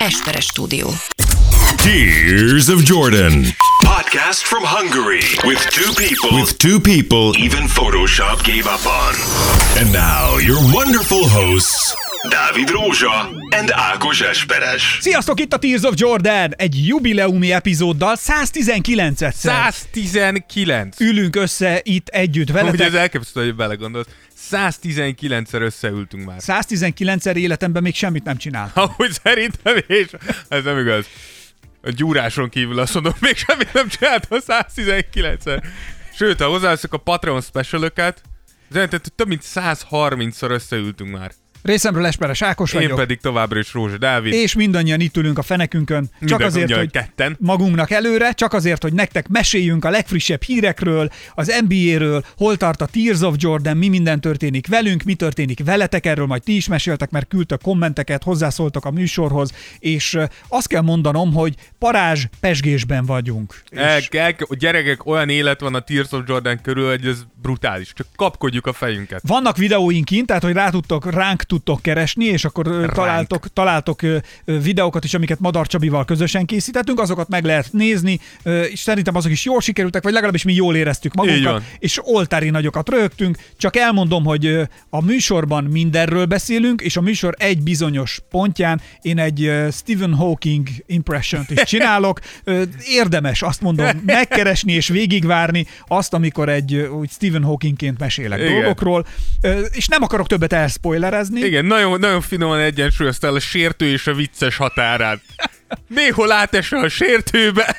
Esperes stúdió. Tears of Jordan. Podcast from Hungary with two people With two people. even Photoshop gave up on. And now, your wonderful hosts, Dávid Rózsa and Ákos Esperes. Sziasztok, itt a Tears of Jordan! Egy jubileumi epizóddal 119-et 119! ülünk össze itt együtt Ugye ez veletek. elképesztő, hogy belegondolsz. 119-szer összeültünk már. 119-szer életemben még semmit nem csinál. Ahogy szerintem, és ez nem igaz. A gyúráson kívül azt mondom, még semmit nem csináltam 119-szer. Sőt, ha hozzáveszek a Patreon specialöket, az jelenti, hogy több mint 130-szor összeültünk már. Részemről Esperes Ákos Én vagyok. pedig továbbra is Rózsa Dávid. És mindannyian itt ülünk a fenekünkön, csak Minden azért, hogy ketten. magunknak előre, csak azért, hogy nektek meséljünk a legfrissebb hírekről, az NBA-ről, hol tart a Tears of Jordan, mi minden történik velünk, mi történik veletek, erről majd ti is meséltek, mert küldtök kommenteket, hozzászóltak a műsorhoz, és azt kell mondanom, hogy parázs pesgésben vagyunk. El, És el, a gyerekek olyan élet van a Tears of Jordan körül, hogy ez brutális. Csak kapkodjuk a fejünket. vannak videóink kint, tehát hogy rá tudtok, ránk tudtok keresni, és akkor ö, találtok, találtok videókat is, amiket Madar Csabival közösen készítettünk, azokat meg lehet nézni, és szerintem azok is jól sikerültek, vagy legalábbis mi jól éreztük magunkat, és oltári nagyokat rögtünk. Csak elmondom, hogy a műsorban mindenről beszélünk, és a műsor egy bizonyos pontján én egy Stephen Hawking impression-t is csinálok. Érdemes, azt mondom, megkeresni és végigvárni azt, amikor egy úgy Stephen Hawkingként mesélek Igen. dolgokról, és nem akarok többet elspoilerezni. Igen, nagyon, nagyon finoman egyensúlyoztál a sértő és a vicces határát. Néhol átesel a sértőbe.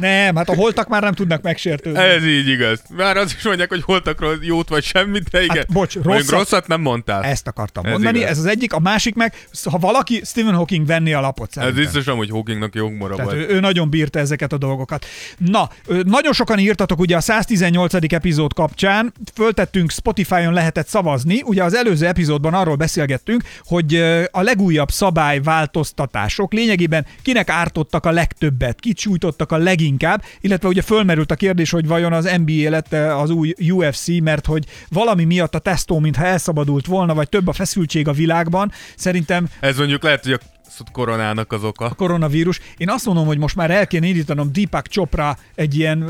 Nem, hát a holtak már nem tudnak megsértődni. Ez így igaz. Már az is mondják, hogy holtakról jót vagy semmit, de igen. Hát, bocs, Mondjuk rosszat- rosszat nem mondtál. Ezt akartam Ez mondani, igaz. ez az egyik, a másik meg, ha valaki Stephen Hawking venné a lapot Ez szerintem. biztos amúgy Hawkingnak jó humora volt. ő, ő nagyon bírta ezeket a dolgokat. Na, nagyon sokan írtatok ugye a 118. epizód kapcsán, föltettünk Spotify-on lehetett szavazni, ugye az előző epizódban arról beszélgettünk, hogy a legújabb szabályváltoztatások lényegében kinek ártottak a legtöbbet, kit sújtottak a leginkább, illetve ugye fölmerült a kérdés, hogy vajon az NBA lett az új UFC, mert hogy valami miatt a tesztó mintha elszabadult volna, vagy több a feszültség a világban. Szerintem Ez mondjuk lehet, hogy a koronának az oka. koronavírus. Én azt mondom, hogy most már el kéne indítanom Deepak Chopra egy ilyen,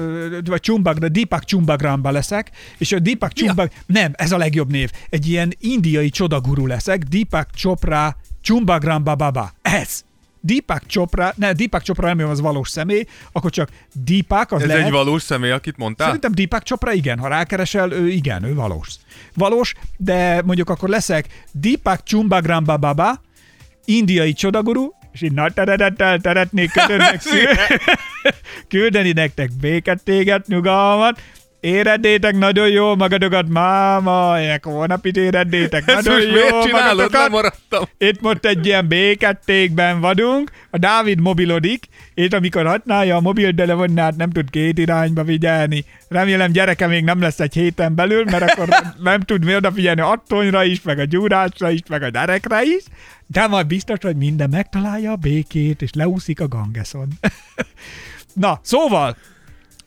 vagy Chumbagra, Deepak Chumbagramba leszek, és a Deepak Chumbag, nem, ez a legjobb név, egy ilyen indiai csodaguru leszek, Deepak Chopra Chumbagramba Baba. Ez! Deepak Chopra, ne, Deepak Chopra nem az valós személy, akkor csak Deepak, az Ez lehet. egy valós személy, akit mondtál? Szerintem Deepak Chopra igen, ha rákeresel, ő igen, ő valós. Valós, de mondjuk akkor leszek Deepak Chumbagramba Baba, indiai csodaguru, és így nagy teredettel szeretnék küldeni nektek béket, téget, nyugalmat, Éreddétek nagyon jól magatokat, máma, egy hónapit éreddétek Ezt nagyon jól csinálod? magatokat. Itt most egy ilyen békettékben vagyunk, a Dávid mobilodik, és amikor használja a mobiltelefonát, nem tud két irányba figyelni. Remélem gyereke még nem lesz egy héten belül, mert akkor nem tud mi odafigyelni a tonyra is, meg a gyúrásra is, meg a derekre is, de majd biztos, hogy minden megtalálja a békét, és leúszik a gangeszon. Na, szóval,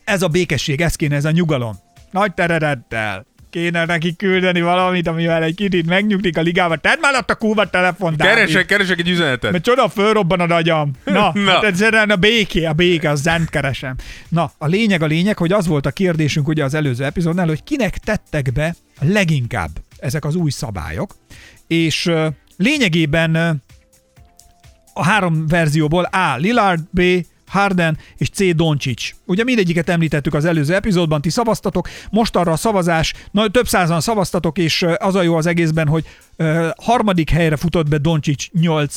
ez a békesség, ez kéne, ez a nyugalom. Nagy tererettel. Kéne neki küldeni valamit, amivel egy kicsit megnyugtik a ligába. Tedd már ott a kurva telefon, Dávid. Keresek, keresek egy üzenetet. Mert csoda fölrobban a agyam. Na, Na. Hát egyszerűen a béké, a béke, a zent keresem. Na, a lényeg a lényeg, hogy az volt a kérdésünk ugye az előző epizódnál, hogy kinek tettek be leginkább ezek az új szabályok, és lényegében a három verzióból A. Lillard, B. Harden és C. Doncic. Ugye mindegyiket említettük az előző epizódban, ti szavaztatok, most arra a szavazás, na, több százan szavaztatok, és az a jó az egészben, hogy ö, harmadik helyre futott be Doncic 8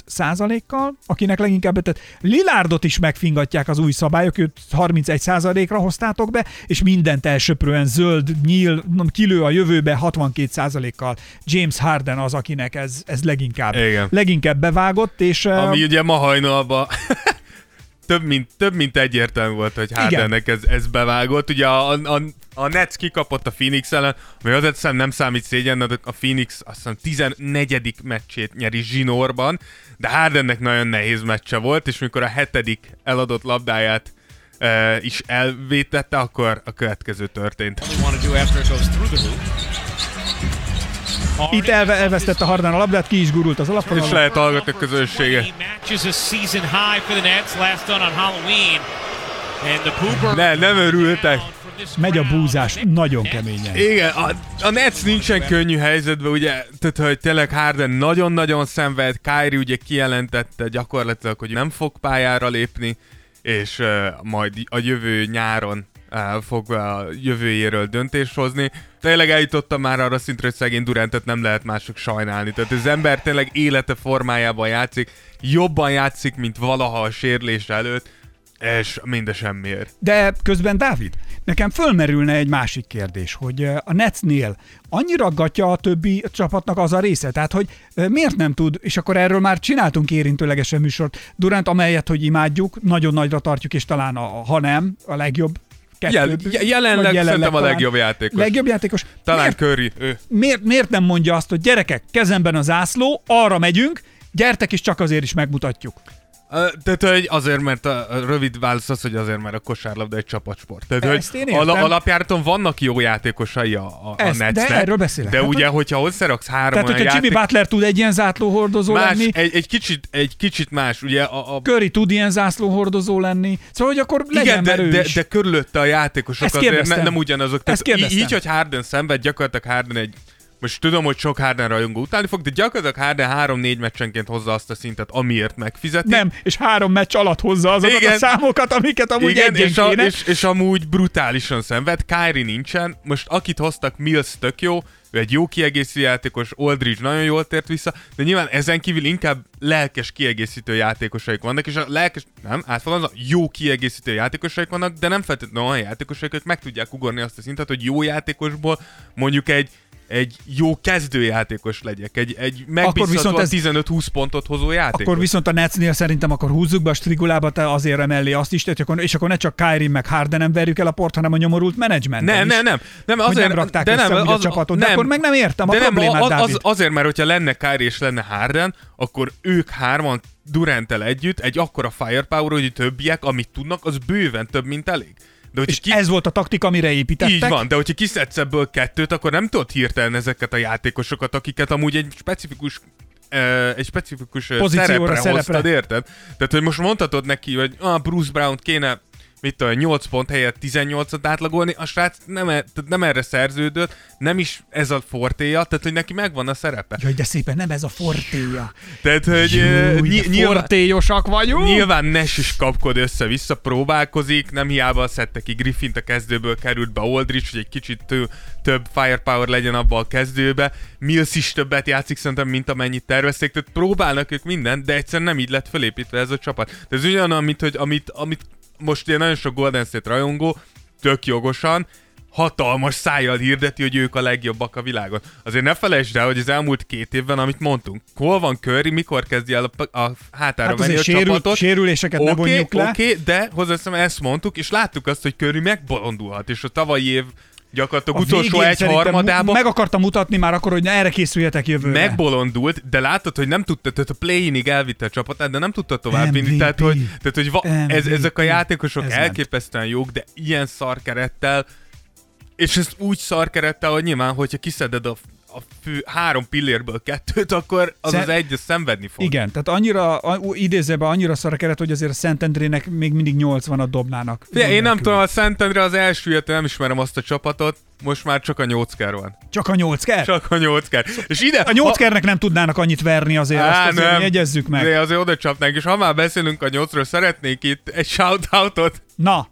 kal akinek leginkább betett. Lilárdot is megfingatják az új szabályok, őt 31 ra hoztátok be, és mindent elsöprően zöld, nyíl, kilő a jövőbe 62 kal James Harden az, akinek ez, ez leginkább, Igen. leginkább bevágott, és ö, Ami ugye ma hajnalban több mint, több mint egyértelmű volt, hogy Hardennek ez, ez bevágott. Ugye a, a, a Nets kikapott a Phoenix ellen, ami azért hiszem nem számít szégyen, de a Phoenix azt hiszem 14. meccsét nyeri zsinórban, de Hardennek nagyon nehéz meccse volt, és mikor a hetedik eladott labdáját e, is elvétette, akkor a következő történt. Itt elve, elvesztette Harden a labdát, ki is gurult az És alapon. lehet hallgatni a közönsége. matches a season high for the Nets, last done on Halloween. And the pooper. Ne, nem örültek. Megy a búzás, nagyon keményen. Igen, a, a Nets nincsen könnyű helyzetben, ugye, tehát hogy tényleg Harden nagyon-nagyon szenved, Kyrie ugye kijelentette gyakorlatilag, hogy nem fog pályára lépni, és uh, majd a jövő nyáron fog a jövőjéről döntést hozni. Tényleg eljutottam már arra szintre, hogy szegény Durantet nem lehet mások sajnálni. Tehát az ember tényleg élete formájában játszik, jobban játszik, mint valaha a sérülés előtt, és minden semmiért. De közben, Dávid, nekem fölmerülne egy másik kérdés, hogy a Netsnél annyira gatja a többi csapatnak az a része, tehát hogy miért nem tud, és akkor erről már csináltunk érintőlegesen műsort, Durant, amelyet, hogy imádjuk, nagyon nagyra tartjuk, és talán, a, ha nem, a legjobb Jel, kettő, je- jelenleg, vagy szerintem a legjobb játékos. Legjobb játékos. Talán miért, Curry, ő. miért, miért nem mondja azt, hogy gyerekek, kezemben a zászló, arra megyünk, gyertek is csak azért is megmutatjuk. Tehát hogy azért, mert a rövid válasz az, hogy azért, mert a kosárlabda egy csapatsport. Tehát, Ezt hogy al- alapjáraton vannak jó játékosai a, a, a Ezt- de Netsnek, erről beszélek. De Hát, ugye, hogy- hogyha hozzáraksz három Tehát, hogyha Jimmy játék... Butler tud egy ilyen zászlóhordozó más, lenni, egy, egy, kicsit, egy kicsit más, ugye a, a Curry tud ilyen zászlóhordozó lenni, szóval, hogy akkor legyen igen, de, de, de körülötte a játékosok Ezt azért ne, nem ugyanazok. Ezt Tehát í- kérdeztem. így, hogy Harden szenved, gyakorlatilag Harden egy most tudom, hogy sok Harden rajongó utálni fog, de gyakorlatilag Harden három-négy meccsenként hozza azt a szintet, amiért megfizeti. Nem, és három meccs alatt hozza azokat Igen. a számokat, amiket amúgy Igen, és, a, kéne. és, és amúgy brutálisan szenved. Kyrie nincsen. Most akit hoztak, Mills tök jó, ő egy jó kiegészítő játékos, Aldridge nagyon jól tért vissza, de nyilván ezen kívül inkább lelkes kiegészítő játékosaik vannak, és a lelkes, nem, átfogalmazva, jó kiegészítő játékosaik vannak, de nem feltétlenül olyan játékosaik, akik meg tudják ugorni azt a szintet, hogy jó játékosból mondjuk egy egy jó kezdőjátékos legyek, egy, egy megbízhatóan viszont ez- 15-20 pontot hozó játékos. Akkor viszont a Netsnél szerintem akkor húzzuk be a strigulába, te azért emellé azt is, tehát és akkor ne csak Kyrie meg Hardenem verjük el a port, hanem a nyomorult menedzsment. Nem, nem, nem. nem azért, nem rakták de össze nem, úgy a csapatot, de akkor meg nem értem a de problémát, az, Dávid. az, azért, mert hogyha lenne Kyrie és lenne Harden, akkor ők hárman Durantel együtt egy akkora firepower, hogy a többiek, amit tudnak, az bőven több, mint elég. De hogyha És ki... ez volt a taktika, amire építettek. Így van, de hogyha kiszedsz ebből kettőt, akkor nem tudod hirtelen ezeket a játékosokat, akiket amúgy egy specifikus egy specifikus Pozícióra, szerepre, szerepre. hoztad, érted? Tehát, hogy most mondhatod neki, hogy ah, Bruce Brown kéne mit tudom, 8 pont helyett 18-at átlagolni, a srác nem, e, nem erre szerződött, nem is ez a fortéja, tehát hogy neki megvan a szerepe. Jaj, de szépen, nem ez a fortéja. Tehát, hogy Jó, ny- nyilván, fortéjosak vagyunk. Nyilván Nash is kapkod össze-vissza, próbálkozik, nem hiába szedte ki Griffint a kezdőből, került be Aldridge, hogy egy kicsit tő, több firepower legyen abba a kezdőbe. Mills is többet játszik szerintem, mint amennyit tervezték, tehát próbálnak ők mindent, de egyszerűen nem így lett felépítve ez a csapat. De ez ugyanolyan, mint hogy amit, amit most ilyen nagyon sok Golden State rajongó, tök jogosan, hatalmas szájjal hirdeti, hogy ők a legjobbak a világon. Azért ne felejtsd el, hogy az elmúlt két évben, amit mondtunk, hol van Curry, mikor kezdi el a, a hátára Hát menni a sérült, csapatot. sérüléseket ne Oké, vonjuk le. oké, de hozzáteszem, ezt mondtuk, és láttuk azt, hogy Curry megbolondulhat, és a tavalyi év gyakorlatilag A utolsó egy harmadában Meg akartam mutatni már akkor, hogy erre készüljetek jövőre. megbolondult, de látod, hogy nem tudta, tehát a play-inig elvitte a csapatát, de nem tudta tovább vinni. Tehát, hogy, tehát, hogy va- ez, ezek a játékosok Ez elképesztően jók, de ilyen szarkerettel, és ezt úgy szarkerettel, hogy nyilván, hogyha kiszeded a, a fő három pillérből kettőt, akkor az Szer- az egy, az szenvedni fog. Igen, tehát annyira, a- idézőben annyira szar a keret, hogy azért a Szentendrének még mindig 80-at dobnának. Figyelj, én nem tudom, a Szentendre az első nem ismerem azt a csapatot, most már csak a nyolcker van. Csak a 8 ker? Csak a nyolcker. És ide... A 8 kernek nem tudnának annyit verni azért, Á, azt azért jegyezzük meg. De azért oda csapnánk, és ha már beszélünk a nyolcról, szeretnék itt egy shoutoutot. Na,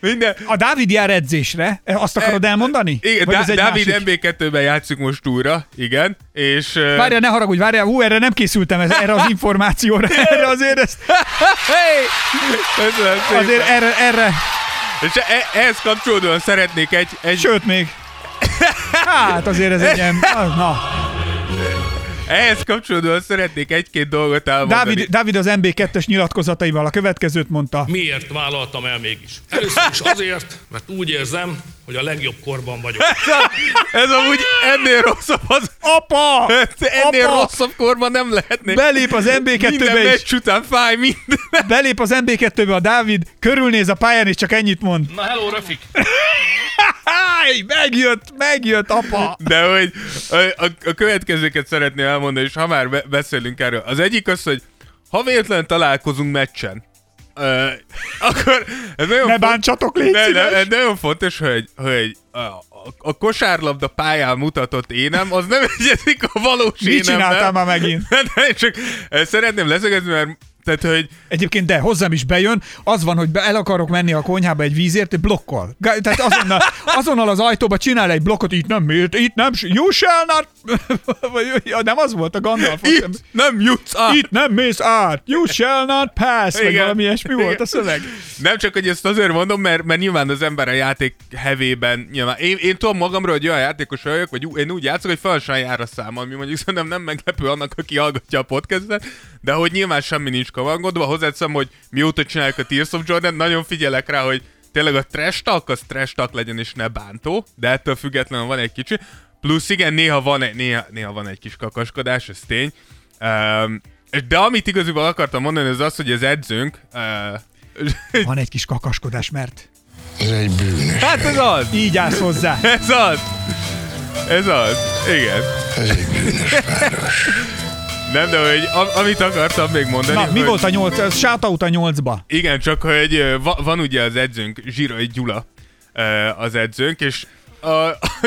Minden... a Dávid jár edzésre, E, azt akarod elmondani? Igen, Vagy Dá- Dávid másik? MB2-ben játszik most újra, igen, és... Várjál, ne haragudj, várjál, hú, erre nem készültem ez, erre az információra, erre azért ezt, Hey! Azért erre, erre, És e- ehhez kapcsolódóan szeretnék egy... egy sőt még. Hát azért ez egy ilyen, na. Ehhez kapcsolódóan szeretnék egy-két dolgot elmondani. Dávid, Dávid az MB2-es nyilatkozataival a következőt mondta. Miért vállaltam el mégis? Először is azért, mert úgy érzem, hogy a legjobb korban vagyok. Ez amúgy ennél rosszabb az... Apa! Ennél Apa! rosszabb korban nem lehetne. Belép az Minden MB2-be is. meccs után fáj minden. Belép az MB2-be a Dávid, körülnéz a pályán és csak ennyit mond. Na hello, Rafik! Háj, megjött, megjött, apa! De hogy a, a, a következőket szeretném elmondani, és ha már be, beszélünk erről. Az egyik az, hogy ha véletlen találkozunk meccsen, uh, akkor ez nagyon Ne font- bántsatok, légy ne, ne, ez nagyon fontos, hogy, hogy a, a, a kosárlabda pályán mutatott énem, az nem egyezik a valós Mit énemmel. csináltál már megint? De csak eh, szeretném leszögezni, mert tehát, hogy Egyébként de, hozzám is bejön, az van, hogy be, el akarok menni a konyhába egy vízért. Gá- Tehát azonnal, azonnal az ajtóba csinál egy blokkot, itt nem, itt nem, you shall not, ja, nem az volt a Gandalf. itt nem jutsz át. Itt nem mész át, you shall not pass, Igen. valami ilyesmi volt Igen. a szöveg. Nem csak, hogy ezt azért mondom, mert, mert nyilván az ember a játék hevében, nyilván én, én tudom magamról, hogy olyan játékos vagyok, vagy én úgy játszok, hogy fel sem jár a szám, ami mondjuk szerintem nem meglepő annak, aki hallgatja a podcastet, de hogy nyilván semmi nincs kavangodva, hozzáteszem, hogy mióta csináljuk a Tears of Jordan, nagyon figyelek rá, hogy tényleg a trash talk, az trash talk legyen és ne bántó, de ettől függetlenül van egy kicsi. Plusz igen, néha van egy, néha, néha van egy kis kakaskodás, ez tény. Um, de amit igazából akartam mondani, az az, hogy az edzőnk, uh, Van egy kis kakaskodás, mert Ez egy bűnös. Hát ez az! így állsz hozzá. Ez az! Ez az! Igen. Ez egy bűnös város. Nem, de hogy am- amit akartam még mondani, Na, mi hogy volt a nyolc? Shoutout a nyolcba. Igen, csak hogy va- van ugye az edzőnk, Zsirai Gyula az edzőnk, és a,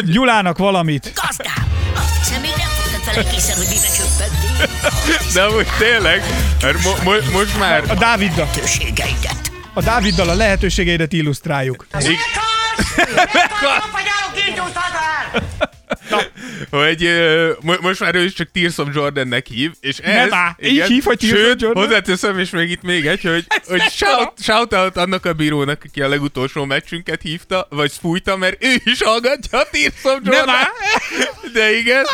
Gyulának valamit. Gazdám! Azt hiszem, még nem fogtad vele készen, hogy mibe csöppentél. de hogy tényleg, mert mo- mo- most már A Dáviddal, a Dáviddal a lehetőségeidet illusztráljuk. Hogy mo- most már ő is csak Tears of Jordannek hív, és ez... Nem áll, így hív, hogy Tears of Sőt, Jordan? hozzáteszem, és még itt még egy, hogy, hogy shout, shout out annak a bírónak, aki a legutolsó meccsünket hívta, vagy fújta, mert ő is hallgatja a Tears of Jordan. Nem. De igen.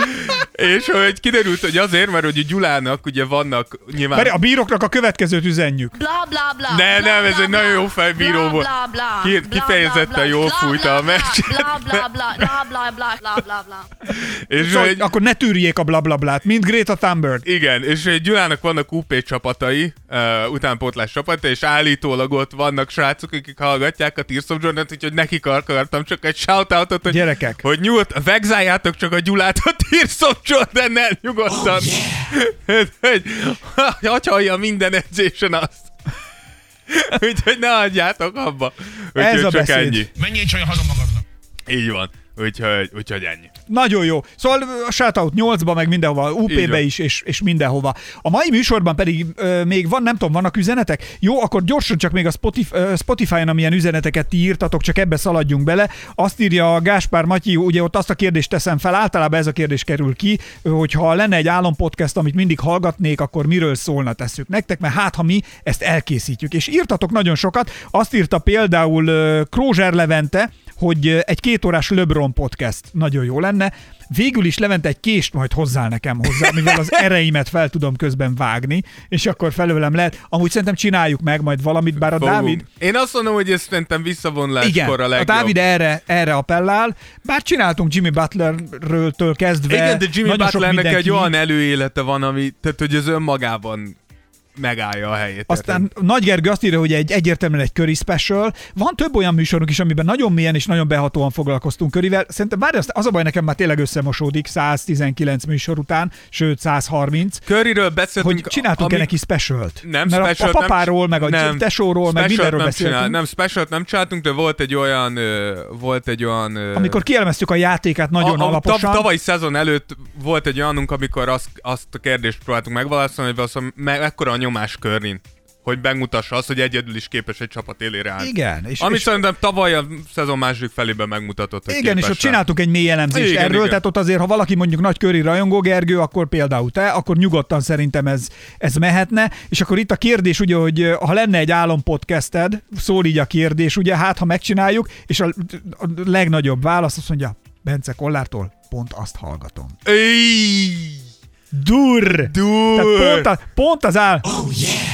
És hogy kiderült, hogy azért, mert hogy a Gyulának ugye vannak nyilván... Mert a bíroknak a következőt üzenjük. Bla bla bla. Ne, bla, nem, ez bla, egy bla, nagyon jó fejbíró bla, volt. bla, bla, Ki- bla, kifejezetten jól bla, fújta a bla, meccset. Bla bla bla bla bla bla bla bla bla. És Szóval, hogy, akkor ne tűrjék a blablablát, mint Greta Thunberg. igen, és hogy Gyulának vannak UP csapatai, uh, utánpótlás csapata, és állítólag ott vannak srácok, akik hallgatják a Tears of Jordan, úgyhogy nekik akartam csak egy shoutoutot, hogy, Gyerekek. hogy nyugodt, vegzáljátok csak a Gyulát a Tears of Jordan-nel nyugodtan. Oh, yeah. hogy, hogy hallja minden edzésen azt. Úgyhogy ne adjátok abba. Úgyhogy Ez a csak beszéd. ennyi. Menjél csak haza magadnak. Így van. Úgyhogy, úgyhogy ennyi. Nagyon jó. Szóval a shoutout 8-ba, meg mindenhova, UP-be is, és, és mindenhova. A mai műsorban pedig ö, még van, nem tudom, vannak üzenetek? Jó, akkor gyorsan csak még a Spotify, ö, Spotify-on, amilyen üzeneteket ti írtatok, csak ebbe szaladjunk bele. Azt írja a Gáspár Matyi, ugye ott azt a kérdést teszem fel, általában ez a kérdés kerül ki, hogy ha lenne egy állampodcast, amit mindig hallgatnék, akkor miről szólna tesszük nektek, mert hát ha mi ezt elkészítjük. És írtatok nagyon sokat. Azt írta például Krózser Levente, hogy egy kétórás LeBron podcast nagyon jó lenne. Végül is Levente egy kést majd hozzá nekem hozzá, mivel az ereimet fel tudom közben vágni, és akkor felőlem lehet. Amúgy szerintem csináljuk meg majd valamit, bár a Fogunk. Dávid... Én azt mondom, hogy ez szerintem visszavonuláskor Igen, a a legjobb. Dávid erre, erre appellál, bár csináltunk Jimmy Butlerről kezdve. Igen, de Jimmy Butlernek egy mindenki- olyan előélete van, ami, tehát hogy az önmagában megállja a helyét. Aztán érted? Nagy Gergő azt írja, hogy egy egyértelműen egy köri special. Van több olyan műsorunk is, amiben nagyon mélyen és nagyon behatóan foglalkoztunk körivel. Szerintem bár az, a baj nekem már tényleg összemosódik 119 műsor után, sőt 130, Curryről beszéltünk. hogy csináltunk-e ami- neki specialt. Nem, Mert a, a specialt papáról, nem, meg a nem, tesóról, meg specialt mindenről nem beszéltünk. Csinál, nem, specialt nem csináltunk, de volt egy olyan, volt egy olyan... Amikor kielemeztük a játékát nagyon a, a, alaposan. Tav, tavalyi szezon előtt volt egy olyanunk, amikor azt, azt a kérdést próbáltuk megválaszolni, hogy valószínűleg me, mekkora a nyomás körén hogy megmutassa azt, hogy egyedül is képes egy csapat élére állni. Igen, és- Amit és- szerintem tavaly a szezon második felében megmutatott, hogy Igen, és képes ott csináltuk egy mély elemzést Igen, erről, igen. tehát ott azért, ha valaki mondjuk nagy köri rajongó Gergő, akkor például te, akkor nyugodtan szerintem ez, ez mehetne, és akkor itt a kérdés ugye, hogy ha lenne egy állampodcasted, szól így a kérdés, ugye, hát ha megcsináljuk, és a, a legnagyobb válasz azt mondja, Bence Kollártól pont azt hallgatom. Éj! Dur. Dur. Tehát pont, a, pont az áll...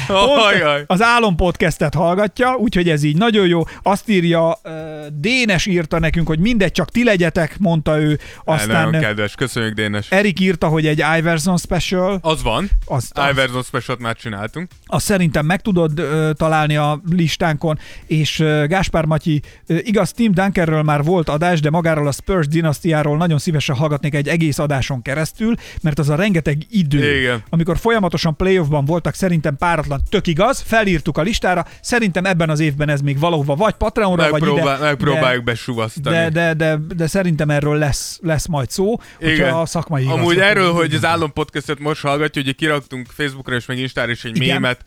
Ajaj. Az Álom podcastet hallgatja, úgyhogy ez így nagyon jó. Azt írja, uh, Dénes írta nekünk, hogy mindegy, csak ti legyetek, mondta ő. Aztán Nagyon kedves, köszönjük Dénes. Erik írta, hogy egy Iverson special, Az van, az, az, Iverson special már csináltunk. azt szerintem meg tudod uh, találni a listánkon, és uh, Gáspár Matyi, uh, igaz, Tim Dunkerről már volt adás, de magáról a Spurs dinasztiáról nagyon szívesen hallgatnék egy egész adáson keresztül, mert az a rengeteg idő, Igen. amikor folyamatosan playoffban voltak, szerintem páratlan tök igaz, felírtuk a listára, szerintem ebben az évben ez még valahova vagy Patreonra, vagy ide, megpróbáljuk de, besuvasztani. de, de, de, de, szerintem erről lesz, lesz majd szó, hogyha a szakmai Amúgy erről, hogy az Álom podcastet most hallgatja, hogy kiraktunk Facebookra és meg Instára is egy Igen. mémet,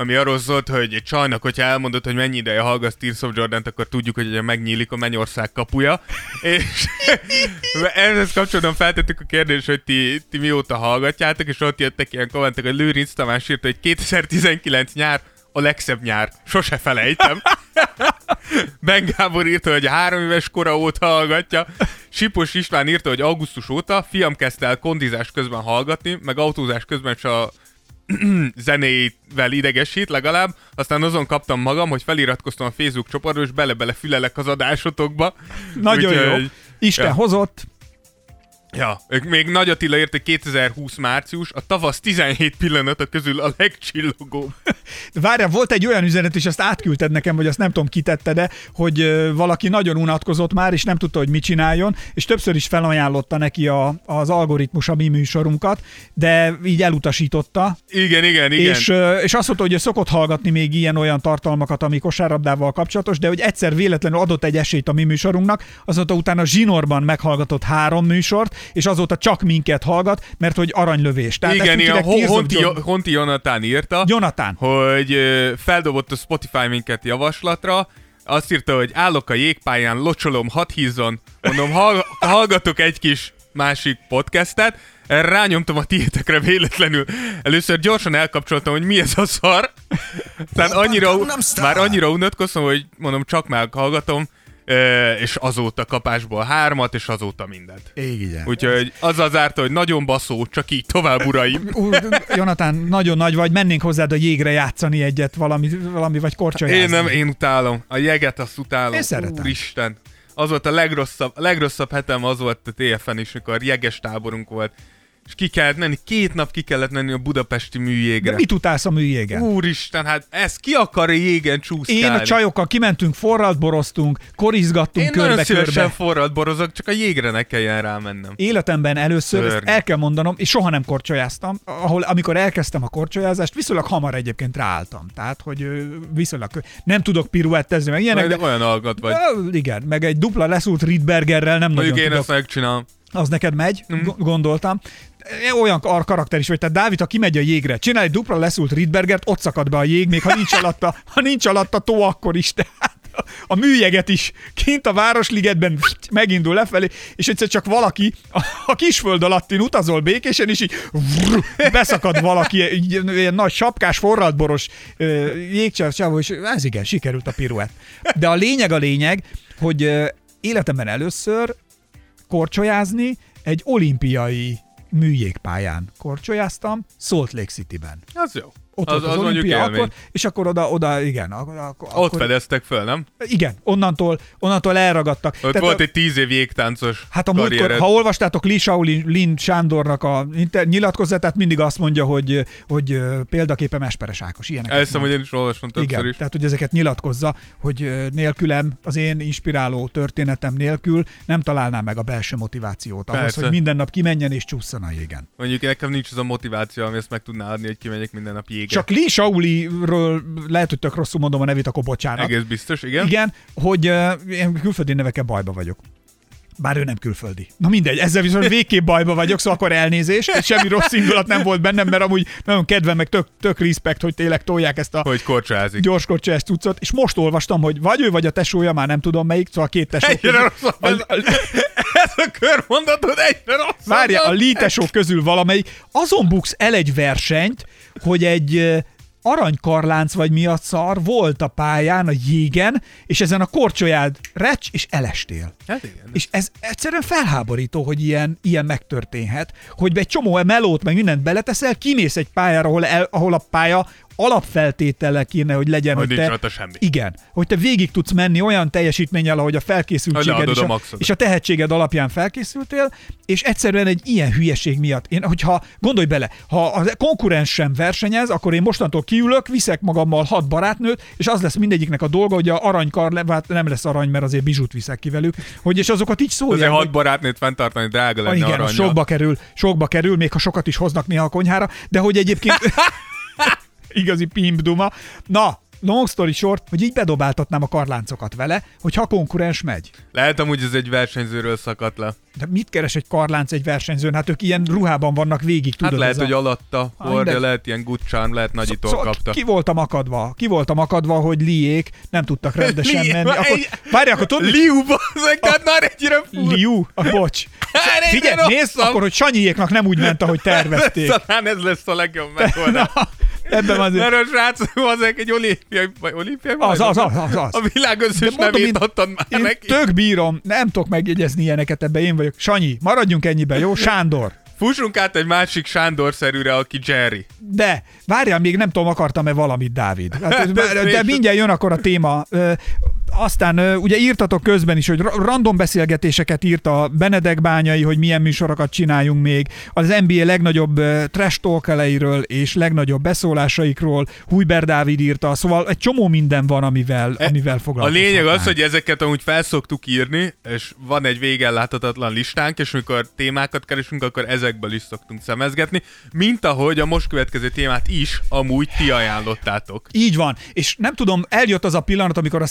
ami arról szólt, hogy egy csajnak, hogyha elmondod, hogy mennyi ideje hallgatsz Tears of Jordan-t, akkor tudjuk, hogy megnyílik a mennyország kapuja. és ehhez kapcsolatban feltettük a kérdést, hogy ti, ti mióta hallgatjátok, és ott jöttek ilyen kommentek, hogy Lőrinc Tamás írta, hogy 2019 nyár a legszebb nyár. Sose felejtem. Ben Gábor írta, hogy három éves kora óta hallgatja. Sipos István írta, hogy augusztus óta fiam kezdte el kondizás közben hallgatni, meg autózás közben is a zenével idegesít legalább, aztán azon kaptam magam, hogy feliratkoztam a Facebook csoportba, és bele-bele fülelek az adásotokba. Nagyon jó. Úgyhogy- Isten Ja. hozott, Ja, ők még Nagy Attila hogy 2020 március, a tavasz 17 pillanata közül a legcsillogóbb. Várjál, volt egy olyan üzenet, és azt átküldted nekem, vagy azt nem tudom, kitette, de hogy valaki nagyon unatkozott már, és nem tudta, hogy mit csináljon, és többször is felajánlotta neki a, az algoritmus a mi műsorunkat, de így elutasította, Igen, igen, igen. És, és azt mondta, hogy ő szokott hallgatni még ilyen-olyan tartalmakat, ami kosárlabdával kapcsolatos, de hogy egyszer véletlenül adott egy esélyt a mi műsorunknak, azóta utána zsinórban meghallgatott három műsort, és azóta csak minket hallgat, mert hogy aranylövés. Tehát igen, ilyen Honti, Honti Jonathan írta, Jonathan. hogy feldobott a Spotify minket javaslatra, azt írta, hogy állok a jégpályán, locsolom, hat hízzon, mondom, hall- hallgatok egy kis másik podcastet, rányomtam a tiétekre véletlenül. Először gyorsan elkapcsoltam, hogy mi ez a szar. Tehát annyira, már annyira unatkoztam, hogy mondom, csak meghallgatom, ö, és azóta kapásból hármat, és azóta mindent. Igen. Úgyhogy azzal zárta, hogy nagyon baszó, csak így tovább, uraim. Jonathan, nagyon nagy vagy, mennénk hozzád a jégre játszani egyet, valami, valami vagy korcsolyázni. Én nem, én utálom. A jeget azt utálom. Én szeretem. Úristen. Az volt a legrosszabb, a legrosszabb hetem az volt a TFN is, mikor jeges táborunk volt. És ki kellett menni, két nap ki kellett menni a budapesti De műjégre. mit utálsz a műjégen? Úristen, hát ez ki akar jégen csúszkálni? Én a csajokkal kimentünk, forralt boroztunk, korizgattunk Én nagyon szívesen körbe-körbe. forralt borozok, csak a jégre ne kelljen rámennem. Életemben először, ezt el kell mondanom, és soha nem korcsolyáztam, ahol amikor elkezdtem a korcsolyázást, viszonylag hamar egyébként ráálltam. Tehát, hogy viszonylag nem tudok piruettezni, meg ilyenek, Majd de, olyan alkat vagy. Igen, meg egy dupla leszúrt Riedbergerrel nem Mondjuk nagyon én tudok. ezt megcsinálom. Az neked megy, go- gondoltam. Olyan kar- karakter is vagy, tehát Dávid, ha kimegy a jégre, csinál egy dupla leszúrt Riedbergert, ott szakad be a jég, még ha nincs alatta, ha nincs alatta tó, akkor is. Tehát a műjeget is kint a Városligetben megindul lefelé, és egyszer csak valaki a, a kisföld alattin utazol békésen, és így vrr, beszakad valaki, így, ilyen nagy sapkás, forraltboros jégcsávó, és ez igen, sikerült a piruett. De a lényeg a lényeg, hogy életemben először korcsolyázni egy olimpiai műjégpályán korcsolyáztam, Salt Lake City-ben. Az jó. Ott az, volt az az, olimpia, akkor, és akkor oda, oda igen. Akkor, akkor, Ott fedeztek föl, nem? Igen, onnantól, onnantól elragadtak. Ott Tehát volt a- egy tíz év jégtáncos Hát a múltkor, ha olvastátok Li Shaolin Lin Sándornak a nyilatkozatát, mindig azt mondja, hogy, hogy példaképe Mesperes Ákos. Ilyeneket Elhiszem, mond. hogy én is olvastam többször Igen, is. tehát hogy ezeket nyilatkozza, hogy nélkülem, az én inspiráló történetem nélkül nem találnám meg a belső motivációt ahhoz, Persze. hogy minden nap kimenjen és csusszon a jégen. Mondjuk nekem nincs az a motiváció, ami ezt meg tudná adni, hogy kimegyek minden nap jégre. Csak Li Shaoliről lehet, hogy tök rosszul mondom a nevét, akkor bocsánat. Egész biztos, igen. Igen, hogy uh, én külföldi nevekkel bajba vagyok. Bár ő nem külföldi. Na mindegy, ezzel viszont végképp bajba vagyok, szóval akkor elnézést. Semmi rossz indulat nem volt bennem, mert amúgy nagyon kedvem, meg tök, tök respekt, hogy tényleg tolják ezt a Hogy korcsolázik. gyors ezt cuccot, és most olvastam, hogy vagy ő, vagy a tesója, már nem tudom melyik, szóval a két tesó. Egyre rosszabb a, ez. a, Ez a körmondatod egyre rosszabb. várja, a Lee tesók közül valamelyik azon buksz el egy versenyt, hogy egy aranykarlánc vagy mi a szar volt a pályán, a jégen, és ezen a korcsolyád recs, és elestél. Hát igen. És ez egyszerűen felháborító, hogy ilyen, ilyen megtörténhet, hogy egy csomó melót, meg mindent beleteszel, kimész egy pályára, ahol, el, ahol a pálya alapfeltétele kéne, hogy legyen, Hogy hogy, te, rajta semmi. igen, hogy te végig tudsz menni olyan teljesítménnyel, ahogy a felkészültséged és a, a és a tehetséged alapján felkészültél, és egyszerűen egy ilyen hülyeség miatt. Én, hogyha gondolj bele, ha a konkurens sem versenyez, akkor én mostantól kiülök, viszek magammal hat barátnőt, és az lesz mindegyiknek a dolga, hogy a aranykar, hát nem lesz arany, mert azért bizsút viszek ki velük, hogy és azokat így szólják. Azért hogy- hat barátnőt fenntartani drága Ah, lenne igen, az aranya. sokba kerül, sokba kerül, még ha sokat is hoznak néha a konyhára, de hogy egyébként igazi pimp duma. Na, long story short, hogy így bedobáltatnám a karláncokat vele, hogyha a konkurens megy. Lehet amúgy ez egy versenyzőről szakadt le. De mit keres egy karlánc egy versenyzőn? Hát ők ilyen ruhában vannak végig, tudod. Hát lehet, a... hogy alatta hordja, mindegy. lehet ilyen gucsán, lehet nagyitól Szóval kapta. ki voltam akadva, ki voltam akadva, hogy liék nem tudtak rendesen Li- menni. Akkor, várj, akkor tudod, Liu, bazzeg, tehát már egyre fur. Liu, a bocs. Hát, Figyelj, nézd, akkor, hogy Sanyiéknak nem úgy ment, ahogy tervezték. Talán ez lesz a legjobb megoldás. Ebben az... Mert a srác azek egy olimpiai, vagy olimpiai Az, az, az, az, az. A világ összes mondom, nevét én- adtad már Én neki. tök bírom, nem tudok megjegyezni ilyeneket, ebben én vagyok. Sanyi, maradjunk ennyiben, jó? Sándor. Fussunk át egy másik Sándor-szerűre, aki Jerry. De, várjál, még nem tudom, akartam-e valamit, Dávid. Hát, De de, mindjárt jön akkor a téma. Aztán ugye írtatok közben is, hogy ra- random beszélgetéseket írt a Benedek Bányai, hogy milyen műsorokat csináljunk még. Az NBA legnagyobb trash talkeleiről és legnagyobb beszólásaikról Hújber Dávid írta, szóval egy csomó minden van, amivel, amivel E, A lényeg az, hogy ezeket amúgy felszoktuk írni, és van egy végellátatatlan listánk, és amikor témákat keresünk, akkor ezekből is szoktunk szemezgetni, mint ahogy a most következő témát is amúgy ti ajánlottátok. Így van, és nem tudom, eljött az a pillanat, amikor a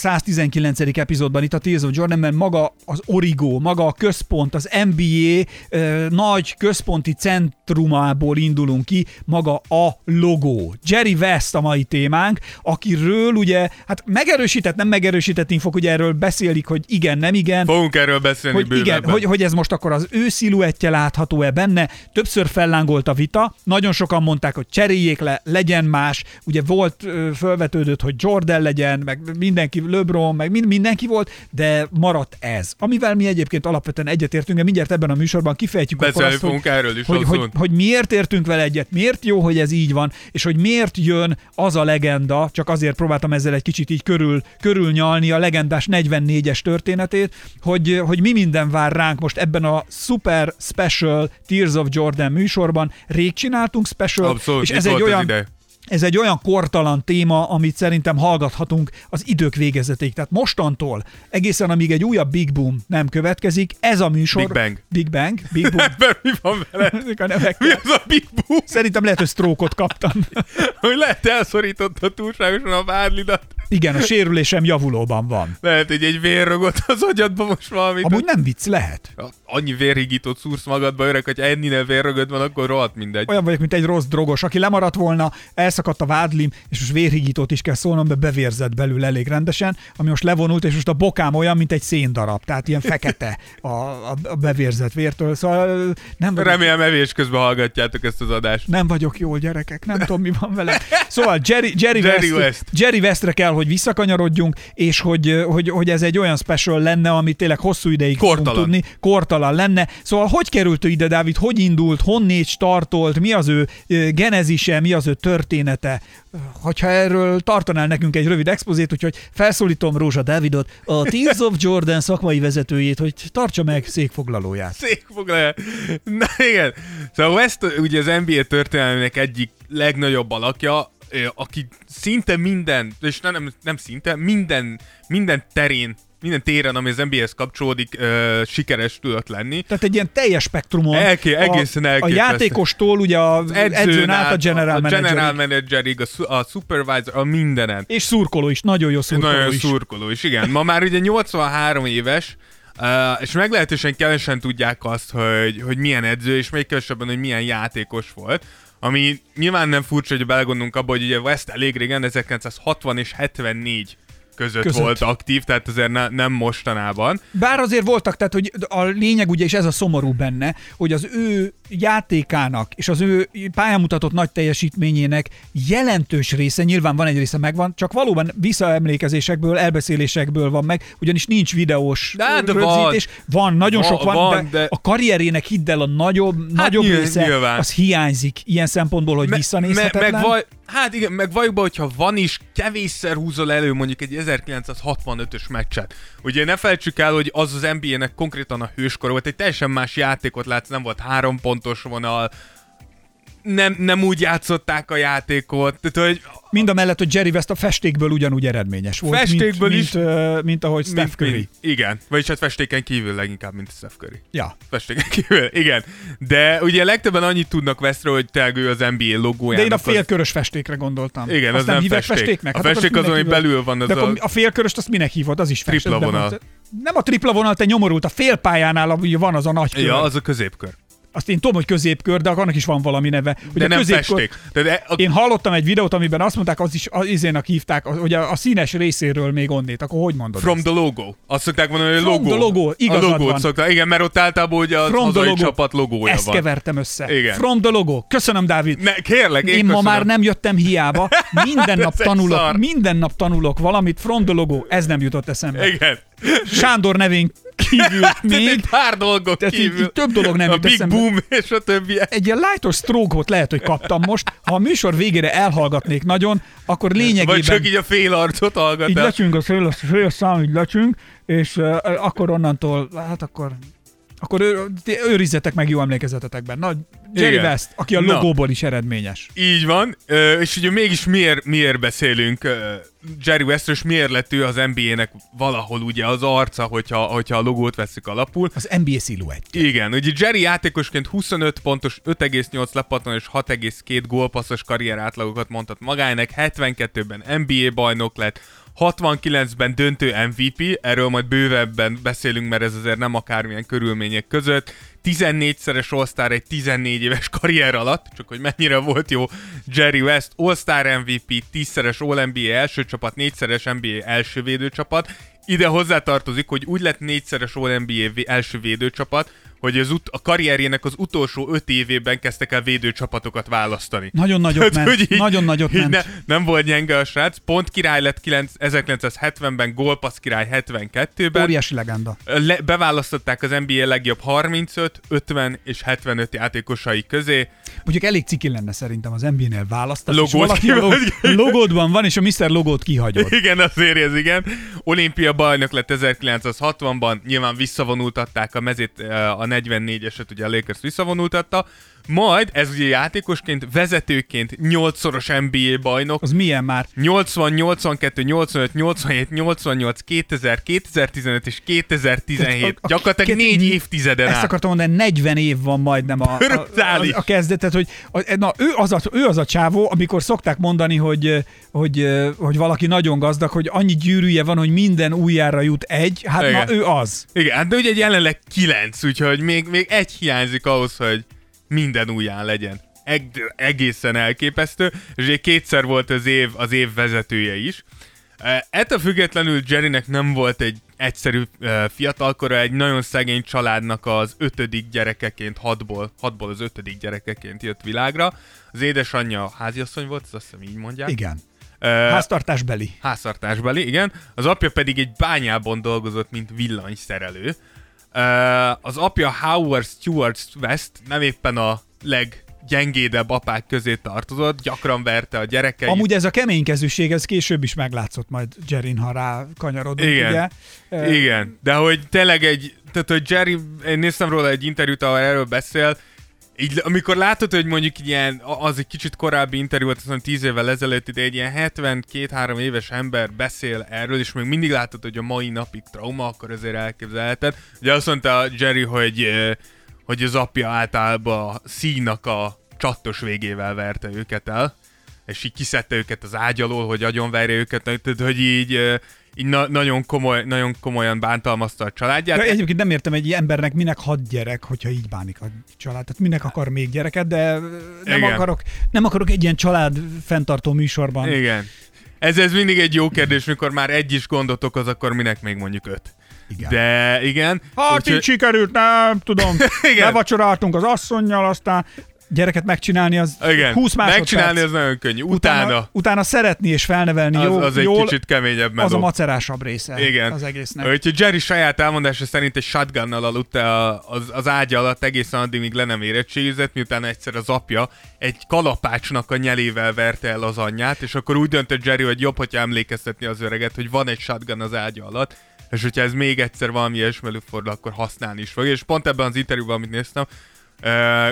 119. epizódban itt a Tears of Jordanben maga az Origo, maga a központ, az NBA ö, nagy központi centrumából indulunk ki, maga a logó. Jerry West a mai témánk, akiről ugye, hát megerősített, nem megerősített infok, ugye erről beszélik, hogy igen, nem igen, Fogunk erről beszélni hogy igen, hogy, hogy ez most akkor az ő sziluettje látható-e benne. Többször fellángolt a vita, nagyon sokan mondták, hogy cseréljék le, legyen más. Ugye volt, fölvetődött, hogy Jordan legyen, meg mindenki, LeBron, meg mind, mindenki volt, de maradt ez. Amivel mi egyébként alapvetően egyetértünk, de mindjárt ebben a műsorban kifejtjük akkor Beszélni azt, hogy, erről is, hogy, hogy, hozzon. hogy miért értünk vele egyet, miért jó, hogy ez így van, és hogy miért jön az a legenda, csak azért próbáltam ezzel egy kicsit így körül, körülnyalni a legendás 44-es történetét, hogy, hogy mi minden vár ránk most ebben a super special Tears of Jordan műsorban. Rég csináltunk special, Abszolút, és ez egy olyan, ideje. Ez egy olyan kortalan téma, amit szerintem hallgathatunk az idők végezetéig. Tehát mostantól egészen amíg egy újabb Big Boom nem következik, ez a műsor... Big Bang. Big Bang. Big Boom. Ebben mi van vele? A. Mi az a big boom? Szerintem lehet, hogy sztrókot kaptam. Hogy lehet elszorította túlságosan a várlidat? Igen, a sérülésem javulóban van. Lehet, hogy egy vérrogott az agyadba most valamit. Amúgy nem vicc, lehet. Annyi vérhigítót szúrsz magadba, öreg, hogy ennyire vérrögöd van, akkor rohadt mindegy. Olyan vagyok, mint egy rossz drogos, aki lemaradt volna, elszakadt a vádlim, és most vérhigítót is kell szólnom, de bevérzett belül elég rendesen, ami most levonult, és most a bokám olyan, mint egy széndarab, tehát ilyen fekete a, a, a bevérzett vértől. Szóval nem vagyok, Remélem evés közben hallgatjátok ezt az adást. nem vagyok jól, gyerekek, nem tudom, mi van velem. Szóval Jerry, Jerry, Jerry West, West. Jerry Westre kell, hogy visszakanyarodjunk, és hogy, hogy, hogy ez egy olyan special lenne, ami tényleg hosszú ideig Kortalan. tudni, kortalan lenne. Szóval hogy került ő ide, Dávid? Hogy indult? Honnét startolt? Mi az ő genezise? Mi az ő története? Hogyha erről tartanál nekünk egy rövid expozét, úgyhogy felszólítom Rózsa Dávidot, a Tears of Jordan szakmai vezetőjét, hogy tartsa meg székfoglalóját. Székfoglalja. Na igen. Szóval West ugye az NBA történelmének egyik legnagyobb alakja, aki szinte minden, és nem, nem, szinte, minden, minden terén, minden téren, ami az NBA-hez kapcsolódik, ö, sikeres tudott lenni. Tehát egy ilyen teljes spektrumon. Elké- egészen a, a játékostól ugye az edzőn, át a general a manager. general managerig, a, su- a supervisor, a mindenen. És szurkoló is, nagyon jó szurkoló Nagyon is. szurkoló is, igen. Ma már ugye 83 éves, Uh, és meglehetősen kevesen tudják azt, hogy, hogy milyen edző, és még kevesebben, hogy milyen játékos volt. Ami nyilván nem furcsa, hogy belegondolunk abba, hogy ugye West elég régen, 1960 és 74 között, Között. volt aktív, tehát azért ne, nem mostanában. Bár azért voltak, tehát hogy a lényeg ugye, és ez a szomorú benne, hogy az ő játékának és az ő pályamutatott nagy teljesítményének jelentős része, nyilván van egy része megvan, csak valóban visszaemlékezésekből, elbeszélésekből van meg, ugyanis nincs videós De- de rögzítés. Van, nagyon Va- sok van, van, de, de- a karrierének hidd el, a nagyobb, nagyobb nyilv- része nyilván. az hiányzik ilyen szempontból, hogy visszanézhetetlen. meg vaj, hát igen, meg valljuk be, hogyha van is, kevésszer húzol elő mondjuk egy 1965-ös meccset. Ugye ne felejtsük el, hogy az az NBA-nek konkrétan a hőskor volt, egy teljesen más játékot látsz, nem volt három pontos vonal, nem, nem úgy játszották a játékot, tehát hogy Mind a mellett, hogy Jerry West a festékből ugyanúgy eredményes volt, Festékből mint, is. mint, ö, mint ahogy Steph mint- Curry. mint- Igen, vagyis hát festéken kívül leginkább, mint Steph Curry. Ja. Festéken kívül, igen. De ugye legtöbben annyit tudnak Westről, hogy tényleg ő az NBA logójának. De én a félkörös festékre gondoltam. Igen, Azt az nem hívják festék. festéknek? A Hát festék az, ami belül van, az De a- a félköröst azt minek hívod? Az is festék. Tripla vonal. Nem a tripla vonal, te nyomorult, a félpályánál van az a nagy kör. Ja, az a középkör. Azt én tudom, hogy középkör, de annak is van valami neve. Hogy De a nem középkör- festék. De, de a, Én hallottam egy videót, amiben azt mondták, az is az izének hívták, hogy a, a színes részéről még onnét. Akkor hogy mondod From ezt? the logo. Azt szokták mondani, hogy From logo. the logo, A igazad logót van. szokták. Igen, mert ott általában ugye az From hazai logo. csapat logója Ezt van. kevertem össze. Igen. From the logo. Köszönöm, Dávid. Ne, kérlek, én, Én ma már nem jöttem hiába. Minden nap tanulok, minden nap tanulok valamit. From the logo. Ez nem jutott eszembe. Igen. Sándor nevén kívül még. egy pár dolgon Tehát így- kívül. így több dolog nem A Big eszembe. Boom és a többi. Egy ilyen lightos stroke-ot lehet, hogy kaptam most. Ha a műsor végére elhallgatnék nagyon, akkor Vagy lényegében csak így a fél arcot hallgat így lecsünk a fél, fél szám, így lecsünk, és uh, akkor onnantól, hát akkor akkor ő, őrizzetek meg jó emlékezetetekben. Na, Jerry Igen. West, aki a Na. logóból is eredményes. Így van, és ugye mégis miért, miért beszélünk Jerry Westről, és miért lett ő az NBA-nek valahol ugye az arca, hogyha, hogyha a logót veszük alapul. Az NBA sziluett. Igen, ugye Jerry játékosként 25 pontos, 5,8 lepattan és 6,2 gólpasszos karrier átlagokat mondhat magának, 72-ben NBA bajnok lett, 69-ben döntő MVP, erről majd bővebben beszélünk, mert ez azért nem akármilyen körülmények között. 14-szeres All-Star egy 14 éves karrier alatt, csak hogy mennyire volt jó Jerry West, All-Star MVP, 10-szeres All-NBA első csapat, 4-szeres NBA első védőcsapat. Ide hozzátartozik, hogy úgy lett 4-szeres All-NBA első védőcsapat, hogy az ut- a karrierjének az utolsó 5 évében kezdtek el védőcsapatokat választani. Nagyon nagyot Tehát, ment. így- Nagyon nagyot ment. Ne, nem volt gyenge a srác. Pont király lett 9, 1970-ben, gólpassz király 72-ben. Óriási legenda. Le, beválasztották az NBA legjobb 35, 50 és 75 játékosai közé. Mondjuk elég ciki lenne szerintem az NBA-nél választani. Logót és valaki logódban van, és a Mr. logót kihagyod. Igen, azért ez igen. Olimpia bajnok lett 1960-ban, nyilván visszavonultatták a mezét, eh, a 44-eset, ugye a Lakers visszavonultatta. Majd, ez ugye játékosként, vezetőként 8-szoros NBA bajnok, Az milyen már? 80, 82, 85, 87, 88, 2000, 2015 és 2017. A- a- Gyakorlatilag két- négy évtizeden Ezt át. akartam mondani, 40 év van majdnem a, a, a, a kezdetet, hogy a, na, ő, az a, ő az a csávó, amikor szokták mondani, hogy, hogy, hogy valaki nagyon gazdag, hogy annyi gyűrűje van, hogy minden újjára jut egy, hát Igen. na ő az. Igen, hát de ugye jelenleg 9, úgyhogy még, még egy hiányzik ahhoz, hogy minden újján legyen. Eg- egészen elképesztő, és ugye kétszer volt az év, az év vezetője is. Eh, Ettől függetlenül Jerrynek nem volt egy egyszerű eh, fiatalkora, egy nagyon szegény családnak az ötödik gyerekeként, hatból, hatból az ötödik gyerekeként jött világra. Az édesanyja háziasszony volt, azt hiszem így mondják. Igen. Eh, Háztartásbeli. háztartásbeli, igen. Az apja pedig egy bányában dolgozott, mint villanyszerelő. Az apja Howard Stewart West nem éppen a leggyengédebb apák közé tartozott, gyakran verte a gyerekeit. Amúgy ez a keménykezűség, ez később is meglátszott majd Jerin, ha rá kanyarodunk, Igen. ugye? Igen, de hogy tényleg egy, tehát hogy Jerry, én néztem róla egy interjút, ahol erről beszél, így, amikor látod, hogy mondjuk ilyen, az egy kicsit korábbi interjú volt, azt mondom, 10 évvel ezelőtt, de egy ilyen 72-3 éves ember beszél erről, és még mindig látod, hogy a mai napig trauma, akkor azért elképzelheted. Ugye azt mondta Jerry, hogy, hogy az apja általában színak a csattos végével verte őket el, és így kiszedte őket az ágy alól, hogy agyonverje őket, tehát hogy így, így na- nagyon, komoly, nagyon komolyan bántalmazta a családját. De egyébként nem értem egy embernek minek hat gyerek, hogyha így bánik a család. Tehát minek akar még gyereket, de nem Igen. akarok, nem akarok egy ilyen család fenntartó műsorban. Igen. Ez, ez mindig egy jó kérdés, mikor már egy is gondot okoz, akkor minek még mondjuk öt. Igen. De igen. Hát úgyhogy- így sikerült, nem tudom. Igen. Bevacsoráltunk az asszonynal, aztán gyereket megcsinálni az igen. 20 másodperc. Megcsinálni az nagyon könnyű. Utána, utána, utána szeretni és felnevelni az, jó, az egy jól, kicsit keményebb meló. az a macerásabb része Igen. az egésznek. Úgyhogy Jerry saját elmondása szerint egy shotgunnal aludt az, az ágya alatt egészen addig, míg le nem érettségizett, miután egyszer az apja egy kalapácsnak a nyelével verte el az anyját, és akkor úgy döntött Jerry, hogy jobb, hogyha emlékeztetni az öreget, hogy van egy shotgun az ágya alatt, és hogyha ez még egyszer valami ilyesmi előfordul, akkor használni is fog. És pont ebben az interjúban, amit néztem,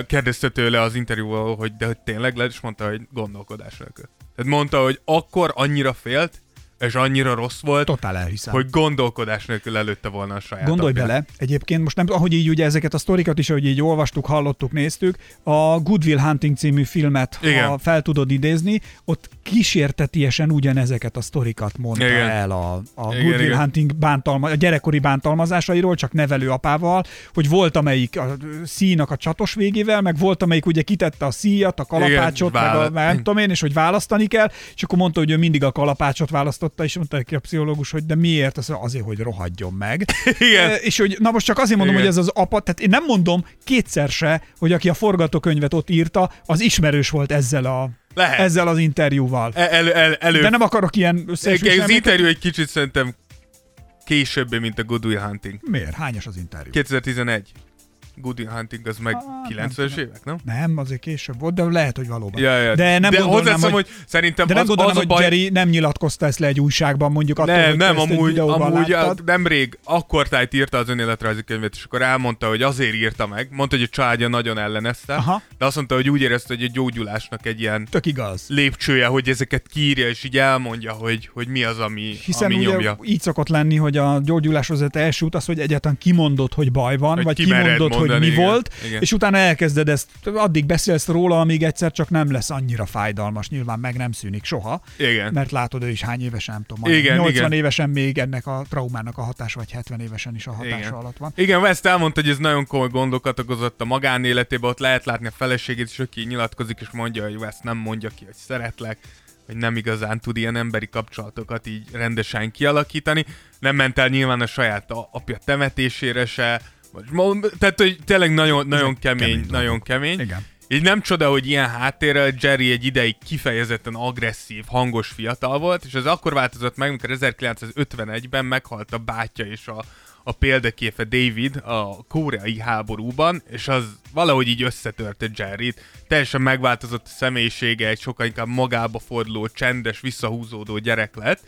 kérdezte tőle az interjúval, hogy de hogy tényleg lehet, és mondta, hogy gondolkodás nélkül. Tehát mondta, hogy akkor annyira félt, és annyira rossz volt, Totál elhiszem. hogy gondolkodás nélkül előtte volna a saját Gondolj apját. bele, egyébként most nem, ahogy így ugye ezeket a sztorikat is, ahogy így olvastuk, hallottuk, néztük, a Good Will Hunting című filmet, Igen. ha fel tudod idézni, ott kísértetiesen ugyanezeket a sztorikat mondta Igen. el a, a Igen, Good Will igen. Hunting bántalma, a gyerekkori bántalmazásairól, csak nevelő apával, hogy volt amelyik a színak a csatos végével, meg volt amelyik ugye kitette a szíjat, a kalapácsot, Igen, meg a, nem tudom én, és hogy választani kell, és akkor mondta, hogy ő mindig a kalapácsot választotta, és mondta neki a pszichológus, hogy de miért? Azt mondja, azért, hogy rohadjon meg. Igen. E, És hogy, na most csak azért mondom, Igen. hogy ez az apa, tehát én nem mondom kétszer se, hogy aki a forgatókönyvet ott írta, az ismerős volt ezzel, a, Lehet. ezzel az interjúval. El, el, el, elő... De nem akarok ilyen az összeesküvés interjú egy kicsit szerintem később, mint a Good Will Hunting. Miért? Hányas az interjú? 2011. Good Hunting az meg Ah, nem 90-es évek, nem? Nem, azért később volt, de lehet, hogy valóban. Ja, ja. De nem de gondolnám, hogy, hogy, szerintem de nem az, gondolom, az a hogy baj... Jerry nem nyilatkozta ezt le egy újságban, mondjuk attól, nem, hogy nem, amúgy, amúgy láttad. nemrég akkor tájt írta az önéletrajzi könyvet, és akkor elmondta, hogy azért írta meg. Mondta, hogy a családja nagyon ellenezte, Aha. de azt mondta, hogy úgy érezte, hogy a gyógyulásnak egy ilyen Tök igaz. lépcsője, hogy ezeket kiírja, és így elmondja, hogy, hogy mi az, ami, Hiszen ami ugye nyomja. így szokott lenni, hogy a gyógyuláshoz vezet első út az, hogy egyáltalán kimondod, hogy baj van, Hogy vagy kimondod, hogy mondani, mi igen. volt, Igen. és utána elkezded ezt, addig beszélsz róla, amíg egyszer csak nem lesz annyira fájdalmas, nyilván meg nem szűnik soha, Igen. mert látod, ő is hány évesen, nem tudom, Igen, 80 igen. évesen még ennek a traumának a hatása, vagy 70 évesen is a hatása Igen. alatt van. Igen, West elmondta, hogy ez nagyon komoly gondokat okozott a magánéletében, ott lehet látni a feleségét is, aki nyilatkozik, és mondja, hogy West nem mondja ki, hogy szeretlek, hogy nem igazán tud ilyen emberi kapcsolatokat így rendesen kialakítani. Nem ment el nyilván a saját apja temetésére se, vagy, tehát, hogy tényleg nagyon, nagyon kemény, kemény kemény nagyon kemény. Igen. Így nem csoda, hogy ilyen háttérrel Jerry egy ideig kifejezetten agresszív, hangos fiatal volt, és ez akkor változott meg, amikor 1951-ben meghalt a bátyja és a, a példaképe David a koreai háborúban, és az valahogy így összetörte Jerryt. Teljesen megváltozott a személyisége, egy sokkal inkább magába forduló, csendes, visszahúzódó gyerek lett,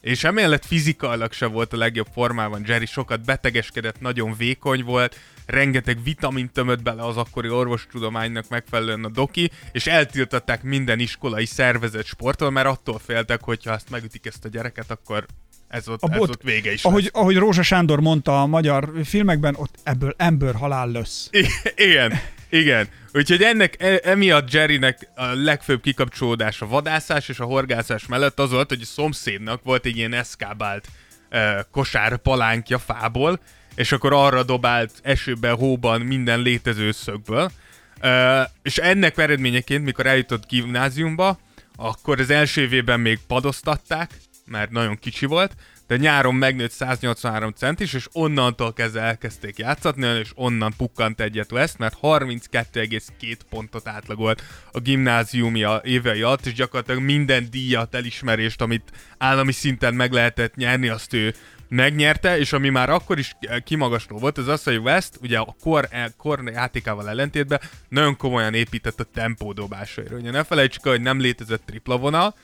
és emellett fizikailag se volt a legjobb formában. Jerry sokat betegeskedett, nagyon vékony volt, rengeteg vitamint tömött bele az akkori orvostudománynak megfelelően a doki, és eltiltották minden iskolai szervezet sporttól, mert attól féltek, hogy ha ezt megütik ezt a gyereket, akkor ez ott, A ez bot- ott vége is Ahogy, lesz. ahogy Rózsa Sándor mondta a magyar filmekben, ott ebből ember halál lesz. I- igen, igen. Úgyhogy ennek e- emiatt Jerrynek a legfőbb kikapcsolódás a vadászás és a horgászás mellett az volt, hogy a szomszédnak volt egy ilyen eszkábált e, kosár palánkja fából, és akkor arra dobált esőben, hóban minden létező szögből. E, és ennek eredményeként, mikor eljutott gimnáziumba, akkor az első évében még padoztatták, mert nagyon kicsi volt, de nyáron megnőtt 183 centis, és onnantól kezdve elkezdték játszatni, és onnan pukkant egyet West, mert 32,2 pontot átlagolt a gimnáziumi évei alatt, és gyakorlatilag minden díjat, elismerést, amit állami szinten meg lehetett nyerni, azt ő megnyerte, és ami már akkor is kimagasló volt, az az, hogy West ugye a kor, kor játékával ellentétben nagyon komolyan épített a tempódobásaira. Ugye ne felejtsük el, hogy nem létezett tripla vonal,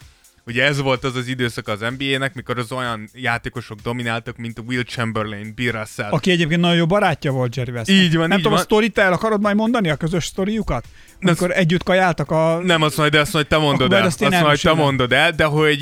Ugye ez volt az az időszak az NBA-nek, mikor az olyan játékosok domináltak, mint a Will Chamberlain, Bill Russell. Aki egyébként nagyon jó barátja volt Jerry West. Így van, Nem így tudom, a van. sztorit el akarod majd mondani, a közös sztoriukat? Amikor együtt kajáltak a... Nem azt majd, de azt majd te mondod el. azt Azt, majd te mondod el, de hogy,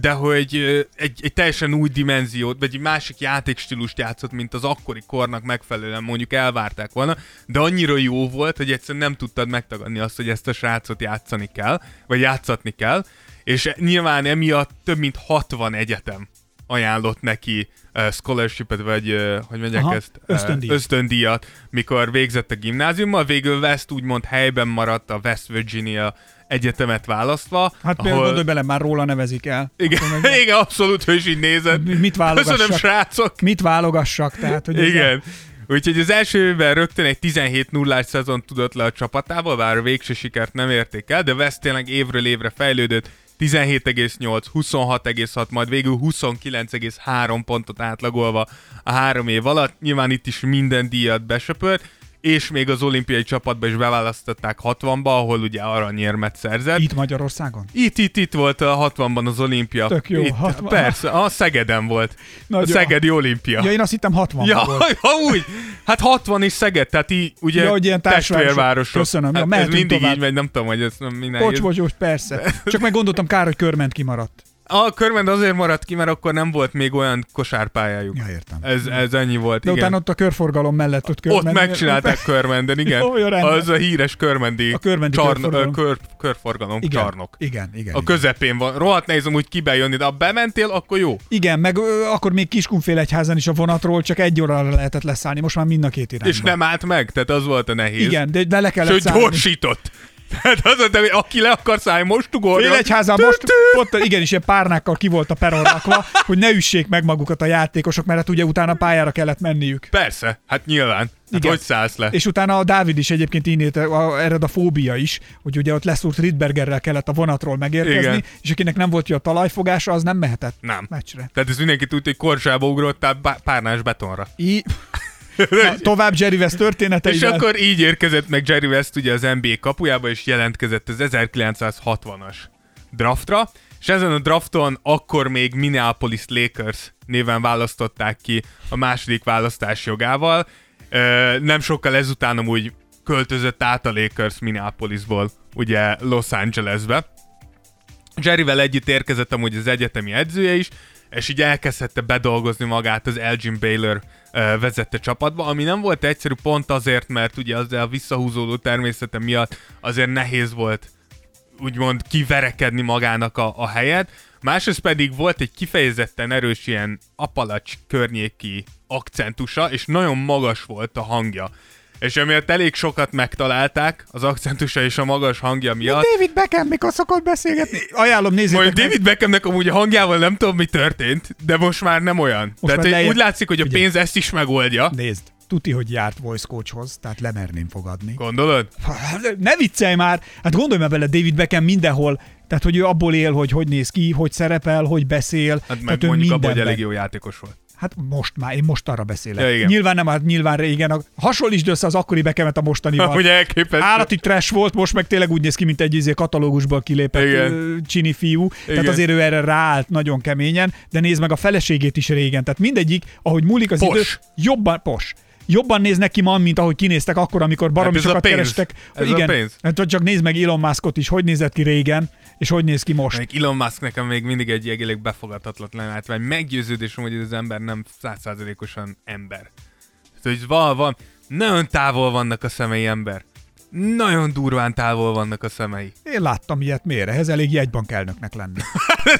de hogy egy, egy teljesen új dimenziót, vagy egy másik játékstílust játszott, mint az akkori kornak megfelelően mondjuk elvárták volna, de annyira jó volt, hogy egyszerűen nem tudtad megtagadni azt, hogy ezt a srácot játszani kell, vagy játszatni kell, és nyilván emiatt több mint 60 egyetem ajánlott neki uh, scholarshipet, vagy uh, hogy mondják Aha, ezt? ösztöndíjat. ösztöndíjat, mikor végzett a gimnáziummal. Végül West úgymond helyben maradt a West Virginia egyetemet választva. Hát például gondolj bele, már róla nevezik el. Igen, meg- igen, abszolút, hogy is így nézed. Mit válogassak? Köszönöm, srácok. Mit válogassak? Tehát, hogy Igen. Úgyhogy az első évben rögtön egy 17 0 szezon tudott le a csapatával, bár a végső sikert nem érték el, de West tényleg évről évre fejlődött, 17,8, 26,6, majd végül 29,3 pontot átlagolva a három év alatt. Nyilván itt is minden díjat besöpört, és még az olimpiai csapatba is beválasztották 60-ba, ahol ugye aranyérmet szerzett. Itt Magyarországon? Itt, itt, itt volt a 60-ban az olimpia. Tök jó, itt, 60. Persze, a Szegeden volt. Nagyon. A Szegedi olimpia. Ja, én azt hittem 60 Ja, volt. ja, úgy. Hát 60 is Szeged, tehát így ugye Ja, hogy ilyen testvérvárosok. Köszönöm, ja, hát ez mehetünk mindig tovább. így megy, nem tudom, hogy ez minden. Bocs, bocs, bocs, persze. Csak meg gondoltam, kár, hogy körment kimaradt. A körmend azért maradt ki, mert akkor nem volt még olyan kosárpályájuk. Ja, értem. Ez, ez ennyi volt, De igen. utána ott a körforgalom mellett ott ott körment. megcsinálták körmenden, igen. Jó, az a híres körmendi, A körmendi csarn- körforgalom. kör, körforgalom igen, csarnok. Igen, igen. A igen. közepén van. Rohadt nehéz amúgy kibejönni, de ha bementél, akkor jó. Igen, meg ö, akkor még Kiskunfélegyházan is a vonatról csak egy órára lehetett leszállni, most már mind a két irányba. És nem állt meg, tehát az volt a nehéz. Igen, de de le kellett szállni. gyorsított. Tehát az hogy aki le akar szállni, most ugorjon. Félegyházan most pont igenis ilyen párnákkal ki volt a peron rakva, hogy ne üssék meg magukat a játékosok, mert hát ugye utána pályára kellett menniük. Persze, hát nyilván. Hát Igen. hogy szállsz le? És utána a Dávid is egyébként így ered a fóbia is, hogy ugye ott leszúrt Ritbergerrel kellett a vonatról megérkezni, Igen. és akinek nem volt jó a talajfogása, az nem mehetett Nem. meccsre. Tehát ez mindenki tudja, hogy korsába ugrottál párnás betonra. Í... Na, tovább Jerry West történeteivel. És akkor így érkezett meg Jerry West ugye az NBA kapujába, és jelentkezett az 1960-as draftra, és ezen a drafton akkor még Minneapolis Lakers néven választották ki a második választás jogával. Nem sokkal ezután amúgy költözött át a Lakers Minneapolisból, ugye Los Angelesbe. Jerryvel együtt érkezett amúgy az egyetemi edzője is, és így elkezdhette bedolgozni magát az Elgin Baylor vezette csapatba, ami nem volt egyszerű pont azért, mert ugye az a visszahúzódó természete miatt azért nehéz volt úgymond kiverekedni magának a, a helyet. Másrészt pedig volt egy kifejezetten erős ilyen apalacs környéki akcentusa, és nagyon magas volt a hangja. És emiatt elég sokat megtalálták az akcentusa és a magas hangja miatt. David Beckham mikor szokott beszélgetni? Ajánlom, nézzétek Majd. David Beckhamnek amúgy a hangjával nem tudom, mi történt, de most már nem olyan. Most Tehát lejjebb- úgy látszik, hogy a Figyelj. pénz ezt is megoldja. Nézd, tuti, hogy járt voice coachhoz, tehát lemerném fogadni. Gondolod? Ne viccelj már! Hát gondolj már bele, David Beckham mindenhol, tehát hogy ő abból él, hogy hogy néz ki, hogy szerepel, hogy beszél. Hát meg tehát mondjuk abban, hogy elég jó játékos volt. Hát most már, én most arra beszélek. Ja, igen. Nyilván nem, hát nyilván régen. A, hasonlítsd össze az akkori Beckhamet a mostanival. Ugye elképesztő. Állati trash volt, most meg tényleg úgy néz ki, mint egy izé katalógusból kilépett Igen. csini fiú. Tehát Igen. azért ő erre ráállt nagyon keményen, de nézd meg a feleségét is régen. Tehát mindegyik, ahogy múlik az Pos. idő, jobban pos. Jobban néznek ki ma, mint ahogy kinéztek akkor, amikor baromi Hát a sokat kerestek. Ez a Igen, pénz. Hát csak nézd meg Elon Muskot is, hogy nézett ki régen, és hogy néz ki most. Még Elon Musk nekem még mindig egy elég befogadhatatlan látvány. Meggyőződésem, hogy ez az ember nem százszázalékosan ember. Tehát, hogy van, van, nagyon távol vannak a szemei ember. Nagyon durván távol vannak a szemei. Én láttam ilyet, miért? Ehhez elég jegybankelnöknek lenni.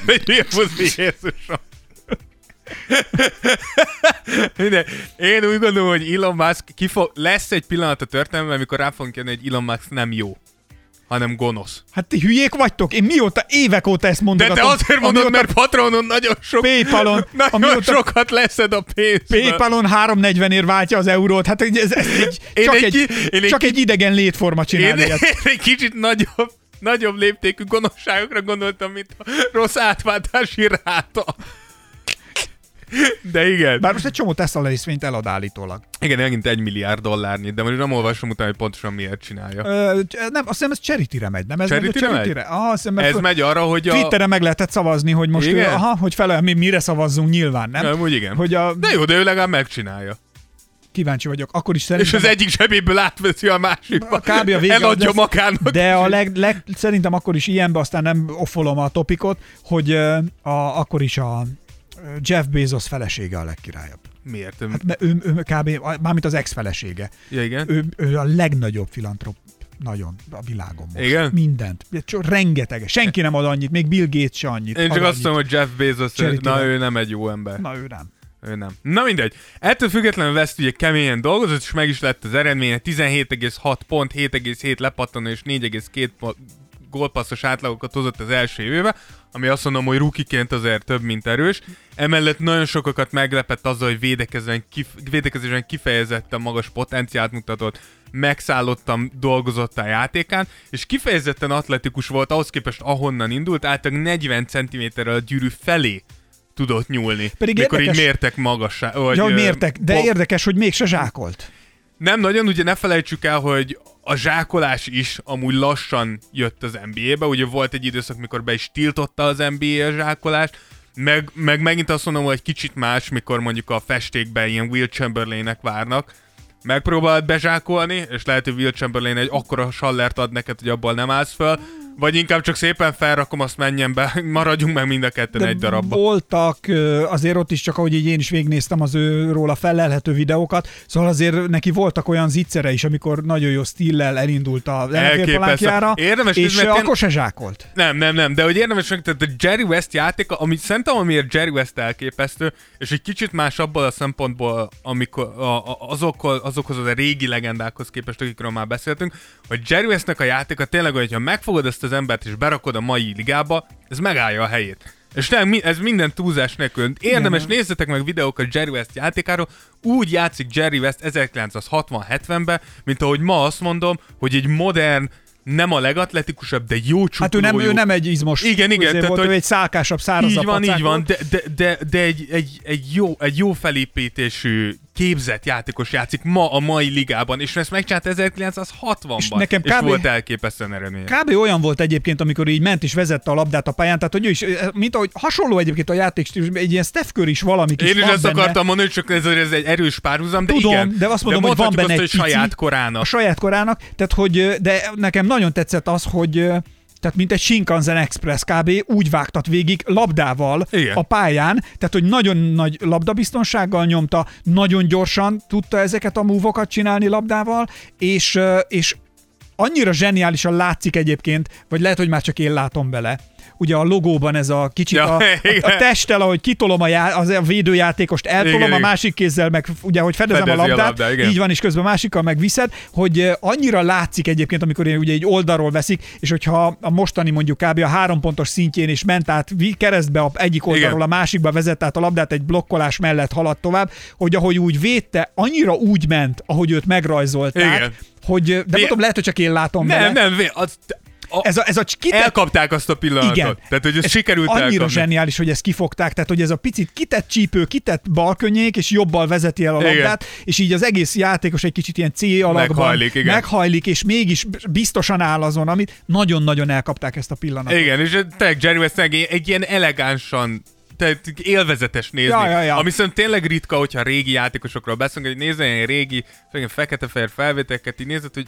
Egy ilyen buzi, Jézusom. Minden. Én úgy gondolom, hogy Elon Musk kifog, lesz egy pillanat a történelemben, amikor rá fogunk jönni, hogy Elon Musk nem jó, hanem gonosz. Hát ti hülyék vagytok? Én mióta, évek óta ezt De mondogatom. te azért mondod, amióta mert Patronon nagyon sok... Paypalon, nagyon amióta- sokat leszed a pénzből. Paypalon 340 ér váltja az eurót. Hát ez, ez egy, Én csak, egy egy, én egy csak ki- egy idegen létforma csinál Én, ilyet. én egy kicsit nagyobb, nagyobb léptékű gonoszságokra gondoltam, mint a rossz átváltási ráta. De igen. Bár most egy csomó Tesla részvényt elad állítólag. Igen, megint egy milliárd dollárnyi, de most nem olvasom utána, hogy pontosan miért csinálja. Ö, nem, azt hiszem ez charity azt nem ez Charity-re megy a megy? Ah, azt hiszem, Ez föl- megy arra, hogy a... Twitteren meg lehetett szavazni, hogy most Igen? ő, aha, hogy fel, mi, mire szavazzunk nyilván, nem? Nem, úgy igen. Hogy a, De jó, de ő legalább megcsinálja. kíváncsi vagyok, akkor is És szerintem... az egyik zsebéből átveszi a másikba. kb. a vége Eladja magának. De a leg, leg, szerintem akkor is ilyenbe, aztán nem offolom a topikot, hogy a, akkor is a Jeff Bezos felesége a legkirályabb. Miért? Hát mert ő, ő kb. mármint az ex-felesége. Ja, igen. Ő, ő a legnagyobb filantrop nagyon a világon most. Igen? Mindent. Csak rengeteg. Senki nem ad annyit, még Bill Gates se annyit. Én csak azt mondom, hogy Jeff Bezos, Charity-re. na ő nem egy jó ember. Na ő nem. Ő nem. Na mindegy. Ettől függetlenül West ugye keményen dolgozott, és meg is lett az eredménye. 17,6 pont, 7,7 lepattanó és 4,2 po- gólpasszos átlagokat hozott az első éve, ami azt mondom, hogy rukiként azért több, mint erős. Emellett nagyon sokakat meglepett azzal, hogy védekezően, kif- védekezően kifejezetten magas potenciált mutatott, megszállottan dolgozott a játékán, és kifejezetten atletikus volt ahhoz képest, ahonnan indult, általában 40 cm-rel a gyűrű felé tudott nyúlni. Pedig mikor érdekes- így mértek magasá. Vagy, Ja, mértek, de bo- érdekes, hogy mégse zsákolt. Nem nagyon, ugye ne felejtsük el, hogy a zsákolás is amúgy lassan jött az NBA-be, ugye volt egy időszak, mikor be is tiltotta az NBA a zsákolást, meg, meg megint azt mondom, hogy kicsit más, mikor mondjuk a festékben ilyen Will Chamberlainek várnak, megpróbálod bezsákolni, és lehet, hogy Will Chamberlain egy akkora sallert ad neked, hogy abból nem állsz föl, vagy inkább csak szépen felrakom, azt menjen be, maradjunk meg mind a ketten egy darabba. voltak, azért ott is csak ahogy így én is végignéztem az ő róla felelhető videókat, szóval azért neki voltak olyan zicsere is, amikor nagyon jó stillel elindult a Elképesztő. palánkjára, Érdemes és nézni, akkor se zsákolt. Nem, nem, nem, de hogy érdemes meg, tehát a Jerry West játéka, ami szerintem amiért Jerry West elképesztő, és egy kicsit más abból a szempontból, amikor a, a, azokhoz, azokhoz a régi legendákhoz képest, akikről már beszéltünk, hogy Jerry Westnek a játéka tényleg, hogyha megfogod ezt az embert és berakod a mai ligába, ez megállja a helyét. És nem, ez minden túlzás nélkül. Érdemes, nézzetek meg videókat Jerry West játékáról. Úgy játszik Jerry West 1960-70-ben, mint ahogy ma azt mondom, hogy egy modern, nem a legatletikusabb, de jó Hát ő nem, ő nem egy izmos, Igen, igen, azért tehát, volt, hogy- ő egy szálkásabb, szárazabb Így van, így van, de, de, de, de egy, egy, egy, jó, egy jó felépítésű képzett játékos játszik ma a mai ligában, és ezt megcsinálta 1960-ban, És nekem és kb- volt elképesztően eredménye. Kb. olyan volt egyébként, amikor így ment és vezette a labdát a pályán, tehát hogy ő is, mint ahogy hasonló egyébként a játékstílus, egy ilyen Steph Curry is valami Én is van ezt benne. akartam mondani, csak ez, ez egy erős párhuzam, de Tudom, igen. de azt mondom, hogy van benne azt, egy saját korának. A saját korának, tehát hogy, de nekem nagyon tetszett az, hogy tehát mint egy Shinkansen Express kb. úgy vágtat végig labdával Igen. a pályán, tehát hogy nagyon nagy labdabiztonsággal nyomta, nagyon gyorsan tudta ezeket a múvokat csinálni labdával, és, és annyira zseniálisan látszik egyébként, vagy lehet, hogy már csak én látom bele, ugye a logóban ez a kicsit Ja, a, a, a testtel, ahogy kitolom a, já, az a védőjátékost, eltolom Igen, a másik kézzel, meg ugye, hogy fedezem Fedezi a a labdát, labdát, igen. így van, és közben másikkal megviszed, hogy annyira látszik egyébként, amikor én ugye egy oldalról veszik, és hogyha a mostani mondjuk kb. a három pontos szintjén is ment át keresztbe a egyik oldalról Igen. a másikba vezet át a labdát, egy blokkolás mellett haladt tovább, hogy ahogy úgy védte, annyira úgy ment, ahogy őt megrajzolták, Igen. hogy, de mondom, lehet, hogy csak én látom Nem, vele. nem, az, a, Ez a, ez a kitett elkapták azt a pillanatot. igen. Tehát, hogy ez, Ez sikerült Annyira elkapni. zseniális, hogy ezt kifogták, tehát hogy ez a picit kitett csípő, kitett balkönnyék, és jobbal vezeti el a Igen. labdát, és így az egész játékos egy kicsit ilyen C alakban Meghajlik, igen. meghajlik, és mégis biztosan áll azon, amit nagyon-nagyon elkapták ezt a pillanatot. Igen, és tényleg Jerry West egy, ilyen elegánsan tehát élvezetes nézni. Ja, ja, ja. Ami szerintem tényleg ritka, hogyha régi játékosokról beszélünk, hogy nézzen ilyen régi, fekete-fehér felvételeket, így nézed, hogy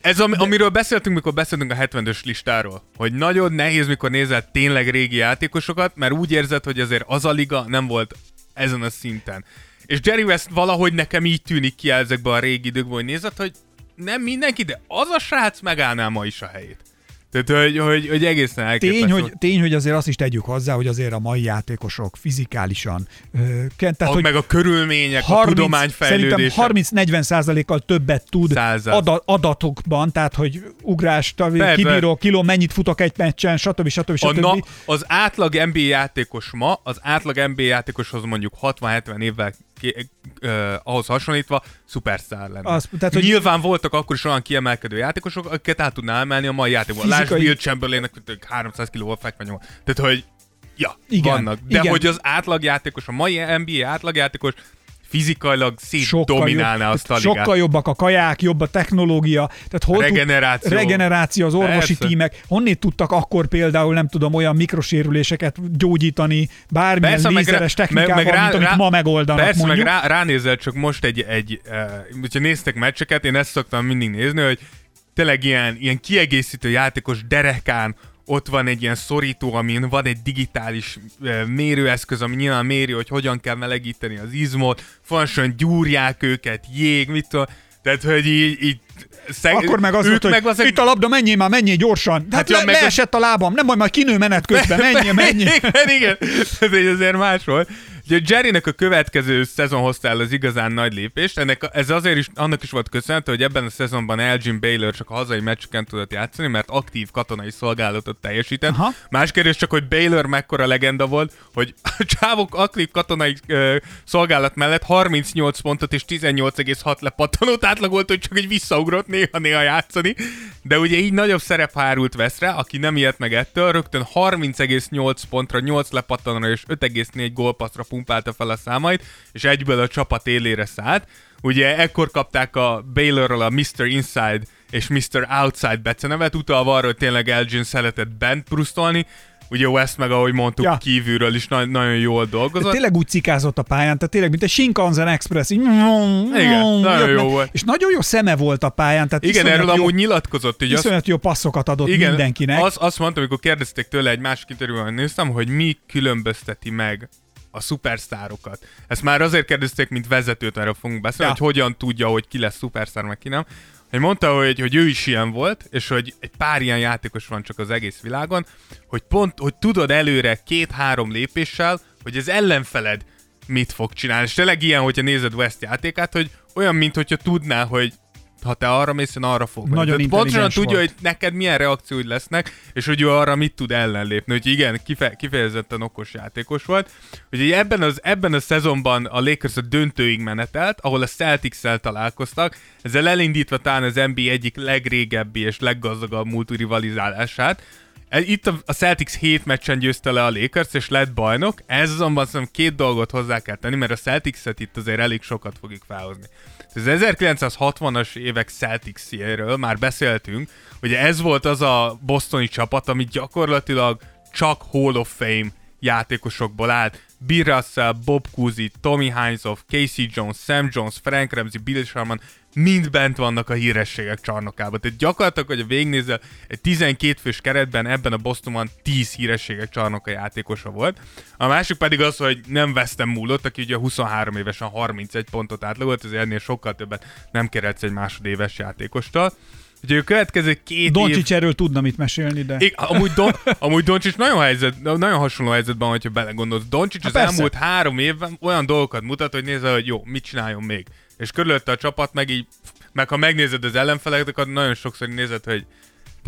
ez, am, amiről beszéltünk, mikor beszéltünk a 70-ös listáról, hogy nagyon nehéz, mikor nézel tényleg régi játékosokat, mert úgy érzed, hogy azért az a liga nem volt ezen a szinten. És Jerry West valahogy nekem így tűnik ki ezekben a régi időkben, hogy nézed, hogy nem mindenki, de az a srác megállná ma is a helyét. Tehát, hogy, hogy, hogy egészen elképesztő. Tény hogy, tény, hogy azért azt is tegyük hozzá, hogy azért a mai játékosok fizikálisan, tehát, a, hogy meg a körülmények, a tudomány Szerintem fejlődése. 30-40 százalékkal többet tud ada, adatokban, tehát hogy ugrás, kibíró, kiló, mennyit futok egy meccsen, stb. stb. A stb. na, az átlag NBA játékos ma, az átlag NBA játékoshoz mondjuk 60-70 évvel ki, eh, ahhoz hasonlítva szupersztár lenne. Az- tehát, hogy- Nyilván voltak akkor is olyan kiemelkedő játékosok, akiket át tudná emelni a mai játékban. Lásd Fizikai- Will Chamberlainnek hogy 300 kilóval fekvenyom. Tehát, hogy ja, Igen, vannak. De igen. hogy az átlagjátékos, a mai NBA átlagjátékos fizikailag szétdominálná jobb, azt a ligát. sokkal jobbak a kaják, jobb a technológia. Tehát hol tud- Regeneráció. regeneráció, az orvosi Persze. tímek. Honnét tudtak akkor például, nem tudom, olyan mikrosérüléseket gyógyítani, bármilyen Persze, meg, lézeres rá, technikával, meg, meg rá, mint amit rá, ma megoldanak Persze, mondjuk. meg rá, ránézel csak most egy, egy uh, hogyha néztek meccseket, én ezt szoktam mindig nézni, hogy tényleg ilyen, ilyen kiegészítő játékos derekán ott van egy ilyen szorító, amin van egy digitális mérőeszköz, ami nyilván méri, hogy hogyan kell melegíteni az izmot, fontosan gyúrják őket, jég, mit tudom, tehát, hogy így, így szeg, Akkor meg az volt, hogy meg valószínűleg- itt a labda, menjél már, menjél gyorsan. Hát, hát ja, le, meg leesett a lábam, nem majd majd kinő menet közben, menjél, menjél. igen, igen. Ez azért más volt. Ugye Jerrynek a következő szezon hozta el az igazán nagy lépést, ennek, ez azért is, annak is volt köszönhető, hogy ebben a szezonban Elgin Baylor csak a hazai meccseken tudott játszani, mert aktív katonai szolgálatot teljesített. Aha. Más kérdés csak, hogy Baylor mekkora legenda volt, hogy a csávok aktív katonai ö, szolgálat mellett 38 pontot és 18,6 lepattanót átlagolt, hogy csak egy visszaugrott néha-néha játszani. De ugye így nagyobb szerep hárult Veszre, aki nem ilyet meg ettől, rögtön 30,8 pontra, 8 lepattanóra és 5,4 gólpasszra pumpálta fel a számait, és egyből a csapat élére szállt. Ugye ekkor kapták a Baylorról a Mr. Inside és Mr. Outside becenevet, utalva arra, hogy tényleg Elgin szeretett bent prusztolni, ugye West meg, ahogy mondtuk, Ja. kívülről is na- nagyon jól De dolgozott. tényleg úgy cikázott a pályán, tehát tényleg, mint egy Shinkansen Express. Így, Igen, nagyon jó volt. És nagyon jó szeme volt a pályán. Tehát Igen, erről jó, amúgy nyilatkozott, hogy azt, iszonyat jó passzokat adott igen, mindenkinek. Az, azt mondtam, amikor kérdezték tőle egy másik interjúban, néztem, hogy mi különbözteti meg a szupersztárokat. Ezt már azért kérdezték, mint vezetőt, erről fogunk beszélni, Ja. hogy hogyan tudja, hogy ki lesz szupersztár, meg ki nem. Hogy mondta, hogy, hogy ő is ilyen volt, és hogy egy pár ilyen játékos van csak az egész világon, hogy pont, hogy tudod előre két-három lépéssel, hogy az ellenfeled mit fog csinálni. És tényleg ilyen, hogyha nézed West játékát, hogy olyan, mint hogyha tudná, hogy ha te arra mész, én arra fog. Nagyon Tehát pontosan tudja, volt. hogy neked milyen reakcióid lesznek, és hogy ő arra mit tud ellenlépni. Úgyhogy igen, kife- kifejezetten okos játékos volt. Ugye ebben, az, ebben a szezonban a Lakers a döntőig menetelt, ahol a Celtics-szel találkoztak, ezzel elindítva talán az NBA egyik legrégebbi és leggazdagabb múltú rivalizálását. E- Itt a a Celtics 7 meccsen győzte le a Lakers, és lett bajnok. Ez azonban szerintem két dolgot hozzá kell tenni, mert a Celtics-et itt azért elég sokat fogjuk felhozni. Az 1960-as évek Celtics-jéről már beszéltünk, ugye ez volt az a bostoni csapat, ami gyakorlatilag csak Hall of Fame játékosokból állt. Bill Russell, Bob Cousy, Tommy Heinzoff, Casey Jones, Sam Jones, Frank Ramsey, Bill Sharman, mind bent vannak a hírességek csarnokában. Tehát gyakorlatilag, hogy végignézel, egy 12 fős keretben ebben a Bostonban 10 hírességek csarnoka játékosa volt. A másik pedig az, hogy nem vesztem múlott, aki ugye 23 évesen 31 pontot átlagolt, ezért ennél sokkal többet nem keretsz egy másodéves játékostól. Ugye a következő két év... Doncsics erről tudna mit mesélni, de... Igen, amúgy, Don, amúgy Doncsics nagyon, helyzet, nagyon hasonló helyzetben, hogyha belegondolsz. Doncsics az persze. elmúlt három évben olyan dolgokat mutat, hogy nézel, hogy jó, mit csináljon még. És körülötte a csapat meg így, meg ha megnézed az ellenfeleket, akkor nagyon sokszor nézed, hogy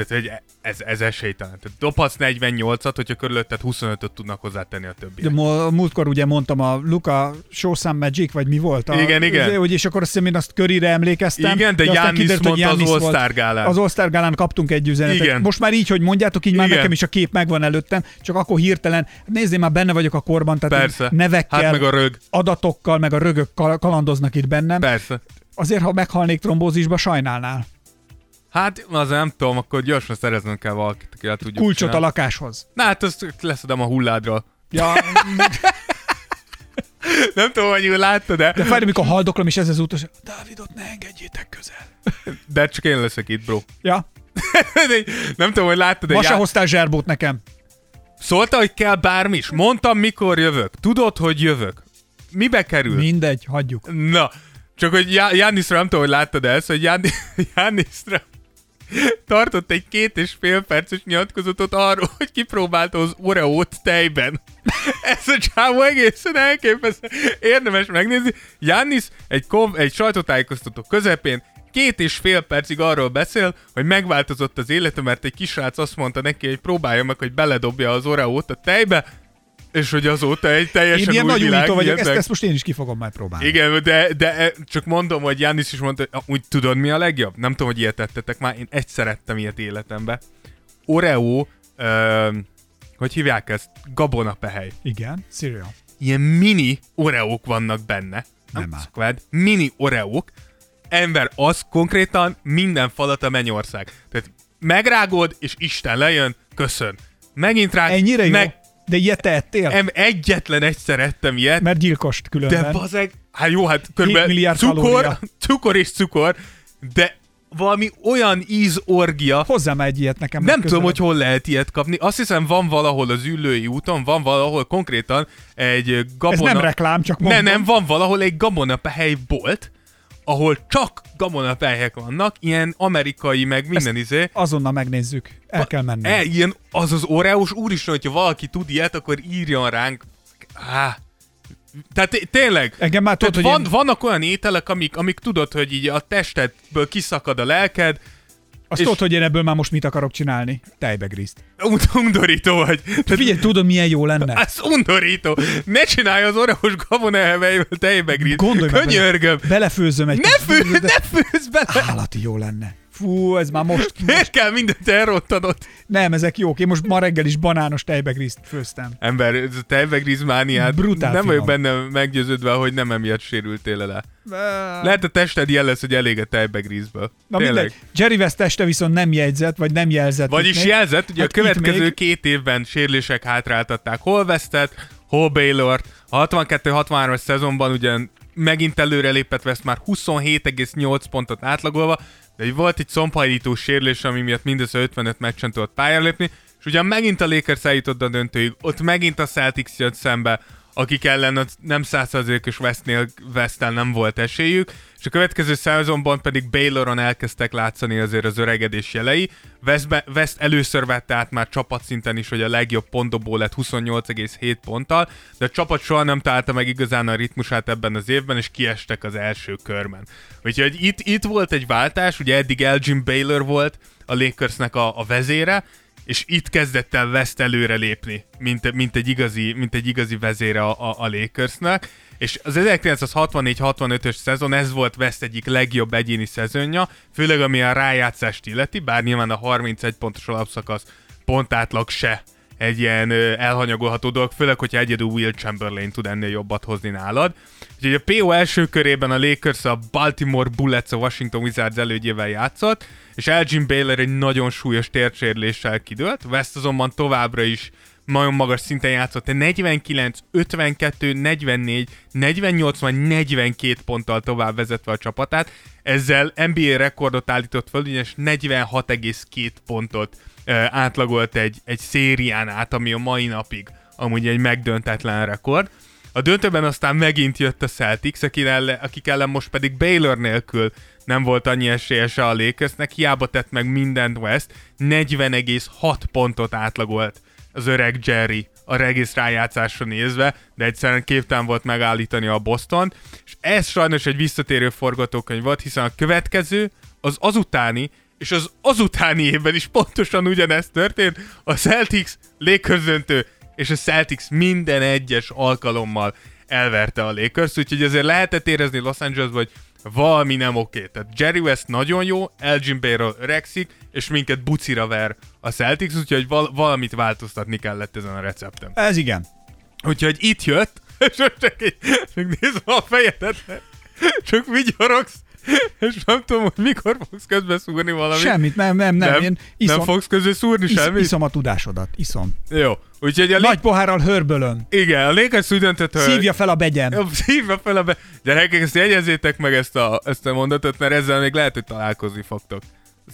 tehát, hogy ez, ez esélytelen. Tehát dobhatsz 48-at, hogyha körülötted 25-öt tudnak hozzátenni a többiek. De mo- múltkor ugye mondtam a Luka Show Some Magic, vagy mi volt? A, Igen, igen. Hogy, és akkor azt hiszem én azt körire emlékeztem. Igen, de aztán Giannis kiderült, mondta az Giannis volt. All-Star gálán. Az All-Star gálán kaptunk egy üzenetet. Igen. Most már így, hogy mondjátok, így már Igen. nekem is a kép megvan előttem, csak akkor hirtelen, nézzél már benne vagyok a korban, tehát Persze. nevekkel, Hát meg a rög. adatokkal, meg a rögök kal- kalandoznak itt bennem. Persze. Azért, ha meghalnék trombózisba, sajnálnál. Hát, az nem tudom, akkor gyorsan szereznem kell valakit, aki el tudjuk Kulcsot a csinálni. lakáshoz. Na hát, azt leszedem a hulládról. Ja, Nem tudom, hogy láttad de, de fáj, amikor haldoklom, és ez az utas, Dávidot ne engedjétek közel. de csak én leszek itt, bro. Ja, nem tudom, hogy láttad de ma já... hoztál zserbót nekem. Szólta, hogy kell bármi is. Mondtam, mikor jövök. Tudod, hogy jövök. Mibe kerül? Mindegy, hagyjuk. Na, csak hogy Já- Jániszra nem tudom, hogy láttad ezt, hogy Ján- Jániszra tartott egy két és fél perces nyilatkozatot arról, hogy kipróbálta az Oreót tejben. Ez a csávó egészen elképesztő. Érdemes megnézni. Jánisz egy, kov- egy sajtótájékoztató közepén két és fél percig arról beszél, hogy megváltozott az élete, mert egy kisrác azt mondta neki, hogy próbálja meg, hogy beledobja az Oreót a tejbe, és hogy azóta egy teljesen Én ilyen új nagy világ vagyok, ezt, ezt most én is ki fogom majd próbálni. Igen, de, de e, csak mondom, hogy Jánisz is mondta, hogy úgy tudod mi a legjobb? Nem tudom, hogy ilyet tettetek már, én egy szerettem ilyet életembe. Oreo, ö, hogy hívják ezt? Gabonapehely. Igen, cereal. Ilyen mini Oreók vannak benne. Nem áll. Squad, mini Oreók. Ember, az konkrétan minden falat a mennyország. Tehát megrágod, és Isten lejön, köszön. Megint rá... Ennyire jó? Meg, De ilyet te ettél? em, egyetlen egyszer ettem ilyet, Mert gyilkost különben. de bazeg, hát jó, hát körülbelül cukor, kalória. cukor és cukor, de valami olyan ízorgia, Hozzá már egy ilyet nekem. nem tudom, hogy hol lehet ilyet kapni. Azt hiszem, van valahol az ülői úton, van valahol konkrétan egy gabona... Ez nem reklám, csak mondom. nem, van valahol egy gabonapehely bolt, ahol csak gabonapelyhek vannak, ilyen amerikai, meg minden izé. Azonnal megnézzük. El kell menni. E, ilyen, az az Oreós, úristen, hogyha valaki tud ilyet, akkor írjon ránk. Á, Tehát té- tényleg. Engem már tudod, hogy van, én- vannak olyan ételek, amik, amik tudod, hogy így a testedből kiszakad a lelked, Azt és- tudod, hogy én ebből már most mit akarok csinálni? Tejbegriszt. und- undorító vagy. Tehát Figyelj, tudod, milyen jó lenne? ez undorító. Ne csinálj az oreos gabonaheveivel tejbegrit. Gondolj már bele. Könyörgöm. Belefőzöm egy Ne fő, ne főzz bele. Állati jó lenne. Fú, ez már most... Miért kell mindent elrottanod? Nem, ezek jók. Én most ma reggel is banános tejbegriszt főztem. Ember, ez a tejbegrizmániát Brutál nem vagyok finom. benne meggyőződve, hogy nem emiatt sérültél le. Lehet a tested jel lesz, hogy elég a tejbegrízből. Na Tényleg. mindegy. Jerry West teste viszont nem jegyzett, vagy nem jelzett. Vagyis még. jelzett, ugye Hát a következő még- két évben sérülések hátráltatták hol Westet, hol Baylort. A 62-63-as szezonban ugyan megint előrelépett West már 27,8 pontot átlagolva, de volt egy szompajító sérülés, ami miatt mindössze 55 meccsen tudott pályára lépni, és ugyan megint a Lakers eljutott a döntőig, ott megint a Celtics jött szembe, akik ellen nem 100%-os Westnél Westtel nem volt esélyük, és a következő szezonban pedig Bayloron elkezdtek látszani azért az öregedés jelei. Westbe, West először vette át már csapatszinten is, hogy a legjobb pontdobó lett 28,7 ponttal, de a csapat soha nem találta meg igazán a ritmusát ebben az évben, és kiestek az első körben. Úgyhogy itt, itt volt egy váltás, ugye eddig Elgin Baylor volt a Lakersnek a, a vezére, és itt kezdett el West előre lépni, mint, mint, egy, igazi, mint egy igazi vezére a, a, a Lakersnek, és az 1964-65-ös szezon, ez volt West egyik legjobb egyéni szezonja, főleg ami a rájátszást illeti, bár nyilván a 31 pontos alapszakasz pontátlag se egy ilyen elhanyagolható dolog, főleg, hogyha egyedül Will Chamberlain tud ennél jobbat hozni nálad. Úgyhogy a PO első körében a Lakers a Baltimore Bullets a Washington Wizards elődjével játszott, és Elgin Baylor egy nagyon súlyos térsérléssel kidőlt, West azonban továbbra is nagyon magas szinten játszott, de 49, 52, 44, 48, vagy 42 ponttal tovább vezetve a csapatát. Ezzel NBA rekordot állított föl, ugyanis 46,2 pontot ö, átlagolt egy, egy szérián át, ami a mai napig amúgy egy megdöntetlen rekord. A döntőben aztán megint jött a Celtics, akik ellen, akik ellen most pedig Baylor nélkül nem volt annyi esélyese a Lakersnek, hiába tett meg mindent West, 40,6 pontot átlagolt az öreg Jerry a rájátszásra nézve, de egyszerűen képtelen volt megállítani a Boston, és ez sajnos egy visszatérő forgatókönyv volt, hiszen a következő, az azutáni, és az azutáni évben is pontosan ugyanezt történt, a Celtics Lakers döntő, és a Celtics minden egyes alkalommal elverte a Lakers, úgyhogy azért lehetett érezni Los Angelesben, hogy valami nem oké. Tehát Jerry West nagyon jó, Elgin Baylor öregszik, és minket bucira ver a Celtics, úgyhogy val- valamit változtatni kellett ezen a recepten. Ez igen. Úgyhogy itt jött, és csak így, csak nézve a fejedet, csak vigyorogsz, és nem tudom, hogy mikor fogsz közbeszúrni valamit. Semmit, nem, nem, nem. nem, Én iszom, nem fogsz közbe szúrni isz, semmit? iszom a tudásodat, iszom. Jó, úgyhogy a Nagy pohárral hörbölön. Igen, a Lakers úgy döntött, hogy... Szívja fel a begyem. Jó, Szívja fel a be... Gyerekek, ezt jegyezzétek meg ezt a, ezt a mondatot, mert ezzel még lehet, hogy találkozni fogtok.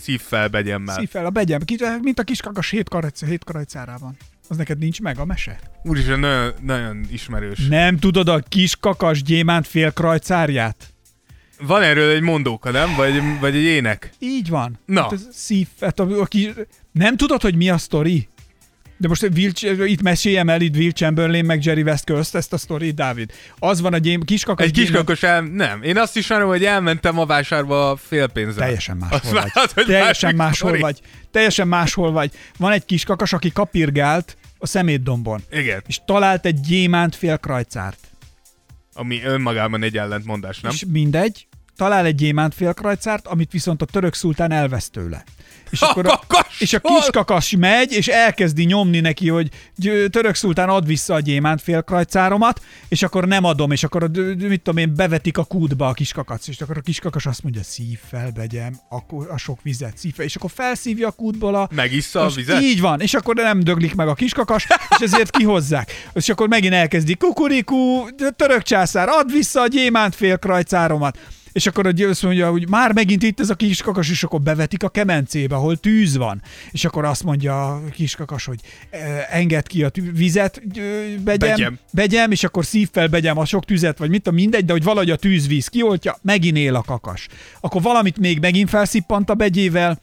Szív fel begyemmel. Szív fel a begyem. Mint a kis kakas hét, karajc, hét karajcárában. Az neked nincs meg a mese? Úristen, nagyon, nagyon ismerős. Nem tudod a kis kakas gyémánt fél krajcárját? Van erről egy mondóka, nem? Vagy, vagy egy ének? Így van. Na. Hát ez szív, hát a, a kis, nem tudod, hogy mi a sztori? De most Will, itt meséljem el itt Will Chamberlain meg Jerry West közt ezt a sztorit, Dávid. Az van a gyém, kiskakas Egy kiskakos el... Nem. Én azt ismerem, hogy elmentem a vásárba a félpénzzel. Teljesen máshol Az vagy. hogy Teljesen máshol sztori. vagy. Teljesen máshol vagy. Van egy kiskakas, aki kapirgált a szemétdombon, Igen. és talált egy gyémánt fél krajcárt. Ami önmagában egy ellentmondás, nem? És mindegy, talál egy gyémánt fél krajcárt, amit viszont a török szultán elvesz tőle. És, A akkor a, és a kiskakas megy, és elkezdi nyomni neki, hogy gy- török szultán ad vissza a gyémánt fél krajcáromat, és akkor nem adom, és akkor, a mit tudom én, bevetik a kútba a kiskakac, és akkor a kiskakas azt mondja, szív fel, begyem, akkor a sok vizet, szív fel, és akkor felszívja a kútból a, Megissza a vizet? Így van, és akkor nem döglik meg a kiskakas, és ezért kihozzák. És akkor megint elkezdi, kukurikú, török császár, add vissza a gyémánt fél krajcáromat. És akkor a azt mondja, hogy már megint itt ez a kiskakas, és akkor bevetik a kemencébe, ahol tűz van. És akkor azt mondja a kiskakas, hogy e, enged ki a tű- vizet, begyem, Begyem. begyem, és akkor szív fel begyem a sok tüzet, vagy mit tudom, mindegy, de hogy valahogy a tűzvíz kioltja, megint él a kakas. Akkor valamit még megint felszippant a begyével,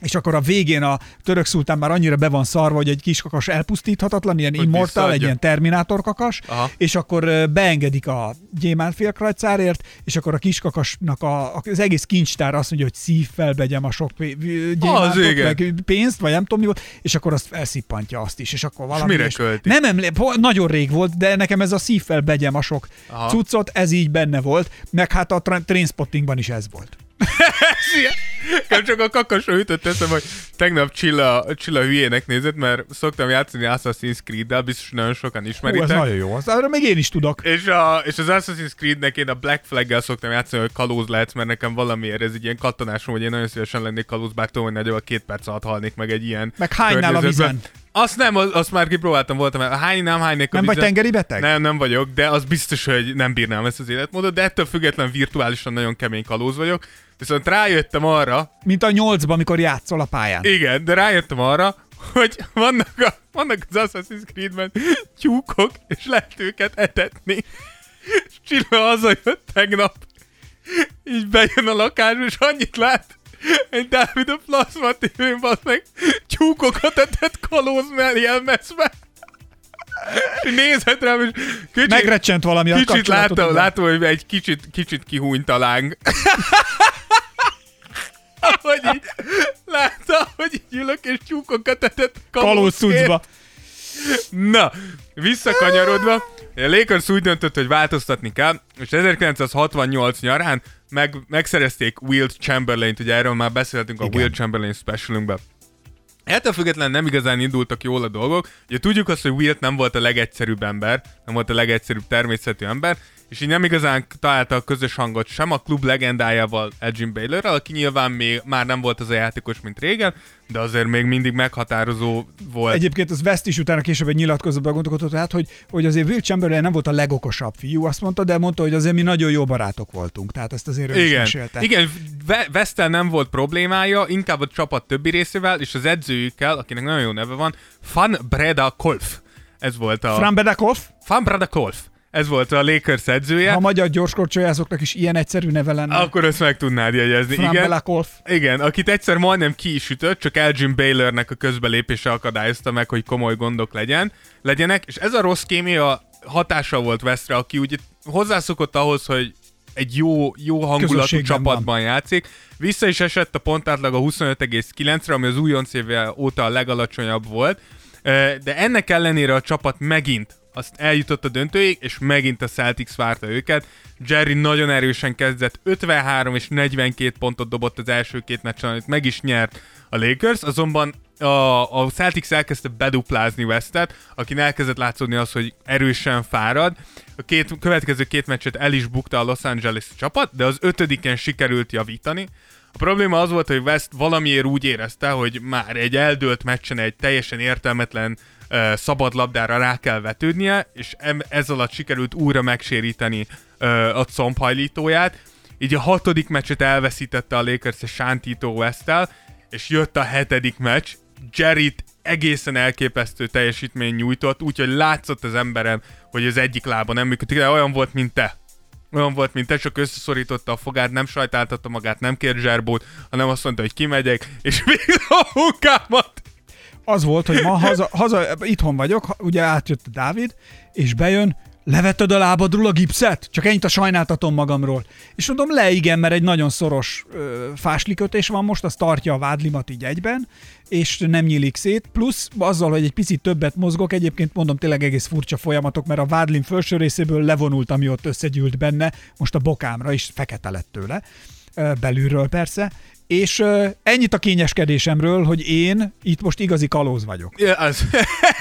és akkor a végén a török szultán már annyira be van szarva, hogy egy kis kakas elpusztíthetatlan, ilyen Hogy immortal, egy ilyen terminátor kakas, Aha. és akkor beengedik a gyémántfélkrajcárért, és akkor a kiskakasnak a, az egész kincstár azt mondja, hogy szív fel begyem a sok gyémántot, meg pénzt, vagy nem tudom mi volt, és akkor azt elszippantja azt is, és akkor valami... mire és költi? Nem emlé- nagyon rég volt, de nekem ez a szív fel begyem a sok Aha. cuccot, ez így benne volt, meg hát a tra- Trainspottingban is ez volt. Nekem csak a kakasra ütött eszem, hogy tegnap Csilla, Csilla hülyének nézett, mert szoktam játszani Assassin's Creed-del, biztos nagyon sokan Hú, ismeritek. ez nagyon jó, az, arra még én is tudok. És, a, és az Assassin's Creed-nek én a Black Flag-gel szoktam játszani, hogy kalóz lehetsz, mert nekem valamiért ez egy ilyen kattanásom, hogy én nagyon szívesen lennék kalóz, bár tudom, hogy nagyobb két perc alatt halnék meg egy ilyen Meg hánynál a vizen? Azt nem, az- azt már kipróbáltam, voltam, mert hány nem hánynék Nem vagy tengeri beteg? Nem, nem vagyok, de az biztos, hogy nem bírnám ezt az életmódot, de ettől független virtuálisan nagyon kemény kalóz vagyok. Viszont rájöttem arra, Mint a nyolcban, amikor játszol a pályán. igen, de rájöttem arra, hogy vannak, a, vannak az Assassin's Creed-ben tyúkok, és lehet őket etetni. És Csilla hazajött tegnap, így bejön a lakásba, és annyit lát, egy Dávid a Plasma tévén, meg, tyúkokat etett kalóz. És nézhet rám, és kicsit, Megrecsent valami kicsit láttam, látom, hogy egy kicsit, kicsit kihúnyt a láng. Ahogy így, látta, hogy így ülök, és tyúkokat etett Kalóz kalózként. cuccba. Na, visszakanyarodva, a Lakers úgy döntött, hogy változtatni kell, és 1968 nyarán meg, megszerezték Wilt Chamberlain-t, ugye erről már beszéltünk Igen. a Wilt Chamberlain specialunkban. Ettől függetlenül nem igazán indultak jól a dolgok. Ugye tudjuk azt, hogy Wilt nem volt a legegyszerűbb ember, nem volt a legegyszerűbb természetű ember, és így nem igazán találta a közös hangot sem a klub legendájával, Elgin Baylorral, aki nyilván még már nem volt az a játékos, mint régen, de azért még mindig meghatározó volt. Egyébként az West is utána később egy nyilatkozatban gondolkodott, hát, hogy, hogy azért Will Chamberlain nem volt a legokosabb fiú, azt mondta, de mondta, hogy azért mi nagyon jó barátok voltunk. Tehát ezt azért ő is Igen, mesélte. igen Westel nem volt problémája, inkább a csapat többi részével, és az edzőjükkel, akinek nagyon jó neve van, Fan Breda Kolf. Ez volt a... Fran Bedakov, Fan Breda Kolf. Ez volt a Lakers edzője. ha a magyar gyorskorcsolyázóknak is ilyen egyszerű neve lenne. Akkor ezt meg tudnád jegyezni. Fran igen. Igen, akit egyszer majdnem ki is ütött, csak Elgin Baylornek a közbelépése akadályozta meg, hogy komoly gondok legyen, legyenek, és ez a rossz kémia hatása volt Westre, aki ugye hozzászokott ahhoz, hogy egy jó, jó hangulatú csapatban játszik. Vissza is esett a pontátlag a 25,9-re, ami az újonc éve óta a legalacsonyabb volt, de ennek ellenére a csapat megint azt eljutott a döntőig, és megint a Celtics várta őket. Jerry nagyon erősen kezdett, 53 és 42 pontot dobott az első két meccsen, amit meg is nyert a Lakers, azonban a, a Celtics elkezdte beduplázni Westet, akin elkezdett látszódni az, hogy erősen fárad. A két, következő két meccset el is bukta a Los Angeles csapat, de az ötödiken sikerült javítani. A probléma az volt, hogy West valamiért úgy érezte, hogy már egy eldőlt meccsen egy teljesen értelmetlen uh, szabadlabdára rá kell vetődnie, és ez alatt sikerült újra megséríteni a combhajlítóját. Így a hatodik meccset elveszítette a Lakers a sántító west és jött a hetedik meccs. Jerryt egészen elképesztő teljesítmény nyújtott, úgyhogy látszott az emberem, hogy az egyik lába nem működik, de olyan volt, mint te. Olyan volt, mint te, csak összeszorította a fogát, nem sajtáltatta magát, nem kért zserbót, hanem azt mondta, hogy kimegyek, és végül a munkámat. Az volt, hogy ma haza, haza itthon vagyok, ugye átjött a Dávid, és bejön, levetted a lábadról a gipszet? Csak ennyit a sajnáltatom magamról. És mondom, le igen, mert egy nagyon szoros ö, fáslikötés van most, az tartja a vádlimat így egyben, és nem nyílik szét, plusz azzal, hogy egy picit többet mozgok, egyébként mondom tényleg egész furcsa folyamatok, mert a vádlim felső részéből levonult, ami ott összegyűlt benne, most a bokámra is fekete lett tőle, ö, belülről persze, és ö, ennyit a kényeskedésemről, hogy én itt most igazi kalóz vagyok. Ja, az...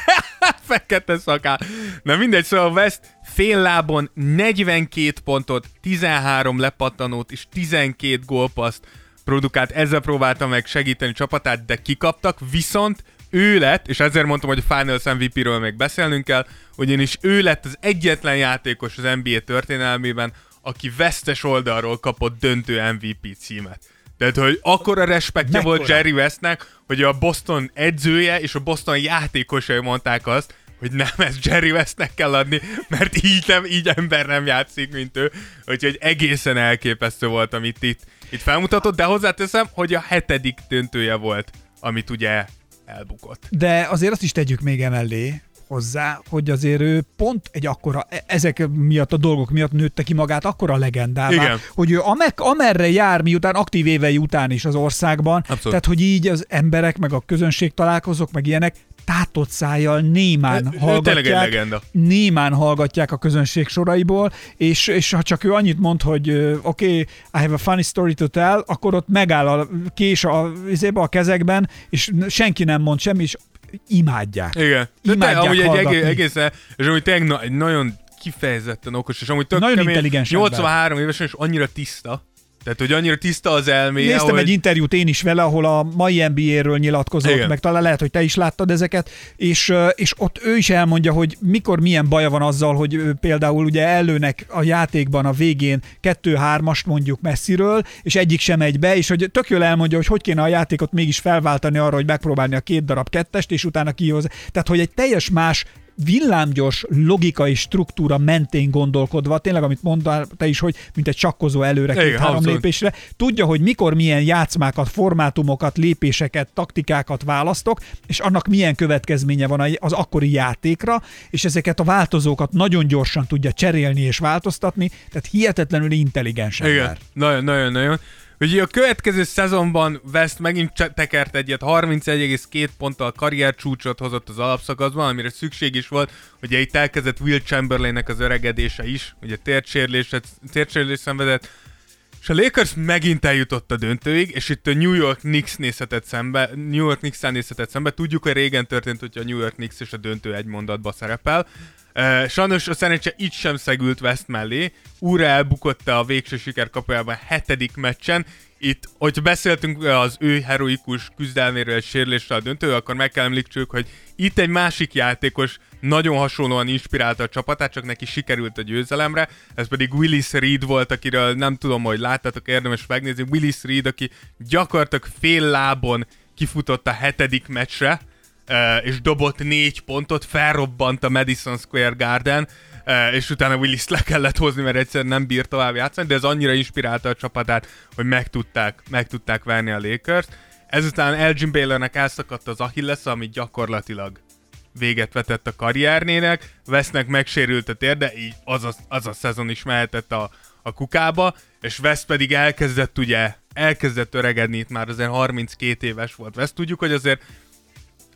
Fekete szakál. Na mindegy, szóval West fél lábon 42 pontot, 13 lepattanót és 12 gólpaszt produkált, ezzel próbálta meg segíteni csapatát, de kikaptak, viszont ő lett, és ezért mondtam, hogy a Finals MVP-ről még beszélnünk kell, ugyanis ő lett az egyetlen játékos az NBA történelmében, aki vesztes oldalról kapott döntő MVP címet. Tehát, hogy akkora respektje Mekkora? volt Jerry Westnek, hogy a Boston edzője és a Boston játékosai mondták azt, hogy nem, ezt Jerry Westnek kell adni, mert így, nem, így ember nem játszik, mint ő. Úgyhogy egészen elképesztő volt, amit itt, itt felmutatott, de hozzáteszem, hogy a hetedik döntője volt, amit ugye elbukott. De azért azt is tegyük még emellé, hozzá, hogy azért ő pont egy akkora, e- ezek miatt a dolgok miatt nőtte ki magát akkora legendává, Igen. hogy ő amek, amerre jár, miután aktív évei után is az országban, Abszolút. tehát hogy így az emberek, meg a közönség találkozók, meg ilyenek, tátott szájjal némán Ő- hallgatják, némán hallgatják a közönség soraiból, és, és ha csak ő annyit mond, hogy oké, okay, I have a funny story to tell, akkor ott megáll a kés a, a kezekben, és senki nem mond semmi, és imádják. Igen. De te, Imádják amúgy egy hallgatni. egész, egészen, és amúgy na, egy nagyon kifejezetten okos, és amúgy tök Nagyon kemény, intelligens ember. 83 évesen, és annyira tiszta. Tehát, hogy annyira tiszta az elméje, Néztem hogy... egy interjút én is vele, ahol a mai NBA-ről nyilatkozott, Igen. meg talán lehet, hogy te is láttad ezeket, és, és ott ő is elmondja, hogy mikor milyen baja van azzal, hogy például ugye előnek a játékban a végén kettő-hármast mondjuk messziről, és egyik sem megy be, és hogy tök jól elmondja, hogy hogy kéne a játékot mégis felváltani arra, hogy megpróbálni a két darab kettest, és utána kihoz. Tehát, hogy egy teljes más villámgyors logikai struktúra mentén gondolkodva, tényleg amit mondtál te is, hogy mint egy csakkozó előre két-három lépésre, tudja, hogy mikor milyen játszmákat, formátumokat, lépéseket, taktikákat választok, és annak milyen következménye van az akkori játékra, és ezeket a változókat nagyon gyorsan tudja cserélni és változtatni, tehát hihetetlenül intelligens ember. Igen, nagyon, nagyon, nagyon. Ugye a következő szezonban West megint tekert egyet, 31,2 ponttal karrier csúcsot hozott az alapszakaszban, amire szükség is volt, ugye itt elkezdett Will Chamberlainnek az öregedése is, ugye térdsérülés szenvedett, és a Lakers megint eljutott a döntőig, és itt a New York Knicks nézhetett szembe, New York knicks nézhetett szembe. Tudjuk, hogy régen történt, hogy a New York Knicks és a döntő egy mondatba szerepel. Sajnos a szerencse itt sem szegült West mellé, újra elbukotta a végső siker kapujában hetedik meccsen. Itt, hogyha beszéltünk az ő heroikus küzdelméről és sérülésről a döntő, akkor meg kell említsük, hogy itt egy másik játékos nagyon hasonlóan inspirálta a csapatát, csak neki sikerült a győzelemre, ez pedig Willis Reed volt, akiről nem tudom, hogy láttátok, érdemes megnézni, Willis Reed, aki gyakorlatilag fél lábon kifutott a hetedik meccsre, és dobott négy pontot, felrobbant a Madison Square Garden, eh, és utána willis le kellett hozni, mert egyszerűen nem bír tovább játszani, de ez annyira inspirálta a csapatát, hogy meg tudták, meg tudták verni a Lakers. Ezután Elgin Baylornek elszakadt az Achilles, ami gyakorlatilag véget vetett a karriernének, Vesznek megsérült a térde, így az a, az a szezon is mehetett a, a kukába, és Vesz pedig elkezdett ugye, elkezdett öregedni, itt már azért 32 éves volt. Vesz tudjuk, hogy azért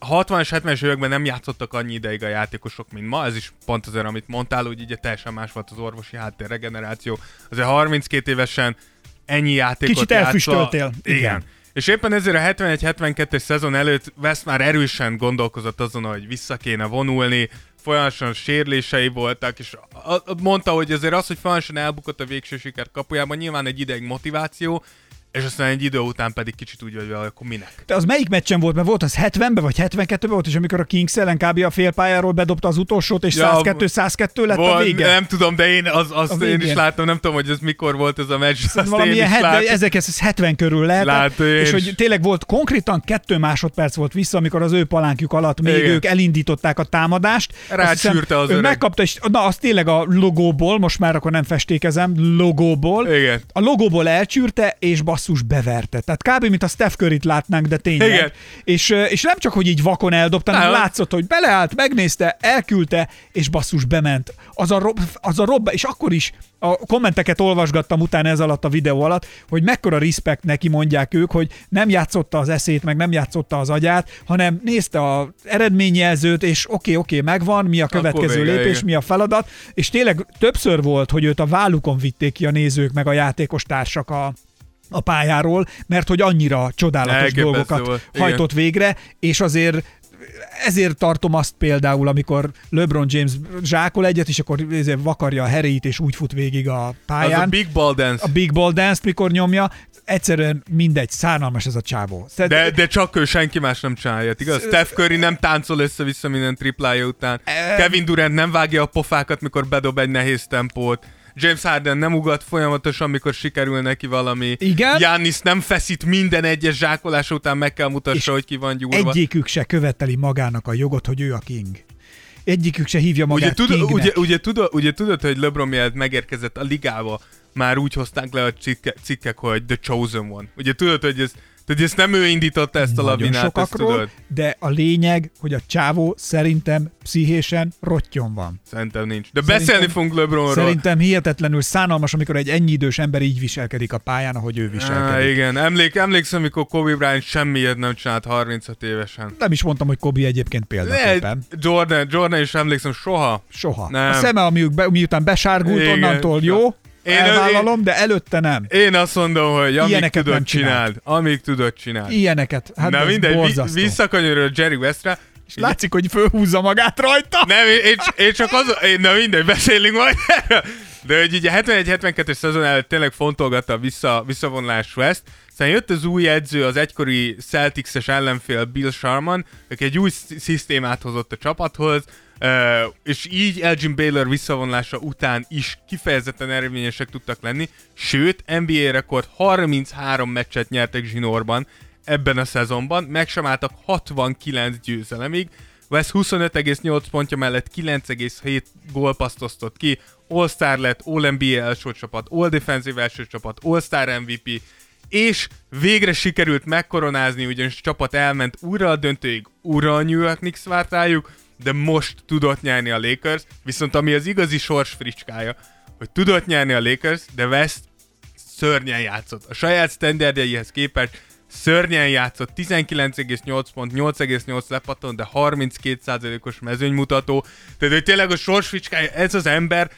60-as, 70-es években nem játszottak annyi ideig a játékosok, mint ma, ez is pont azért, amit mondtál, hogy ugye teljesen más volt az orvosi háttér regeneráció. Azért 32 évesen ennyi játékot Kicsit elfüstöltél. Igen. Igen. És éppen ezért a 71-72-es szezon előtt West már erősen gondolkozott azon, hogy vissza kéne vonulni, folyamatosan sérülései voltak, és mondta, hogy azért az, hogy folyamatosan elbukott a végső siker kapujában, nyilván egy ideig motiváció, és aztán egy idő után pedig kicsit úgy, hogy akkor minek. De az melyik meccsen volt? Mert volt az 70-ben vagy 72-ben volt, és amikor a Kings ellen kb. a félpályáról bedobta az utolsót, és Ja, 102-102 lett a Vol- vége. Nem tudom, de én az, azt A én is láttam, nem tudom, hogy ez mikor volt ez a meccs. Azt én Valamilyen is het, láttam. 1970 körül lehet. Látom én és is. hogy tényleg volt konkrétan kettő másodperc volt vissza, amikor az ő palánkjuk alatt még Igen. ők elindították a támadást. Rácsűrte az ő öreg. megkapta, és na, az tényleg a logóból, most már akkor nem festékezem, logóból. Igen. A logóból elcsűrte, és basszus beverte. Tehát kb. mint a Steph Curry-t látnánk, de tényleg. Igen. És, és nem csak, hogy így vakon eldobta, hanem Nem. látszott, hogy beleállt, megnézte, elküldte, és basszus bement. Az a, rob, az a robba, és akkor is a kommenteket olvasgattam utána ez alatt a videó alatt, hogy mekkora respekt neki mondják ők, hogy nem játszotta az eszét, meg nem játszotta az agyát, hanem nézte az eredményjelzőt, és oké, okay, oké, okay, megvan, mi a következő vége, lépés, igen. mi a feladat, és tényleg többször volt, hogy őt a vállukon vitték ki a nézők, meg a játékos társak a, a pályáról, mert hogy annyira csodálatos Elképesztő dolgokat volt, igen. hajtott végre, és azért ezért tartom azt például, amikor LeBron James zsákol egyet, és akkor vakarja a herét, és úgy fut végig a Az pályán. a Big Ball Dance. a Big Ball Dance-t mikor nyomja, egyszerűen mindegy, szánalmas ez a csávó. Tehát- De, de csak ő, senki más nem csinálja, igaz? Steph Curry nem táncol össze-vissza minden triplája után. Kevin Durant nem vágja a pofákat, mikor bedob egy nehéz tempót. James Harden nem ugat folyamatosan, mikor sikerül neki valami. Igen. Giannis nem feszít minden egyes zsákolása után, meg kell mutassa, hogy ki van gyúrva. Egyikük se követeli magának a jogot, hogy ő a king. egyikük se hívja magát Ugye, tudod, Kingnek. ugye, ugye, tudod, ugye tudod, hogy LeBron mielőtt megérkezett a ligába, már úgy hozták le a cikke, cikkek, hogy The Chosen One. Ugye tudod, hogy ez, tehát ezt nem ő indította ezt a Nagyon lavinát, ezt sokakról, tudod? de a lényeg, hogy a csávó szerintem pszichésen rottyon van. Szerintem nincs. De Szerintem- beszélni fogunk LeBronról. Szerintem hihetetlenül szánalmas, amikor egy ennyi idős ember így viselkedik a pályán, ahogy ő Á, viselkedik. igen, Emlék, emlékszem, amikor Kobe Bryant semmiért nem csinált 36 évesen. Nem is mondtam, hogy Kobi egyébként Ne, példaképpen. Jordan, Jordan is emlékszem, soha. Soha. Nem. A szeme, ami, miután besárgult, Igen, onnantól so- jó, Én- elvállalom, de előtte nem. Én azt mondom, hogy amíg Ilyeneket tudod, csináld. Amíg tudod, csináld. Ilyeneket. Hát Na mindegy, borzasztó. visszakanyarul Jerry Westre. És látszik, hogy fölhúzza magát rajta. Nem, én, én, én csak az, én, na mindegy, beszélünk majd erről. De hogy ugye 71-72-es szezon előtt tényleg fontolgatta a vissza, visszavonulás West, aztán jött az új edző, az egykori Celtics-es ellenfél Bill Sharman, aki egy új sz- szisztémát hozott a csapathoz, Uh, és így Elgin Baylor visszavonulása után is kifejezetten eredményesek tudtak lenni, sőt, NBA rekord 33 meccset nyertek zsinórban ebben a szezonban, meg sem álltak 69 győzelemig, West 25,8 pontja mellett 9,7 gólpaszt osztott ki, All-Star lett, All-NBA első csapat, All-Defensive első csapat, All-Star MVP, és végre sikerült megkoronázni, ugyanis a csapat elment újra a döntőig, újra a New York Knicks várt de most tudott nyerni a Lakers, viszont ami az igazi sors fricskája, hogy tudott nyerni a Lakers, de West szörnyen játszott. A saját standardjaihez képest szörnyen játszott, 19,8 pont, 8,8 lepatton, de 32%-os mezőnymutató. Tehát, hogy tényleg a sorsficskája, ez az ember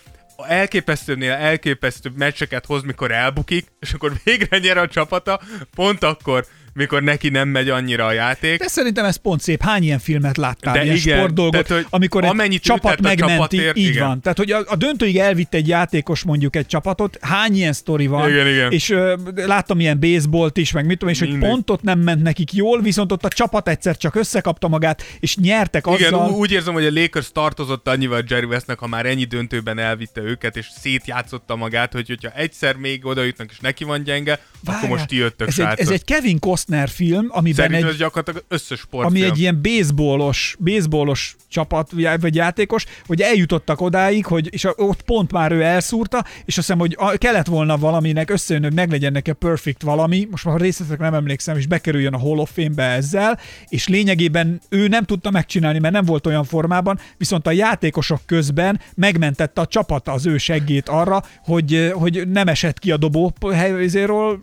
elképesztőnél elképesztőbb meccseket hoz, mikor elbukik, és akkor végre nyer a csapata, pont akkor, mikor neki nem megy annyira a játék. De szerintem ez pont szép. Hány ilyen filmet láttál, De ilyen igen, sportdolgot, tehát, hogy amikor egy csapat megmenti, csapatért, így igen. van. Tehát, hogy a, a döntőig elvitt egy játékos mondjuk egy csapatot, hány ilyen sztori van, Igen, igen. és ö, láttam ilyen baseballt is, meg mit tudom, és hogy Mindegy. pont ott nem ment nekik jól, viszont ott a csapat egyszer csak összekapta magát, és nyertek azzal. Igen, úgy érzem, hogy a Lakers tartozott annyival Jerry Westnek, ha már ennyi döntőben elvitte őket, és szétjátszotta magát, hogy hogyha egyszer még oda jutnak, és neki van gyenge, akkor Várjál, most ti jöttök, ez egy, ez egy Kevin Costner film, amiben Szerintem egy, gyakorlatilag összes sportfilm. ami egy ilyen baseballos, baseballos csapat, vagy játékos, hogy eljutottak odáig, hogy, és ott pont már ő elszúrta, és azt hiszem, hogy a, kellett volna valaminek összejön, hogy meglegyen neki a perfect valami, most már a részletekre nem emlékszem, és bekerüljön a Hall of Fame-be ezzel, és lényegében ő nem tudta megcsinálni, mert nem volt olyan formában, viszont a játékosok közben megmentette a csapata az ő seggét arra, hogy, hogy nem esett ki a dobó helyzéről,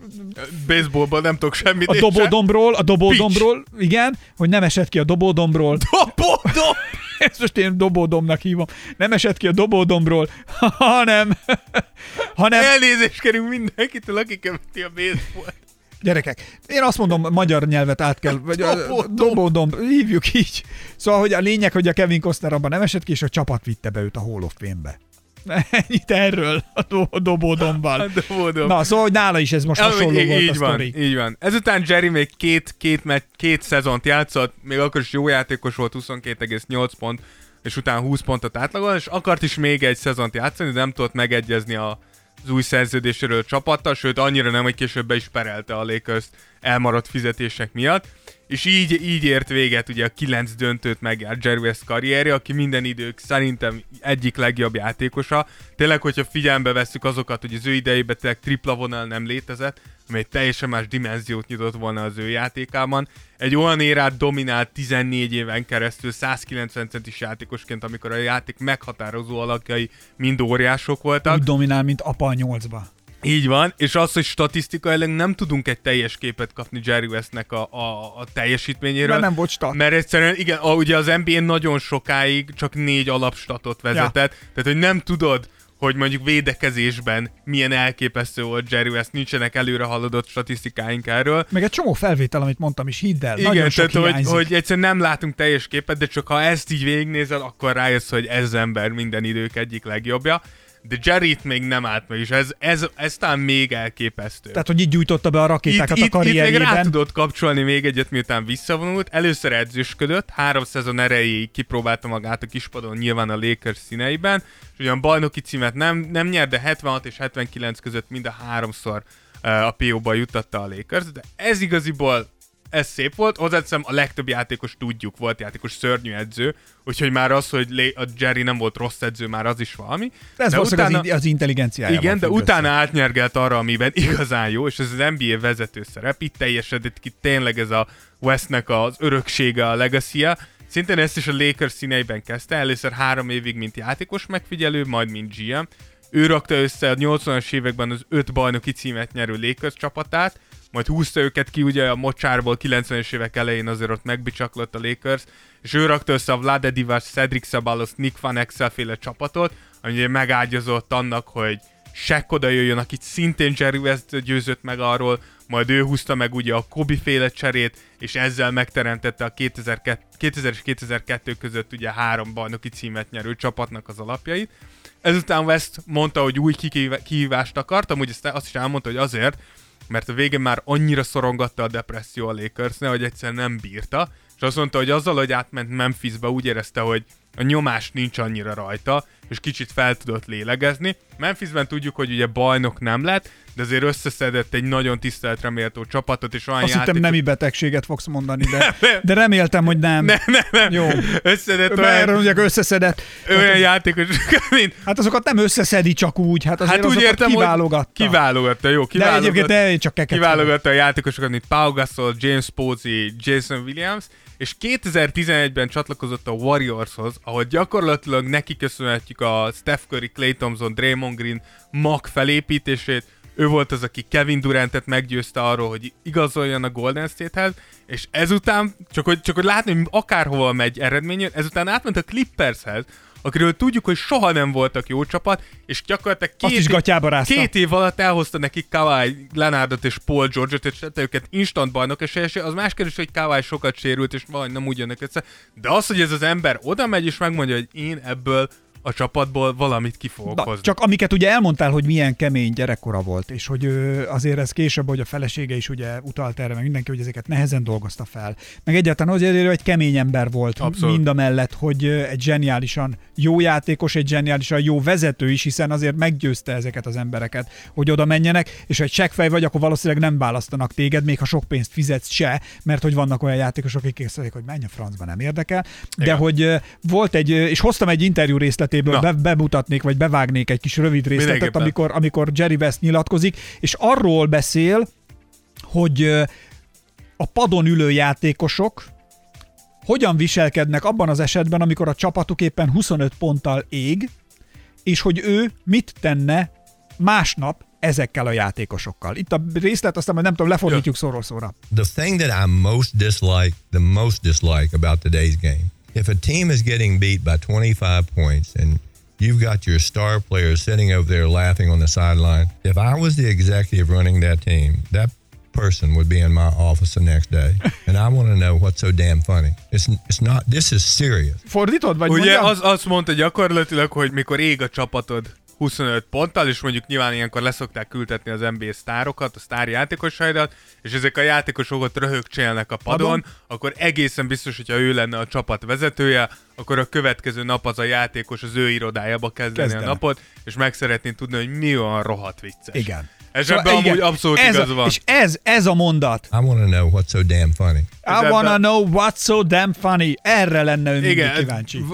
Baseballban nem tudok semmit. a sem. dobódombról, a dobódombról, igen, hogy nem esett ki a dobódombról. Dobódom! Ezt most én dobódomnak hívom. Nem esett ki a dobódomról, hanem, hanem, Elnézést kérünk mindenkitől, aki követi a baseball. gyerekek, én azt mondom, magyar nyelvet át kell, vagy a Dobódom. hívjuk így. Szóval, hogy a lényeg, hogy a Kevin Costner abban nem esett ki, és a csapat vitte be őt a Hall of Fame-be. Ennyit erről a do- dobódomban. Dobódom. Na, szóval, hogy nála is ez most hasonló így, volt így a van, sztori. így van. Ezután Jerry még két, két, meccs, két szezont játszott, még akkor is jó játékos volt, 22,8 pont, és utána 20 pontot átlagol, és akart is még egy szezont játszani, de nem tudott megegyezni a, az új szerződéséről a csapattal, sőt annyira nem, hogy később be is perelte a lakers elmaradt fizetések miatt, és így, így ért véget ugye a kilenc döntőt megjárt West karrierje, aki minden idők szerintem egyik legjobb játékosa. Tényleg, hogyha figyelembe vesszük azokat, hogy az ő idejében tényleg tripla vonal nem létezett, ami egy teljesen más dimenziót nyitott volna az ő játékában. Egy olyan érát dominált 14 éven keresztül 190 centis játékosként, amikor a játék meghatározó alakjai mind óriások voltak. Úgy dominál, mint apa a nyolcba. Így van, és az, hogy statisztikailag nem tudunk egy teljes képet kapni Jerry Westnek a, a, a teljesítményéről. Mert nem volt stat. Mert egyszerűen, igen, a, ugye az NBA nagyon sokáig csak négy alapstatot vezetett, ja. tehát hogy nem tudod, hogy mondjuk védekezésben milyen elképesztő volt Jerry West, nincsenek előre haladott statisztikáink erről. Meg egy csomó felvétel, amit mondtam is, hidd el. nagyon Igen, sok tehát hogy, hiányzik. hogy egyszerűen nem látunk teljes képet, de csak ha ezt így végignézel, akkor rájössz, hogy ez ember minden idők egyik legjobbja. De Jerryt még nem állt meg, és ez, ez, ez talán még elképesztő. Tehát, hogy így gyújtotta be a rakétákat itt, a itt, itt még rá karrierjében. tudott kapcsolni még egyet, miután visszavonult. Először edzősködött, három szezon erejéig kipróbálta magát a kispadon, nyilván a Lakers színeiben, és ugyan bajnoki címet nem, nem nyert, de 76 és 79 között mind a háromszor uh, a PO-ba juttatta a Lakers, de ez igaziból ez szép volt, hozzáteszem a legtöbb játékos tudjuk, volt játékos szörnyű edző, úgyhogy már az, hogy a Jerry nem volt rossz edző, már az is valami. Ez De utána- az, az intelligenciájával igen, de utána össze. átnyergelt arra, amiben igazán jó, és ez az NBA vezető szerep, itt teljesedett ki tényleg ez a Westnek az öröksége, a legacy Szintén ezt is a Lakers színeiben kezdte, először három évig, mint játékos megfigyelő, majd mint GM. Ő rakta össze a 80-as években az öt bajnoki címet nyerő Lakers csapatát, majd húzta őket ki ugye a mocsárból 90-es évek elején azért ott megbicsaklott a Lakers, és ő rakta össze a Vlade Divac, Cedric Sabalos, Nick Van Exel féle csapatot, ami megágyazott annak, hogy Shaq oda jöjjön, akit szintén Jerry West győzött meg arról, majd ő húzta meg ugye a Kobe féle cserét, és ezzel megteremtette a 2002, 2000 és 2002 között ugye három bajnoki címet nyerő csapatnak az alapjait. Ezután West mondta, hogy új kihívást akart, amúgy azt is elmondta, hogy azért, mert a végén már annyira szorongatta a depresszió a lakers hogy egyszerűen nem bírta, és azt mondta, hogy azzal, hogy átment Memphisbe, úgy érezte, hogy a nyomás nincs annyira rajta, és kicsit fel tudott lélegezni. Memphisben tudjuk, hogy ugye bajnok nem lett, de azért összeszedett egy nagyon tiszteletre méltó csapatot, és olyan Azt hittem játékos- nemi betegséget fogsz mondani, de, de reméltem, hogy nem. nem, nem, nem. Jó. Összedett Mert olyan, mondják összeszedett. olyan játékos, mint... Hát azokat nem összeszedi csak úgy, hát azért Hát úgy értem, kiválogatta. kiválogatta, jó, De kiválogatta. egyébként ne, csak keket. Kiválogatta a játékosokat, mint Pau Gasol, James Posey, Jason Williams, és 2011-ben csatlakozott a Warriorshoz, ahol gyakorlatilag neki köszönhetjük a Steph Curry, Clay Thompson, Draymond Green mag felépítését. Ő volt az, aki Kevin Durantet meggyőzte arról, hogy igazoljon a Golden State-hez, és ezután, csak hogy, csak hogy látni, hogy akárhova megy eredményen, ezután átment a Clippershez, akiről tudjuk, hogy soha nem voltak jó csapat, és gyakorlatilag két, Azt is gatyába rázta. két év alatt elhozta nekik Kawhi Leonardot és Paul George-ot, és tette őket instant bajnok esélyes. Az más kérdés, hogy Kawhi sokat sérült, és vagy nem úgy jönnek össze. De az, hogy ez az ember oda megy, és megmondja, hogy én ebből a csapatból valamit ki fogok Na, hozni. csak amiket ugye elmondtál, hogy milyen kemény gyerekkora volt, és hogy ő, azért ez később, hogy a felesége is ugye utalt erre, meg mindenki, hogy ezeket nehezen dolgozta fel. Meg egyáltalán azért ő egy kemény ember volt, Abszolút. mind a mellett, hogy ö, egy zseniálisan jó játékos, egy zseniálisan jó vezető is, hiszen azért meggyőzte ezeket az embereket, hogy oda menjenek, és ha egy seggfej vagy, akkor valószínűleg nem választanak téged, még ha sok pénzt fizetsz se, mert hogy vannak olyan játékosok, akik készítik, hogy menj a francba, nem érdekel. De Igen. hogy ö, volt egy, ö, és hoztam egy interjú részletéből, Na. be, bemutatnék, vagy bevágnék egy kis rövid részletet, amikor, amikor Jerry West nyilatkozik, és arról beszél, hogy a padon ülő játékosok hogyan viselkednek abban az esetben, amikor a csapatuk éppen 25 ponttal ég, és hogy ő mit tenne másnap ezekkel a játékosokkal. Itt a részlet, aztán majd nem tudom, lefordítjuk szóról szóra. The thing that I most dislike, the most dislike about today's game, if a team is getting beat by 25 points and you've got your star players sitting over there laughing on the sideline, if I was the executive running that team, that person would be in my office the next day, and I want to know what's so damn funny. It's it's not. This is serious. Fordítod, vagy Ugye mondjam? az, azt mondta gyakorlatilag, hogy mikor ég a csapatod 25 ponttal, és mondjuk nyilván ilyenkor leszokták küldetni az NBA sztárokat, a sztár játékosaidat, és ezek a játékosok ott röhögcsélnek a padon, Padon? akkor egészen biztos, hogyha ő lenne a csapat vezetője, akkor a következő nap az a játékos az ő irodájába kezdeni Kezdene. a napot, és meg szeretném tudni, hogy mi olyan rohadt vicces. Igen. Ez Szóval ebben igen, amúgy abszolút ez igaz a, van. És ez, ez a mondat. I want to know what's so damn funny. I wanna know what's so damn funny. Erre lenne ő mindig Igen, kíváncsi.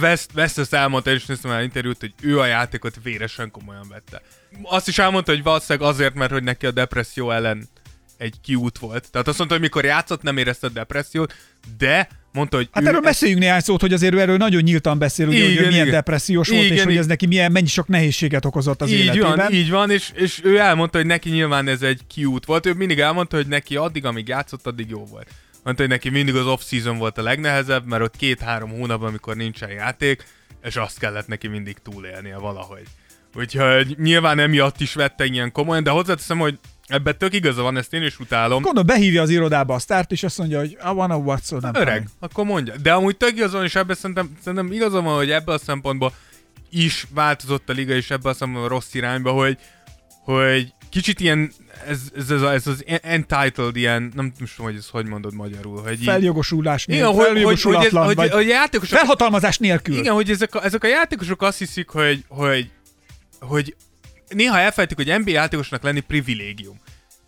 West, West ezt elmondta, és néztem el interjút, hogy ő a játékot véresen komolyan vette. Azt is elmondta, hogy valószínűleg azért, mert hogy neki a depresszió ellen egy kiút volt. Tehát azt mondta, hogy mikor játszott, nem érezte a depressziót, de mondta, hogy Hát ő erről beszéljünk néhány szót, hogy azért ő erről nagyon nyíltan beszél, ugye, hogy ő Igen, milyen igen. depressziós volt, és Igen, hogy ez igen. neki milyen, mennyi sok nehézséget okozott az így életében. van, így van, és, és ő elmondta, hogy neki nyilván ez egy kiút volt. Ő mindig elmondta, hogy neki addig, amíg játszott, addig jó volt. Mondta, hogy neki mindig az off-season volt a legnehezebb, mert ott két-három hónap, amikor nincsen játék, és azt kellett neki mindig túlélnie valahogy. Úgyhogy nyilván emiatt is vette ilyen komolyan, de hozzáteszem, hogy ebben tök igaza van, ezt én is utálom. Gondolom, behívja az irodába a sztárt, és azt mondja, hogy I wanna what's so damn Öreg, funny. akkor mondja. De amúgy tök igaza van, és ebben szerintem, szerintem igaza van, hogy ebből a szempontból is változott a liga, és ebből a szempontból rossz irányba, hogy, hogy kicsit ilyen, ez, ez, ez, ez az entitled ilyen, nem tudom, hogy ez hogy mondod magyarul, hogy Feljogosulás igen, nélkül, hogy, hogy, hogy, ez, hogy, vagy hogy a játékosok felhatalmazás nélkül. igen, hogy ezek a, ezek a játékosok azt hiszik, hogy, hogy, hogy néha elfelejtik, hogy NBA játékosnak lenni privilégium.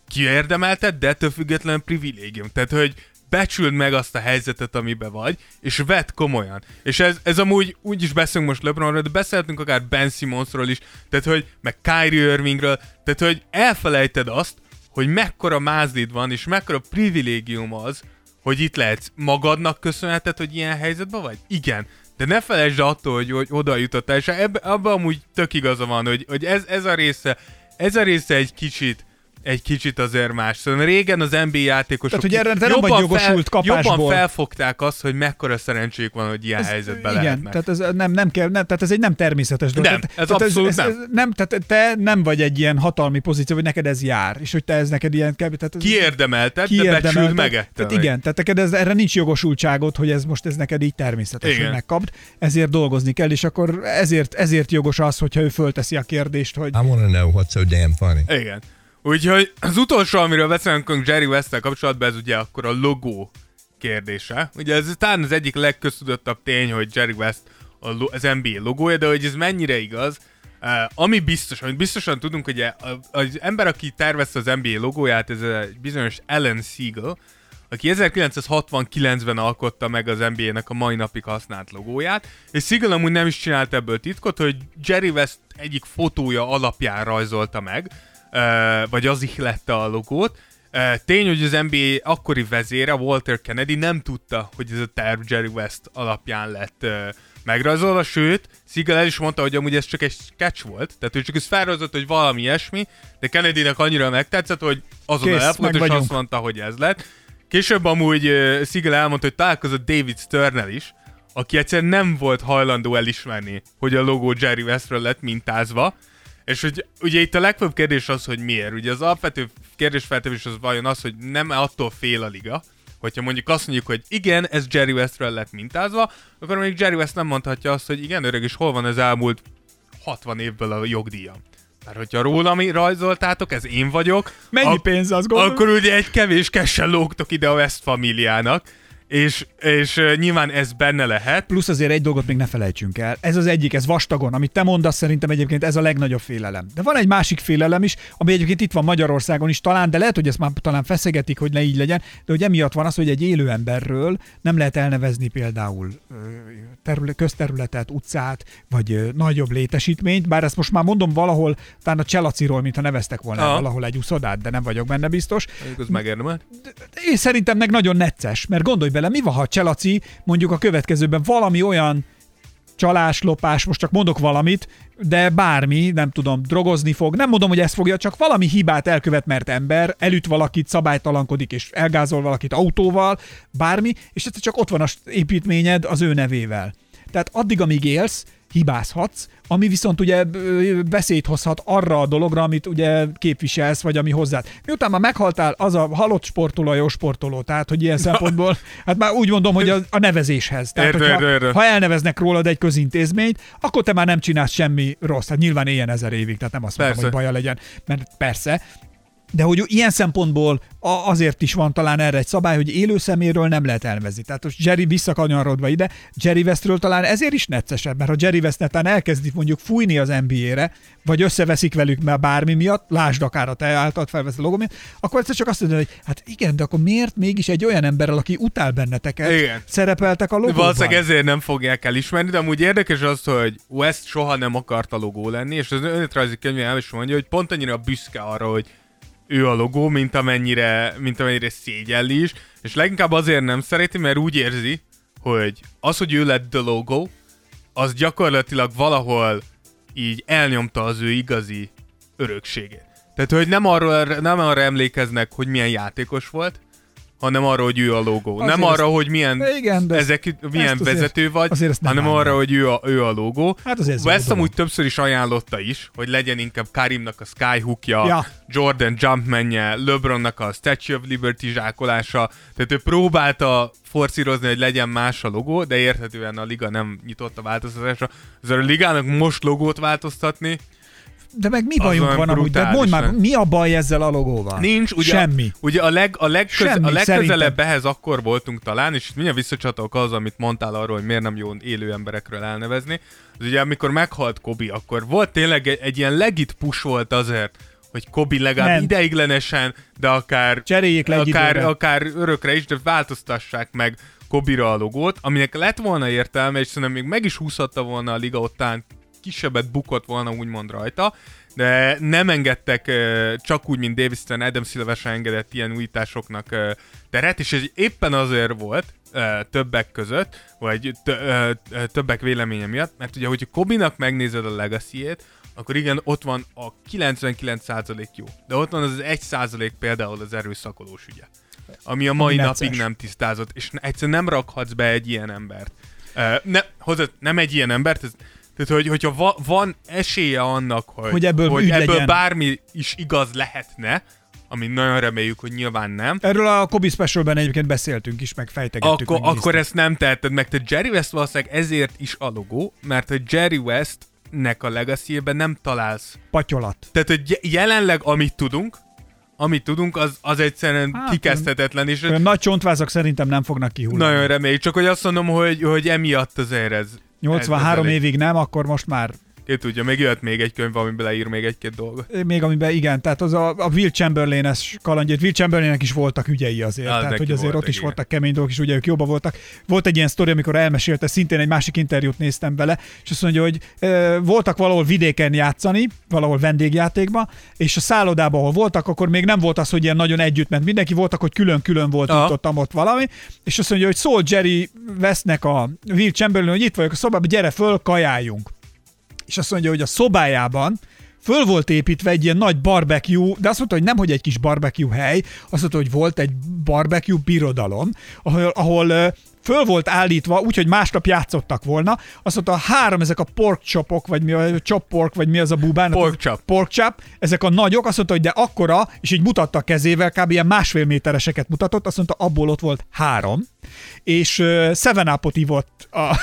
kiérdemelted, de ettől függetlenül privilégium. Tehát, hogy becsüld meg azt a helyzetet, amiben vagy, és vedd komolyan. És ez, ez amúgy úgy is beszélünk most LeBronról, de beszélhetünk akár Ben Simmonsról is, tehát hogy meg Kyrie Irvingről, tehát hogy elfelejted azt, hogy mekkora mázlid van, és mekkora privilégium az, hogy itt lehetsz magadnak köszönheted, hogy ilyen helyzetben vagy? Igen. De ne felejtsd attól, hogy, hogy oda jutottál, és ebbe, abban amúgy tök igaza van, hogy, hogy ez, ez a része, ez a része egy kicsit, egy kicsit azért más. Szóval régen az NBA játékosok Tehát, hogy erre te nem vagy jogosult kapásból. jobban felfogták azt, hogy mekkora szerencséjük van, hogy ilyen ez, helyzetbe igen, lehetnek. tehát ez nem, nem kell, nem, tehát ez egy nem természetes dolog. Nem, tehát, ez tehát abszolút ez, ez, nem. Ez, nem. Tehát te nem vagy egy ilyen hatalmi pozíció, hogy neked ez jár, és hogy te ez neked ilyen kell. Tehát ez, Kiérdemelted, de becsüld meg ettől Tehát igen, tehát neked ez, erre nincs jogosultságod, hogy ez most ez neked így természetes, Igen. hogy megkapd, ezért dolgozni kell, és akkor ezért, ezért jogos az, hogyha ő fölteszi a kérdést, hogy I want to know what's so damn funny. Igen. Úgyhogy az utolsó, amiről beszélünk Jerry west kapcsolatban, ez ugye akkor a logó kérdése. Ugye ez talán az egyik legköztudottabb tény, hogy Jerry West az NBA logója, de hogy ez mennyire igaz, Uh, ami biztos, amit biztosan tudunk, hogy az ember, aki tervezte az NBA logóját, ez egy bizonyos Alan Siegel, aki 1969-ben alkotta meg az NBA-nek a mai napig használt logóját, és Siegel amúgy nem is csinált ebből titkot, hogy Jerry West egyik fotója alapján rajzolta meg, vagy az ihlette a logót. Tény, hogy az NBA akkori vezére, Walter Kennedy nem tudta, hogy ez a terv Jerry West alapján lett megrajzolva, sőt, Siegel el is mondta, hogy amúgy ez csak egy sketch volt, tehát ő csak ez felrajzolt, hogy valami ilyesmi, de Kennedynek annyira megtetszett, hogy azonnal Kész, elfogadta, és vagyunk. azt mondta, hogy ez lett. Később amúgy uh, Siegel elmondta, hogy találkozott David Sternel is, aki egyszerűen nem volt hajlandó elismerni, hogy a logó Jerry Westről lett mintázva, és hogy ugye itt a legfőbb kérdés az, hogy miért. Ugye az alapvető kérdésfeltevés az vajon az, hogy nem attól fél a liga, hogyha mondjuk azt mondjuk, hogy igen, ez Jerry Westről lett mintázva, akkor még Jerry West nem mondhatja azt, hogy igen, öreg, és hol van az elmúlt 60 évből a jogdíjam. Mert hogyha rólam rajzoltátok, ez én vagyok. Mennyi pénz, azt gondolom? Akkor ugye egy kevés kessel lógtok ide a West familiának, és, és uh, nyilván ez benne lehet. Plusz azért egy dolgot még ne felejtsünk el. Ez az egyik, ez vastagon, amit te mondasz, szerintem egyébként ez a legnagyobb félelem. De van egy másik félelem is, ami egyébként itt van Magyarországon is talán, de lehet, hogy ezt már talán feszegetik, hogy ne így legyen, de hogy emiatt van az, hogy egy élő emberről nem lehet elnevezni például terület, közterületet, utcát, vagy nagyobb létesítményt, bár ezt most már mondom valahol, talán a Cselaciról, mintha neveztek volna Aha. valahol egy uszodát, de nem vagyok benne biztos. Megérdemelt. Én szerintem meg nagyon necces, mert gondolj bele, mi van, ha Cselaci mondjuk a következőben valami olyan csalás, lopás, most csak mondok valamit, de bármi, nem tudom, drogozni fog. Nem mondom, hogy ezt fogja, csak valami hibát elkövet, mert ember, elüt valakit, szabálytalankodik és elgázol valakit autóval, bármi, és egyszer csak ott van az építményed az ő nevével. Tehát addig, amíg élsz, hibázhatsz, ami viszont ugye veszélyt hozhat arra a dologra, amit ugye képviselsz, vagy ami hozzád. Miután már meghaltál, az a halott sportoló a jó sportoló, tehát hogy ilyen szempontból, hát már úgy mondom, hogy a, a nevezéshez. Tehát, Érde, hogyha, érde, ha elneveznek rólad egy közintézményt, akkor te már nem csinálsz semmi rossz. Hát nyilván éljen ezer évig, tehát nem azt mondom, Persze. hogy baja legyen, mert persze, de hogy ilyen szempontból azért is van talán erre egy szabály, hogy élő szeméről nem lehet elvezni. Tehát most Jerry visszakanyarodva ide, Jerry Westről talán ezért is neccesebb, mert ha Jerry West netán elkezdi mondjuk fújni az NBA-re, vagy összeveszik velük mert bármi miatt, lásd akár a te által felvesz a miatt, akkor egyszer csak azt mondja, hogy hát igen, de akkor miért mégis egy olyan emberrel, aki utál benneteket, Igen. szerepeltek a logóban? Valószínűleg ezért nem fogják elismerni, de amúgy érdekes az, hogy West soha nem akart a logó lenni, és az önéletrajzi könyvén el is mondja, hogy pont annyira büszke arra, hogy ő a logó, mint amennyire, mint amennyire szégyelli is, és leginkább azért nem szereti, mert úgy érzi, hogy az, hogy ő lett the logo, az gyakorlatilag valahol így elnyomta az ő igazi örökségét. Tehát, hogy nem, arról, nem arra emlékeznek, hogy milyen játékos volt, hanem arra, hogy ő a logó. Azért nem arra, ezt- hogy milyen, Igen, de ezt- ezek, milyen ezt azért- vezető vagy, azért ezt nem hanem állom. arra, hogy ő a, ő a logó. Hát azért ez West jó amúgy többször is ajánlotta is, hogy legyen inkább Karimnak a Skyhookja, Ja. Jordan Jumpmanje, LeBronnak a Statue of Liberty zsákolása, tehát ő próbálta forszírozni, hogy legyen más a logó, de érthetően a liga nem nyitott a változtatásra. Ezzel a ligának most logót változtatni, De meg mi bajunk van amúgy? De mondd már, nem? mi a baj ezzel a logóval? Nincs, ugye, Semmi. Ugye a, leg, a, legköz, Semmi, a legközelebb szerintem. ehhez akkor voltunk talán, és mindjárt visszacsatolok az, amit mondtál arról, hogy miért nem jó élő emberekről elnevezni. Az ugye amikor meghalt Kobi, akkor volt tényleg egy, egy ilyen legit push volt azért, hogy Kobe legalább Ment. ideiglenesen, de akár, Cseréljék le akár, időre. akár örökre is, de változtassák meg Kobira a logót, aminek lett volna értelme, és szerintem még meg is húzhatta volna a liga ottán, kisebbet bukott volna úgymond rajta, de nem engedtek csak úgy, mint Davis-ten Adam Silver se engedett ilyen újításoknak teret, és ez éppen azért volt többek között, vagy többek véleménye miatt, mert ugye, hogyha Kobinak megnézed a legacy akkor igen, ott van a 99% jó, de ott van az 1% például az erőszakolós ügye, ami a mai Necces. napig nem tisztázott, és egyszerűen nem rakhatsz be egy ilyen embert. Uh, ne, hozzá, nem egy ilyen embert, ez, tehát, hogy, hogyha va, van esélye annak, hogy, Hogy ebből hogy ebből legyen. bármi is igaz lehetne, amit nagyon reméljük, hogy nyilván nem, Erről a Kobe Specialben egyébként beszéltünk is, meg fejtegettük. akkor, meg akkor ezt nem teheted meg. Te Jerry West valószínűleg ezért is a logó, mert hogy Jerry Westnek a legacy nem találsz. Patyolat. Tehát, hogy je- jelenleg amit tudunk, amit tudunk, az, az egyszerűen Hát, kikezdhetetlen, és nagy csontvázak szerintem nem fognak kihullani. nagyon reméljük. Csak hogy azt mondom, hogy, hogy emiatt azért ez... 83 ez, évig nem, akkor most már Ki tudja, még jöhet még egy könyv, amiben leír még egy-két dolgot. még amiben igen, tehát az a, a Will Chamberlain-es kalandjét, Will Chamberlainnek is voltak ügyei azért, Az tehát hogy azért voltak, ott is igen. voltak kemény dolgok, és ugye ők jobban voltak. Volt egy ilyen sztori, amikor elmesélte, szintén egy másik interjút néztem vele, és azt mondja, hogy ö, voltak valahol vidéken játszani, valahol vendégjátékba, és a szállodában, ahol voltak, akkor még nem volt az, hogy ilyen nagyon együtt ment mindenki, voltak, hogy külön-külön volt Aha. ott, ott valami, és azt mondja, hogy szól Jerry Westnek a Will Chamberlain, hogy itt vagyok a szobában, gyere föl, kajáljunk és azt mondja, hogy a szobájában föl volt építve egy ilyen nagy barbecue, de azt mondta, hogy nem, hogy egy kis barbecue hely, azt mondta, hogy volt egy barbecue birodalom, ahol, ahol föl volt állítva, úgyhogy másnap játszottak volna, azt mondta, három ezek a pork chopok, vagy mi a chop pork, vagy mi az a bubán? Pork chop. Pork chop, ezek a nagyok, azt mondta, hogy de akkora, és így mutatta a kezével, kb. ilyen másfél métereseket mutatott, azt mondta, abból ott volt három, és uh, Seven Up-ot ivott a,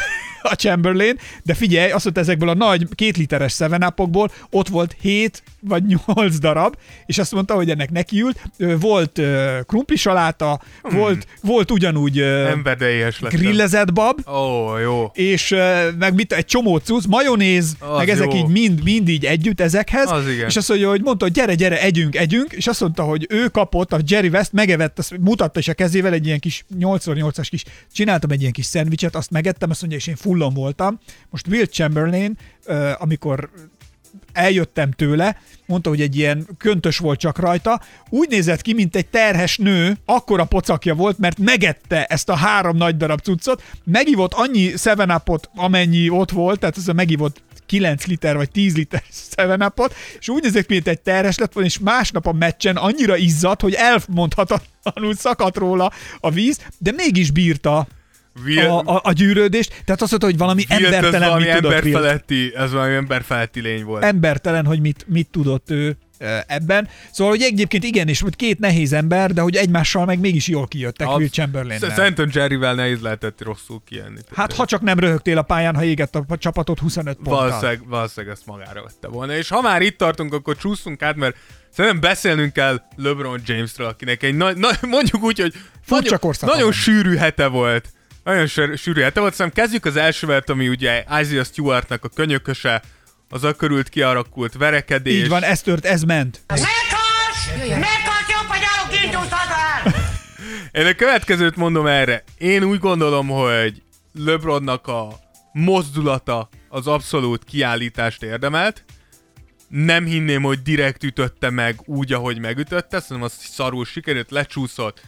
a Chamberlain, de figyelj, azt mondta, ezekből a nagy két literes Seven Up-okból ott volt 7 vagy 8 darab, és azt mondta, hogy ennek nekiült. Volt krumpli saláta, Hmm. volt, volt ugyanúgy Ember, de éhes lettem. grillezett bab, Ó, jó. és meg mit, egy csomó cucc, majonéz, Az meg ezek jó. így mind, mind így együtt ezekhez, Az igen. és azt mondja, hogy mondta, hogy gyere, gyere, együnk, együnk, és azt mondta, hogy ő kapott, a Jerry West megevett, azt mutatta is a kezével egy ilyen kis 8x8-as kis, csináltam egy ilyen kis szendvicset, azt megettem, azt mondja, és én fullon voltam. Most Will Chamberlain, amikor eljöttem tőle, mondta, hogy egy ilyen köntös volt csak rajta, úgy nézett ki, mint egy terhes nő, akkora pocakja volt, mert megette ezt a három nagy darab cuccot, megivott annyi 7 amennyi ott volt, tehát ez a megivott 9 liter vagy 10 liter 7 és úgy nézett ki, mint egy terhes lett volna, és másnap a meccsen annyira izzadt, hogy elmondhatatlanul szakadt róla a víz, de mégis bírta Will, a, a, a gyűrődést, tehát azt mondta, hogy valami Wilt, ez embertelen valami mit tudott emberfeletti, ez valami emberfeletti lény volt. embertelen, hogy mit, mit tudott ő ebben. Szóval, hogy egyébként igen, és hogy két nehéz ember, de hogy egymással meg mégis jól kijöttek Will chamberlain Sz- Szerintem Jerryvel nehéz lehetett rosszul kijönni. Hát ha csak nem röhögtél a pályán, ha égett a csapatot 25 ponttal. Valószínűleg, valószínűleg ezt magára vette volna. És ha már itt tartunk, akkor csúszunk át, mert szerintem beszélnünk kell LeBron Jamesről, akinek egy nagy, na, mondjuk úgy, hogy Furcsa nagyon, nagyon sűrű hete volt. Nagyon sűr- sűrű hete volt. Szerintem kezdjük az elsővel, ami ugye Isaiah Stewartnak a könyököse, az a körült kialakult verekedés. Így van, ez tört, ez ment. Meghalsz! Meghalsz, jobb, hogy állok indultatál! Én a következőt mondom erre. Én úgy gondolom, hogy LeBronnak a mozdulata az abszolút kiállítást érdemelt. Nem hinném, hogy direkt ütötte meg úgy, ahogy megütötte, szerintem az szarul sikerült, lecsúszott,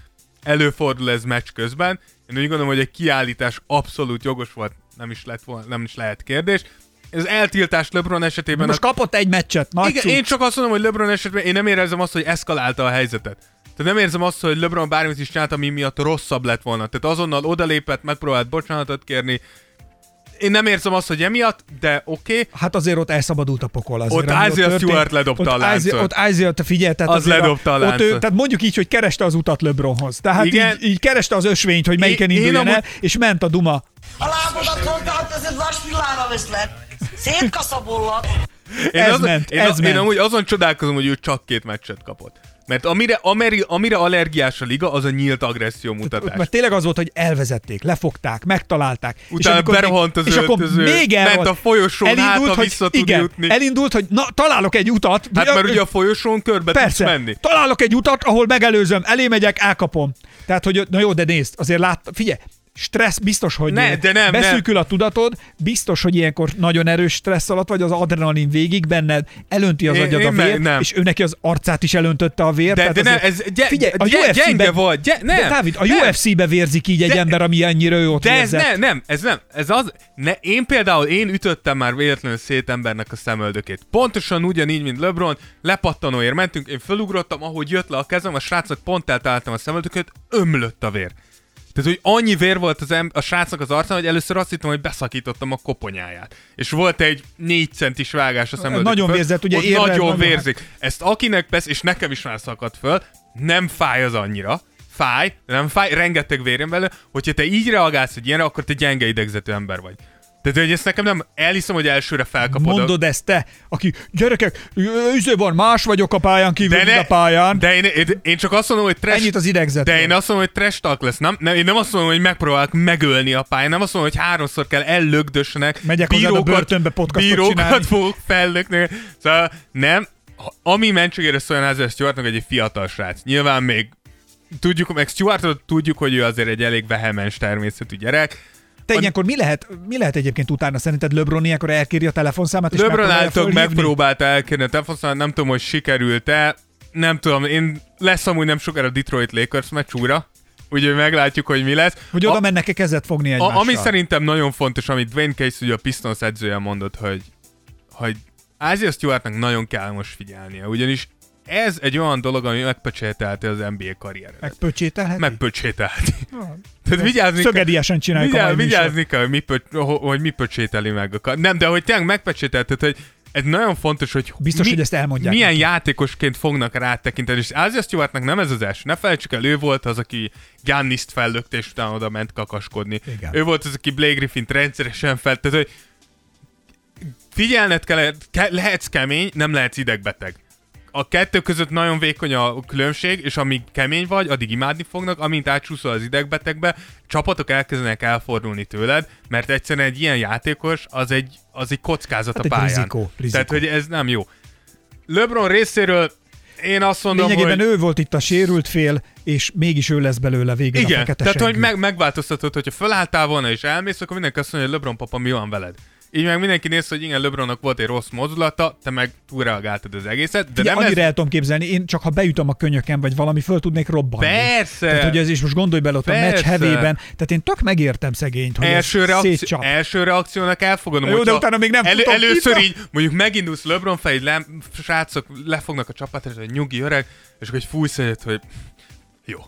előfordul ez meccs közben. Én úgy gondolom, hogy egy kiállítás abszolút jogos volt, nem is, lett volna, nem is lehet kérdés. Ez eltiltás LeBron esetében... Most a- kapott egy meccset, nagy igen, én csak azt mondom, hogy LeBron esetben én nem érzem azt, hogy eszkalálta a helyzetet. Tehát nem érzem azt, hogy LeBron bármit is csinált, ami miatt rosszabb lett volna. Tehát azonnal odalépett, megpróbált bocsánatot kérni. Én nem érzem azt, hogy emiatt, de oké. Okay. Hát azért ott elszabadult a pokol. Azért, Ott történt. Stewart ledobta ott a láncot. Ott Isaiah, te figyelj, tehát Az ledobta a ott ő, láncot. Tehát mondjuk így, hogy kereste az utat LeBronhoz. Tehát Igen. így, így, kereste az ösvényt, hogy melyiken Én- én induljon amúgy- el, és ment a duma. A lábodat mondtad, ez egy vas villára veszlek. Szétkaszabollak. Én, Ez azon, ment, én, ez én ment. amúgy azon csodálkozom, hogy ő csak két meccset kapott. Mert amire, amire, amire allergiás a liga, az a nyílt agresszió mutatás. Mert tényleg az volt, hogy elvezették, lefogták, megtalálták. Utána berohant az és akkor öltöző, még el ment a folyosón, hát, ha vissza tud igen, jutni. elindult, hogy na, találok egy utat. Hát mert ugye a folyosón körbe Persze, tudsz menni. találok egy utat, ahol megelőzöm, elé megyek, elkapom. Tehát, hogy na jó, de nézd, azért lát, figyelj, stressz biztos, hogy Ne, de nem, beszűkül a tudatod, biztos, hogy ilyenkor nagyon erős stressz alatt vagy, az adrenalin végig benned, elönti az Én- agyad én a vér, nem. és ő neki az arcát is elöntötte a vér. De, tehát de nem, azért- ez gy- figyelj, a gy- UFC-be, gyenge volt. Gy- nem, de Dávid, a nem. UFC-be vérzik így egy De- ember, ami ennyire ő ott De ez nem, nem, ez nem, ez az, ne, én például, én ütöttem már véletlenül szét embernek a szemöldökét. Pontosan ugyanígy, mint LeBron, lepattanóért mentünk, én felugrottam, ahogy jött le a kezem, a srácnak pont eltaláltam a szemöldököt, ömlött a vér. Tehát, hogy annyi vér volt az em- a srácnak az arcán, hogy először azt hittem, hogy beszakítottam a koponyáját. És volt egy négy centis vágás a szemöldök. Nagyon vérzett, ugye ott érrel Nagyon nagyon- vérzik. Ezt akinek persze, és nekem is már szakadt föl, nem fáj az annyira, fáj, nem fáj, rengeteg vérem belőle, hogyha te így reagálsz egy ilyenre, akkor te gyenge idegzetű ember vagy. Tehát, hogy ezt nekem nem, elhiszem, hogy elsőre felkapod. a- Mondod ezt te, aki, gyerekek, üző van, más vagyok a pályán kívül, de, ne, a pályán. de én, én, én, csak azt mondom, hogy trash, Ennyit az idegzetről. De én azt mondom, hogy trash talk lesz. Nem, nem, én nem azt mondom, hogy megpróbálok megölni a pályán. Nem azt mondom, hogy háromszor kell ellögdössenek. Megyek hozzád a börtönbe podcastot bírókat csinálni. fogok fellökni. Szóval nem. Ami mentségére szóljon Isaiah Stewartnak egy fiatal srác. Nyilván még tudjuk, meg Stewartot tudjuk, hogy ő azért egy elég vehemens természetű gyerek. Te ilyenkor mi lehet, mi lehet egyébként utána? Szerinted LeBron ilyenkor elkéri a telefonszámát, és LeBron által megpróbálta elkérni a telefonszámot, nem tudom, hogy sikerült-e. Nem tudom, én lesz amúgy nem sokára a Detroit Lakers meccs újra. Úgyhogy meglátjuk, hogy mi lesz. Hogy oda mennek-e kezet fogni egymással? A, ami szerintem nagyon fontos, amit Dwayne Case, ugye a Pistons edzője mondott, hogy, hogy Ázia Stewartnak nagyon kell most figyelnie, ugyanis ez egy olyan dolog, ami megpecsételti az NBA karrieredet. Megpöcsételheti? Megpöcsételheti. Tehát vigyázni Szögediesen csináljuk a vigyáz, műsort. vigyázni kell, hogy mi, ho- hogy mi pöcsételi meg. a Nem, de hogy tényleg megpecsételted, hogy ez nagyon fontos, hogy Biztos, hogy ezt elmondják milyen neki. játékosként fognak rá tekinteni. És Ázia Stewartnak nem ez az első. Ne felejtsük el, ő volt az, aki Gianniszt fellökte, és utána oda ment kakaskodni. Igen. Ő volt az, aki Blake Griffin-t rendszeresen felt. Tehát, hogy figyelned kell, ke- lehetsz kemény, nem lehetsz idegbeteg. A kettő között nagyon vékony a különbség, és amíg kemény vagy, addig imádni fognak, amint átsúszol az idegbetegbe, csapatok elkezdenek elfordulni tőled, mert egyszerűen egy ilyen játékos az egy, az egy kockázat Hát a egy pályán. rizikó, rizikó. Tehát, hogy ez nem jó. LeBron részéről én azt mondom, Lényegében hogy... ő volt itt a sérült fél, és mégis ő lesz belőle végül a Igen, fekete tehát hogy seggű. meg, megváltoztatod, hogyha felálltál volna és elmész, akkor mindenki azt mondja, hogy LeBron papa, mi van veled? Így meg mindenki néz, hogy igen, LeBronnak volt egy rossz mozdulata, te meg túlreagáltad az egészet, de Figyelj, nem annyira ez... el tudom képzelni, én csak ha beütöm a könyöken, vagy valami, föl tudnék robbanni. Persze! Tehát, hogy ez is most gondolj bele ott a meccs Persze. hevében. Tehát én tök megértem szegényt, hogy első, reakció, első reakciónak elfogadom, Jó, de utána még nem elő, Először így, mondjuk megindulsz LeBron így le, srácok lefognak a csapatra, hogy nyugi öreg, és akkor egy fújsz hogy jó.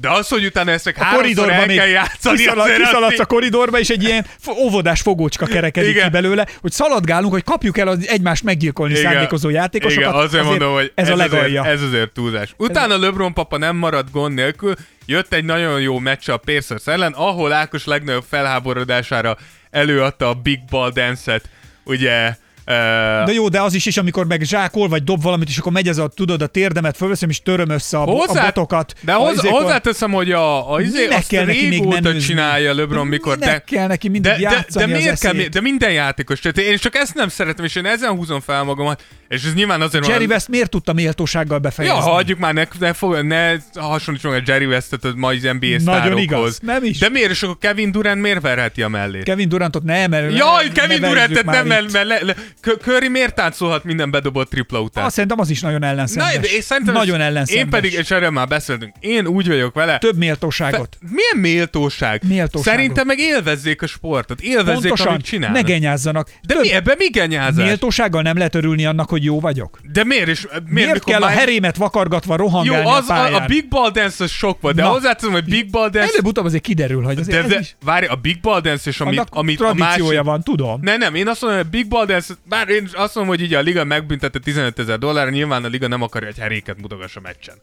De az, hogy utána ezt meg a háromszor el kell játszani, kiszalad, azért kiszaladsz a koridorba, és egy ilyen óvodás fogócska kerekedik Igen. ki belőle, hogy szaladgálunk, hogy kapjuk el az egymást meggyilkolni Igen. szándékozó játékosokat. Igen, azért, mondom, hogy ez, a legalja. Azért, ez azért túlzás. Utána LeBron papa nem maradt gond nélkül, jött egy nagyon jó meccs a Pacers ellen, ahol Ákos legnagyobb felháborodására előadta a Big Ball Dance-et, ugye... De jó, de az is is, amikor meg zsákol, vagy dob valamit, és akkor megy ez a, tudod, a térdemet fölveszem, és töröm össze a, bo- a botokat. De hoz, izékon. hozzáteszem, hogy a, a izé, azt kell neki még menőzni? csinálja LeBron, mikor... Minek kell neki mindig de, de, de, az miért kell, eszét? de minden játékos, tehát én csak ezt nem szeretem, és én ezen húzom fel magamat, és ez nyilván azért Jerry van- West miért tudta méltósággal befejezni? Ja, hagyjuk már, ne, ne, fog, ne hasonlítsunk a Jerry Westet a mai NBA Nagyon igaz, nem is. De miért, és akkor Kevin Durant miért verheti a mellét? Kevin Durantot nem, mert Jaj, Kevin Durantet nem, mert Curry miért táncolhat minden bedobott tripla után? Azt szerintem az is nagyon Na, ellenszenves. de én szerintem nagyon ellenszenves. Én pedig, és erről már beszéltünk, én úgy vagyok vele, Több méltóságot. milyen méltóság? Méltóságot. Szerintem meg élvezzék a sportot, élvezzék, Pontosan, amit csinálnak. ne genyázzanak. De mi, ebben mi genyázás? Méltósággal nem lehet örülni annak, hogy jó vagyok. De miért is? Miért, Miért, kell már... a herémet vakargatva rohangálni Jó, az, a pályán? a Big Ball Dance az sok volt, de Na. hozzáteszem, hogy Big Ball Dance... Előbb-utóbb azért kiderül, hogy azért De, ez de is várj, a Big Ball Dance és amit, annak amit a másik... van, tudom. Ne, nem, én azt mondom, hogy a Big Ball Dance, bár én azt mondom, hogy így a liga megbüntette 15 ezer dollár, nyilván a liga nem akarja, hogy heréket mutogass a meccsen.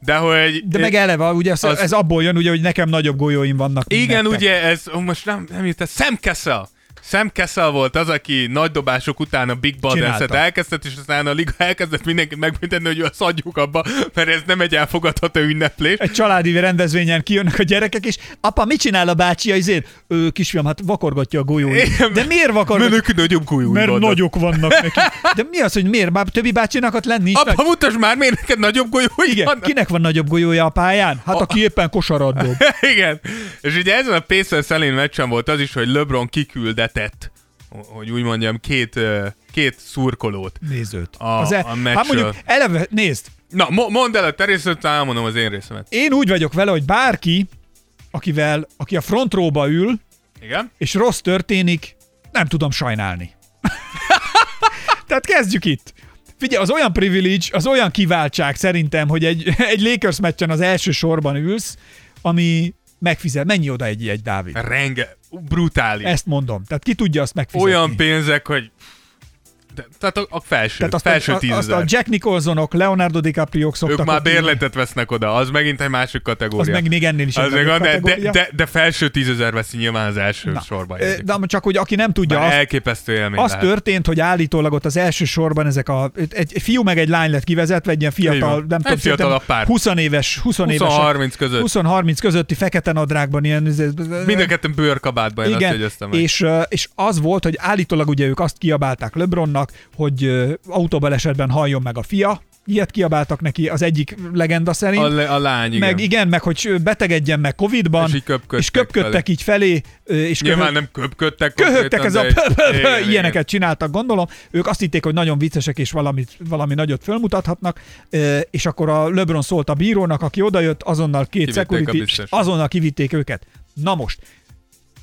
De hogy... De meg eleve, ugye ez, az- ez abból jön, ugye, hogy nekem nagyobb golyóim vannak. Igen, nektek. ugye ez, ó, most nem, nem jut, Sam Kessel. Sam Kessel volt az, aki nagy dobások után a Big Csinálta. elkezdett, és aztán a liga elkezdett mindenkit megbüntetni, hogy azt adjuk abba, mert ez nem egy elfogadható ünneplés. Egy családi rendezvényen kijönnek a gyerekek, és apa, mit csinál a bácsi? Azért, ő, kisfiam, hát vakorgatja a golyóit. De miért vakorgatja? Mert neki nagyobb golyói Mert vannak. nagyok vannak neki. De mi az, hogy miért? Már többi bácsinak ott lenni? Apa, mutasd már, miért neked nagyobb golyói Igen, vannak? kinek van nagyobb golyója a pályán? Hát aki éppen kosarat dob. Igen. És ugye ezen a Pacers elleni meccsen volt az is, hogy LeBron kiküldetett, hogy úgy mondjam, két, két szurkolót. Nézőt. A- Az a meccsről. hát mondjuk eleve, nézd, Na, mo- mondd el a te részlet, elmondom az én részemet. én úgy vagyok vele, hogy bárki, akivel, aki a front róba ül, Igen? és rossz történik, nem tudom sajnálni. Tehát kezdjük itt. Figyelj, az olyan privilege, az olyan kiváltság szerintem, hogy egy, egy Lakers meccsen az első sorban ülsz, ami megfizet. Mennyi oda egy egy Dávid? Renge, brutális. Ezt mondom. Tehát ki tudja azt megfizetni? Olyan pénzek, hogy... De, tehát a, a felső, Tehát azt, felső a, azt a. Jack Nicholsonok, Leonardo DiCaprio szoktak Ők már bérletet vesznek oda, az megint egy másik Az kategória. meg még ennél is az egy nagyobb de, de, kategória. de, de, felső tízezer veszi nyilván az első Na, sorban. ö, De csak, hogy aki nem tudja, Bár azt, elképesztő élmény az lehet. történt, hogy állítólag ott az első sorban ezek a, egy, egy fiú meg egy lány lett kivezetve, egy ilyen fiatal, van. nem tudom, fiatalabb szerintem pár. 20 éves, 20 éves, 20-30 között. 20-30 közötti fekete nadrágban ilyen... Mind a ketten bőrkabátban, én azt igen, meg. és, és az volt, hogy állítólag ugye ők azt kiabálták LeBronnak, hogy ö, autóbalesetben halljon meg a fia, ilyet kiabáltak neki az egyik legenda szerint. A, le, a lány, igen. meg igen, meg hogy betegedjen meg Covid-ban, És így köpködtek és köpködtek felé. így felé, és Nyilván köhög- nem köpködtek köhögtek ez a igen, ilyeneket csináltak, gondolom. Ők azt hitték, hogy nagyon viccesek és valamit, valami nagyot fölmutathatnak, és akkor a LeBron szólt a bírónak, aki odajött, azonnal két security, azonnal kivitték őket. Na most,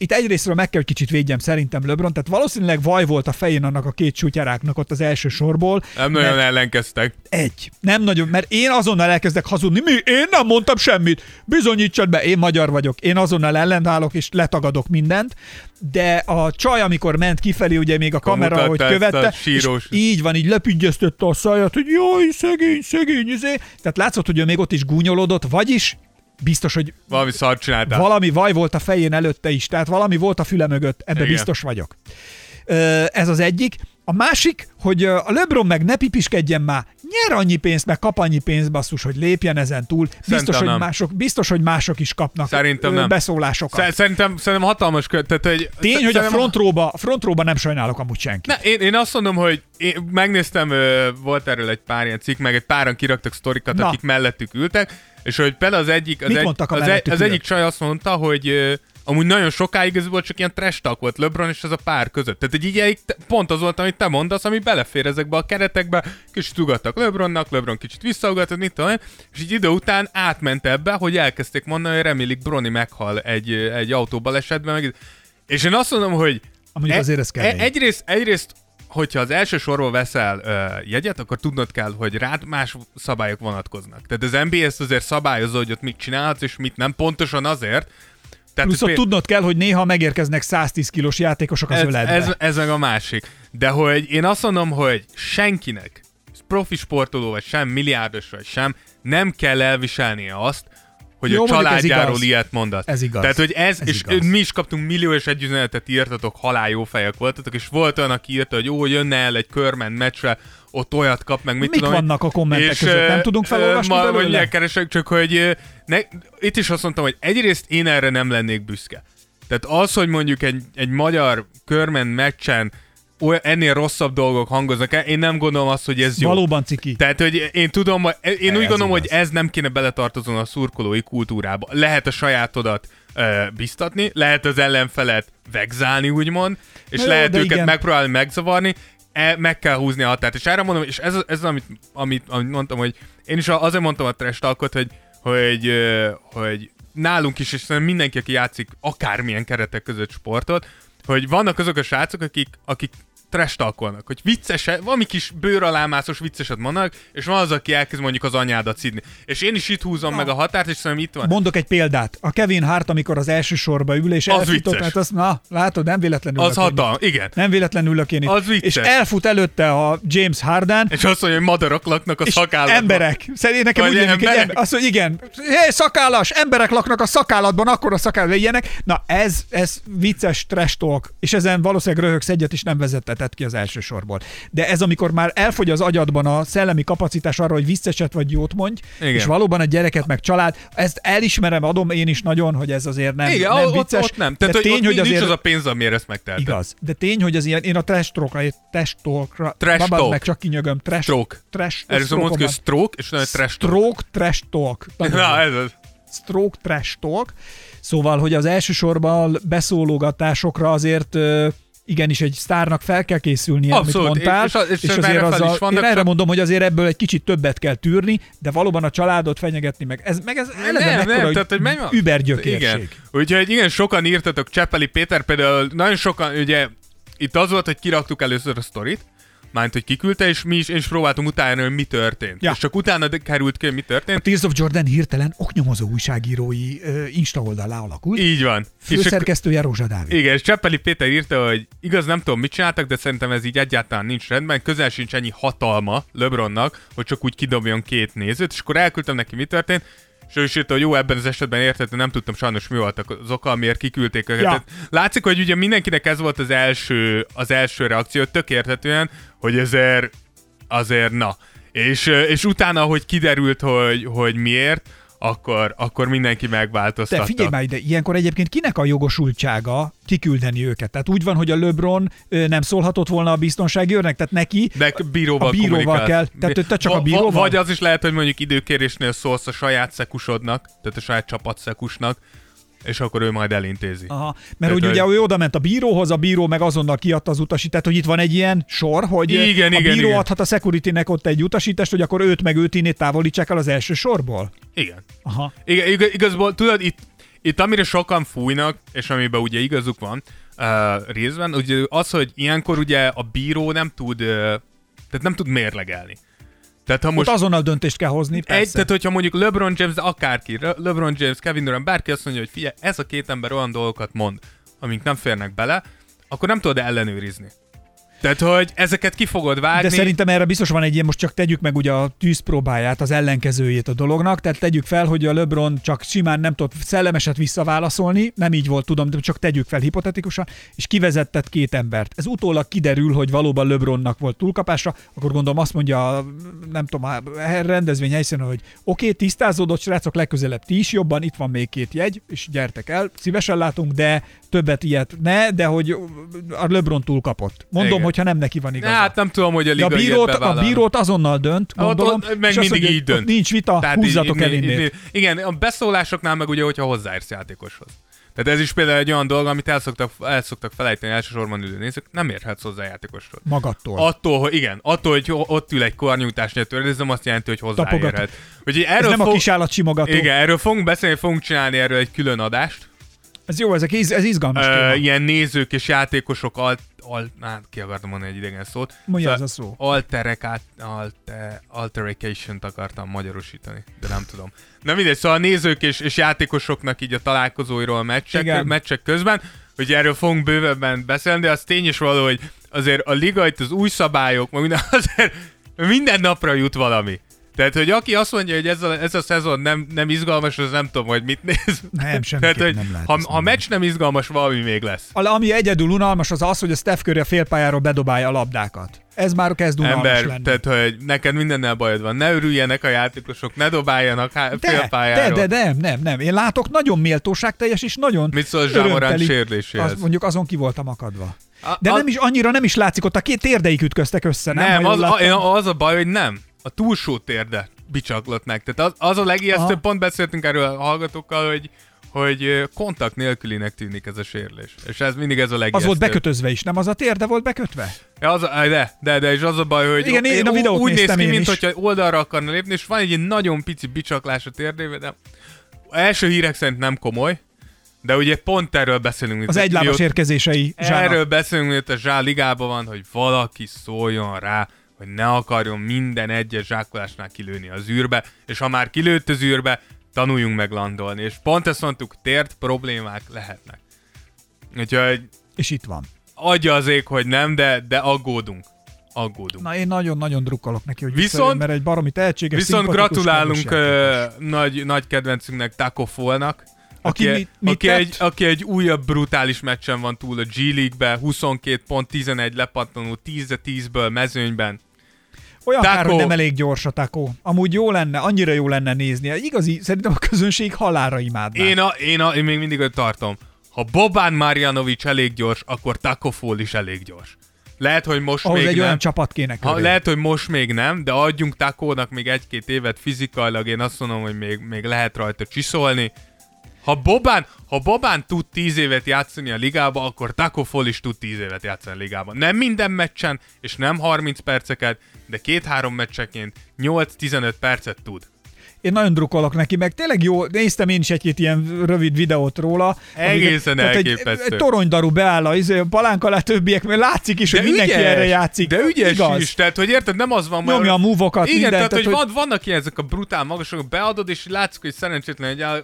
itt egyrésztről meg kell, hogy kicsit védjem szerintem LeBron, tehát valószínűleg vaj volt a fején annak a két sutyáráknak ott az első sorból. Nem nagyon ellenkeztek. egy. Nem nagyon, mert én azonnal elkezdek hazudni. Mi? Én nem mondtam semmit. Bizonyítsad be, én magyar vagyok. Én azonnal ellenállok és letagadok mindent. De a csaj, amikor ment kifelé, ugye még a kamera, hogy követte, és így van, így lepügyöztötte a száját, hogy jaj, szegény, szegény, izé. Tehát látszott, hogy ő még ott is gúnyolódott, vagyis biztos, hogy Valami szart csináltál. valami vaj volt a fején előtte is, tehát valami volt a füle mögött, ebbe Igen. biztos vagyok. Ez az egyik. A másik, hogy a LeBron meg ne pipiskedjen már, nyer annyi pénzt, meg kap annyi pénzt, basszus, hogy lépjen ezen túl. Biztos, Szerintem hogy nem. mások, biztos, hogy mások is kapnak Szerintem nem. beszólásokat. Szer- Szerintem, szerintem hatalmas kö... Tehát, hogy Tény, hogy a frontróba, a frontróba nem sajnálok amúgy senki. Ne, én, én azt mondom, hogy én megnéztem, volt erről egy pár ilyen cikk, meg egy páran kiraktak sztorikat, Na. akik mellettük ültek, és hogy például az egyik, az, Mit egy, az, egy, az egyik csaj azt mondta, hogy amúgy nagyon sokáig ez volt csak ilyen trash talk volt LeBron és ez a pár között. Tehát egy ideig te- pont az volt, amit te mondasz, ami belefér ezekbe a keretekbe, kicsit ugattak LeBronnak, LeBron kicsit visszaugatott, mit tudom és így idő után átment ebbe, hogy elkezdték mondani, hogy remélik Broni meghal egy, egy autóbalesetben, meg és én azt mondom, hogy Amúgy azért ez kemény. egyrészt, egyrészt, hogyha az első sorból veszel ö, jegyet, akkor tudnod kell, hogy rád más szabályok vonatkoznak. Tehát az NBA ezt azért szabályozza, hogy ott mit csinálhatsz, és mit nem, pontosan azért. Tehát Plusz ott pé- tudnod kell, hogy néha megérkeznek 110 kilós játékosok az ez, öletbe. ez, ez meg a másik. De hogy én azt mondom, hogy senkinek, profi sportoló vagy sem, milliárdos vagy sem, nem kell elviselnie azt, hogy Jó, a családjáról ilyet mondasz. Ez igaz. Tehát, hogy ez, Ez és igaz. mi is kaptunk millió és egy üzenetet írtatok, halál jó fejek voltatok, és volt olyan, aki írta, hogy ó, jönne el egy körmen meccsre, ott olyat kap, meg mit Mik tudom. vannak a kommentek között? Nem tudunk felolvasni ma- belőle? mindjárt keresek, csak hogy ne, itt is azt mondtam, hogy egyrészt én erre nem lennék büszke. Tehát az, hogy mondjuk egy, egy magyar körmen meccsen olyan, ennél rosszabb dolgok hangoznak el, én nem gondolom azt, hogy ez jó. Valóban ciki. Tehát, hogy én tudom, hogy- én úgy Ez gondolom, hogy igaz. ez nem kéne beletartozon a szurkolói kultúrába. Lehet a sajátodat ö, biztatni, lehet az ellenfelet vegzálni, úgymond, és Na jó, lehet de őket igen. megpróbálni megzavarni, e, meg kell húzni a határt. És erre mondom, és ez, az- ez az, amit, amit, amit mondtam, hogy én is azért mondtam a trash talkot, hogy, hogy, hogy nálunk is, és szerintem mindenki, aki játszik akármilyen keretek között sportot, hogy vannak azok a srácok, akik, akik trash talkolnak, hogy vicces, valami kis bőralámászos vicceset mondanak, és van az, aki elkezd mondjuk az anyádat szidni. És én is itt húzom meg a határt, és szerintem itt van. Mondok egy példát. A Kevin Hart, amikor az első sorba ül, és Az elfutott, hát azt, na, látod, nem véletlenül Az hatalmas, igen. Nem véletlenül ülök én itt. Az vicces. És elfut előtte a James Harden, És azt mondja, hogy madarak laknak a szakállatban. emberek. Szerintem nekem Vagy úgy jönnek, emberek. ember, azt mondja, igen, hé, szakállas, emberek laknak a szakállatban, akkor a szakállatban ilyenek. Na ez, ez vicces trash talk, és ezen valószínűleg röhögsz egyet, és nem vezettetett ki az első sorból. De ez, amikor már elfogy az agyadban a szellemi kapacitás arra, hogy vicceset vagy jót mondj, Igen. és valóban a gyereket meg család, ezt elismerem, adom én is nagyon, hogy ez azért nem, Igen, nem ott, vicces. ott nem. de Tehát, hogy tény, hogy nincs azért az a pénz, amiért ezt megteheted. Igaz. De tény, hogy az ilyen, én a trash talkra, trash talk. meg csak kinyögöm, trash, Stroke. trash, Erről szóval mondjuk, hogy stroke, és utána trash talk. Stroke, trash talk. Na, ez az. Stroke, trash talk. Szóval, hogy az elsősorban beszólogatásokra azért igenis egy sztárnak fel kell készülnie, Abszolút, amit mondtál, és- és- és erre fel is vannak, én erre mondom, hogy azért ebből egy kicsit többet kell tűrni, de valóban a családot fenyegetni meg. Ez, meg ez Nem, mekkora, nem, hogy tehát, hogy menj übergyökérség. Igen. Úgyhogy igen, sokan írtatok, Csepeli Péter például, nagyon sokan, ugye, itt az volt, hogy kiraktuk először a sztorit, Mármint, hogy kiküldte, és mi is, én is próbáltam utána, hogy mi történt. Ja. És csak utána került ki, hogy mi A történt. Tears of Jordan hirtelen oknyomozó újságírói ö, Insta oldalá alakult. Így van. És Főszerkesztője Rózsa Dávid. Igen, és Cseppeli Péter írta, hogy igaz nem tudom mit csináltak, de szerintem ez így egyáltalán nincs rendben, közel sincs ennyi hatalma LeBronnak, hogy csak úgy kidobjon két nézőt, és akkor elküldtem neki mi történt, és ő is írta, hogy jó, ebben az esetben értettem, nem tudtam sajnos mi voltak az oka, miért kiküldték őket. Ja. Tehát Látszik, hogy ugye mindenkinek ez volt az első, az első reakció, tök értetően, hogy ezért azért na. És, és utána, hogy kiderült, hogy, hogy miért, akkor, akkor mindenki megváltoztatta. De figyelj már ide, ilyenkor egyébként kinek a jogosultsága kiküldeni őket? Tehát úgy van, hogy a LeBron nem szólhatott volna a biztonsági őrnek, tehát neki De bíróval, A bíróval kell. Tehát te csak a Va- va- bíróval? Vagy az is lehet, hogy mondjuk időkérésnél szólsz a saját szekusodnak, tehát a saját csapatszekusnak, és akkor ő majd elintézi. Aha, mert Tehát, hogy ugye ő oda ment a bíróhoz, a bíró meg azonnal kiadta az utasítást, hogy itt van egy ilyen sor, hogy Igen, a igen, bíró igen. adhat a security-nek ott egy utasítást, hogy akkor őt meg őt innét távolítsák el az első sorból. Igen. Aha. Igen, igaz, igazból, tudod, itt, itt amire sokan fújnak, és amiben ugye igazuk van uh, részben, ugye az, hogy ilyenkor ugye a bíró nem tud, uh, tehát nem tud mérlegelni. Tehát ha Most most azonnal döntést kell hozni, persze. Egy, tehát hogyha mondjuk LeBron James, akárki, Le- LeBron James, Kevin Durant, bárki azt mondja, hogy figyelj, ez a két ember olyan dolgokat mond, amik nem férnek bele, akkor nem tudod ellenőrizni. Tehát, hogy ezeket ki fogod vágni. De szerintem erre biztos van egy ilyen, most csak tegyük meg ugye a tűzpróbáját, az ellenkezőjét a dolognak, tehát tegyük fel, hogy a LeBron csak simán nem tud szellemeset visszaválaszolni, nem így volt, tudom, de csak tegyük fel hipotetikusan, és kivezettet két embert. Ez utólag kiderül, hogy valóban LeBronnak volt túlkapása, akkor gondolom azt mondja, nem tudom, a rendezvény helyszínen, hogy oké, okay, tisztázódott, srácok, legközelebb ti is jobban, itt van még két jegy, és gyertek el, szívesen látunk, de többet ilyet ne, de hogy a LeBron túlkapott. Mondom, Igen. Hogyha nem neki van igaza. Hát nem tudom, hogy a De liga a bírót, a bírót azonnal dönt, gondolom, ott meg és azt mindig mondja, így dönt. Nincs vita, Tehát húzzatok így- el így- így- Igen, a beszólásoknál meg ugye, hogyha hozzáérsz játékoshoz. Tehát ez is például egy olyan dolog, amit el szoktak, el szoktak felejteni elsősorban ülő nézők, nem érhetsz hozzá játékoshoz. Magadtól. Attól, hogy igen, attól, hogy ott ül egy karnyújtásnyit törnézem, azt jelenti, hogy hozzáérhet. Ez nem a fog- kis állatsimogató. Igen, erről fogunk beszélni, fogunk csinálni erről egy külön adást. Ez jó, ezek, iz- ez izgalmas. Ö, ilyen nézők és játékosok alt, alt, hát ki akartam mondani egy idegen szót. Mondja Szóval ez a szó. Alterek át, alte, altercation-t akartam magyarosítani, de nem tudom. Na mindegy, szóval a nézők és, és játékosoknak így a találkozóiról a meccsek, meccsek közben, hogy erről fogunk bővebben beszélni, de az tény is való, hogy azért a liga itt az új szabályok, meg minden, azért minden napra jut valami. Tehát, hogy aki azt mondja, hogy ez a, ez a szezon nem, nem izgalmas, az nem tudom, hogy mit néz. Nem, semmiképp Tehát, hogy nem lehet ha, ha meccs nem izgalmas, valami még lesz. A- Ami egyedül unalmas, az az, hogy a Steph Curry a félpályáról bedobálja a labdákat. Ez már kezd unalmas Ember, lenni. tehát, hogy neked mindennel bajod van. Ne örüljenek a játékosok, ne dobáljanak há- de, félpályáról. de, de, nem, nem, nem. Én látok nagyon méltóságteljes és nagyon Mit szól Zsámorán sérüléséhez? Az, mondjuk azon ki voltam akadva. De a- nem is annyira nem is látszik, ott a két térdeik ütöztek össze, nem? Nem, az, a, az a baj, hogy nem. A túlsó térde bicsaklott meg. Tehát az, az a legijesztőbb, pont beszéltünk erről a hallgatókkal, hogy hogy kontakt nélkülinek tűnik ez a sérülés. És ez mindig ez a Az legijesztőbb. volt bekötözve is, nem az a térde volt bekötve? Ja, az a, de, de, de, és az a baj, hogy Igen, én a ú- videót úgy néz ki, én mint hogyha oldalra akarna lépni, és van egy nagyon pici bicsaklás a térdébe, de első hírek szerint nem komoly, De ugye pont erről beszélünk. Az egylábas érkezései zsának. Erről beszélünk, hogy a zsá ligában van, hogy valaki szóljon rá, hogy ne akarjon minden egyes zsákolásnál kilőni az űrbe, és ha már kilőtt az űrbe, tanuljunk meg landolni. És pont ezt mondtuk, tért problémák lehetnek. Úgyhogy És itt van. adja az ég, hogy nem, de, de aggódunk. Aggódunk. Na én nagyon-nagyon drukkolok neki, hogy Viszont- visszajön, mert egy baromi tehetséges, Viszont gratulálunk ö, nagy, nagy kedvencünknek Taco Fallnak, Aki aki, mit- mit aki, tett? egy, aki egy újabb brutális meccsen van túl a G League-be, 22 pont, 11 lepattanó, 10 10-ből mezőnyben. Olyan Taco- kár, hogy nem elég gyors a Taco. Amúgy jó lenne, annyira jó lenne nézni. Igazi, szerintem a közönség halára imádná. Én, a, én, a, én még mindig ott tartom. Ha Bobán Marjanovic elég gyors, akkor Taco Fall is elég gyors. Lehet, hogy most Ahhoz még egy nem. olyan csapat kéne Ha, lehet, hogy most még nem, de adjunk Takónak még egy-két évet fizikailag, én azt mondom, hogy még, még lehet rajta csiszolni. Ha Bobán, ha Bobán tud 10 évet játszani a ligába, akkor Taco Fall is tud 10 évet játszani a ligába. Nem minden meccsen, és nem 30 perceket, de két-három meccseként 8-15 percet tud. Én nagyon drukkolok neki, meg tényleg jó, néztem én is egy-két ilyen rövid videót róla. Egészen egy, elképesztő. egy toronydaru beáll a, izé, a palánk alá többiek, mert látszik is, hogy mindenki erre játszik. De ügyes Igaz. is, tehát hogy érted, nem az van, Nyomja a move-okat, Igen, mindent, tehát, tehát, hogy, hogy- Van, vannak ilyen ezek a brutál magasok, beadod, és látszik, hogy szerencsétlen egy áll,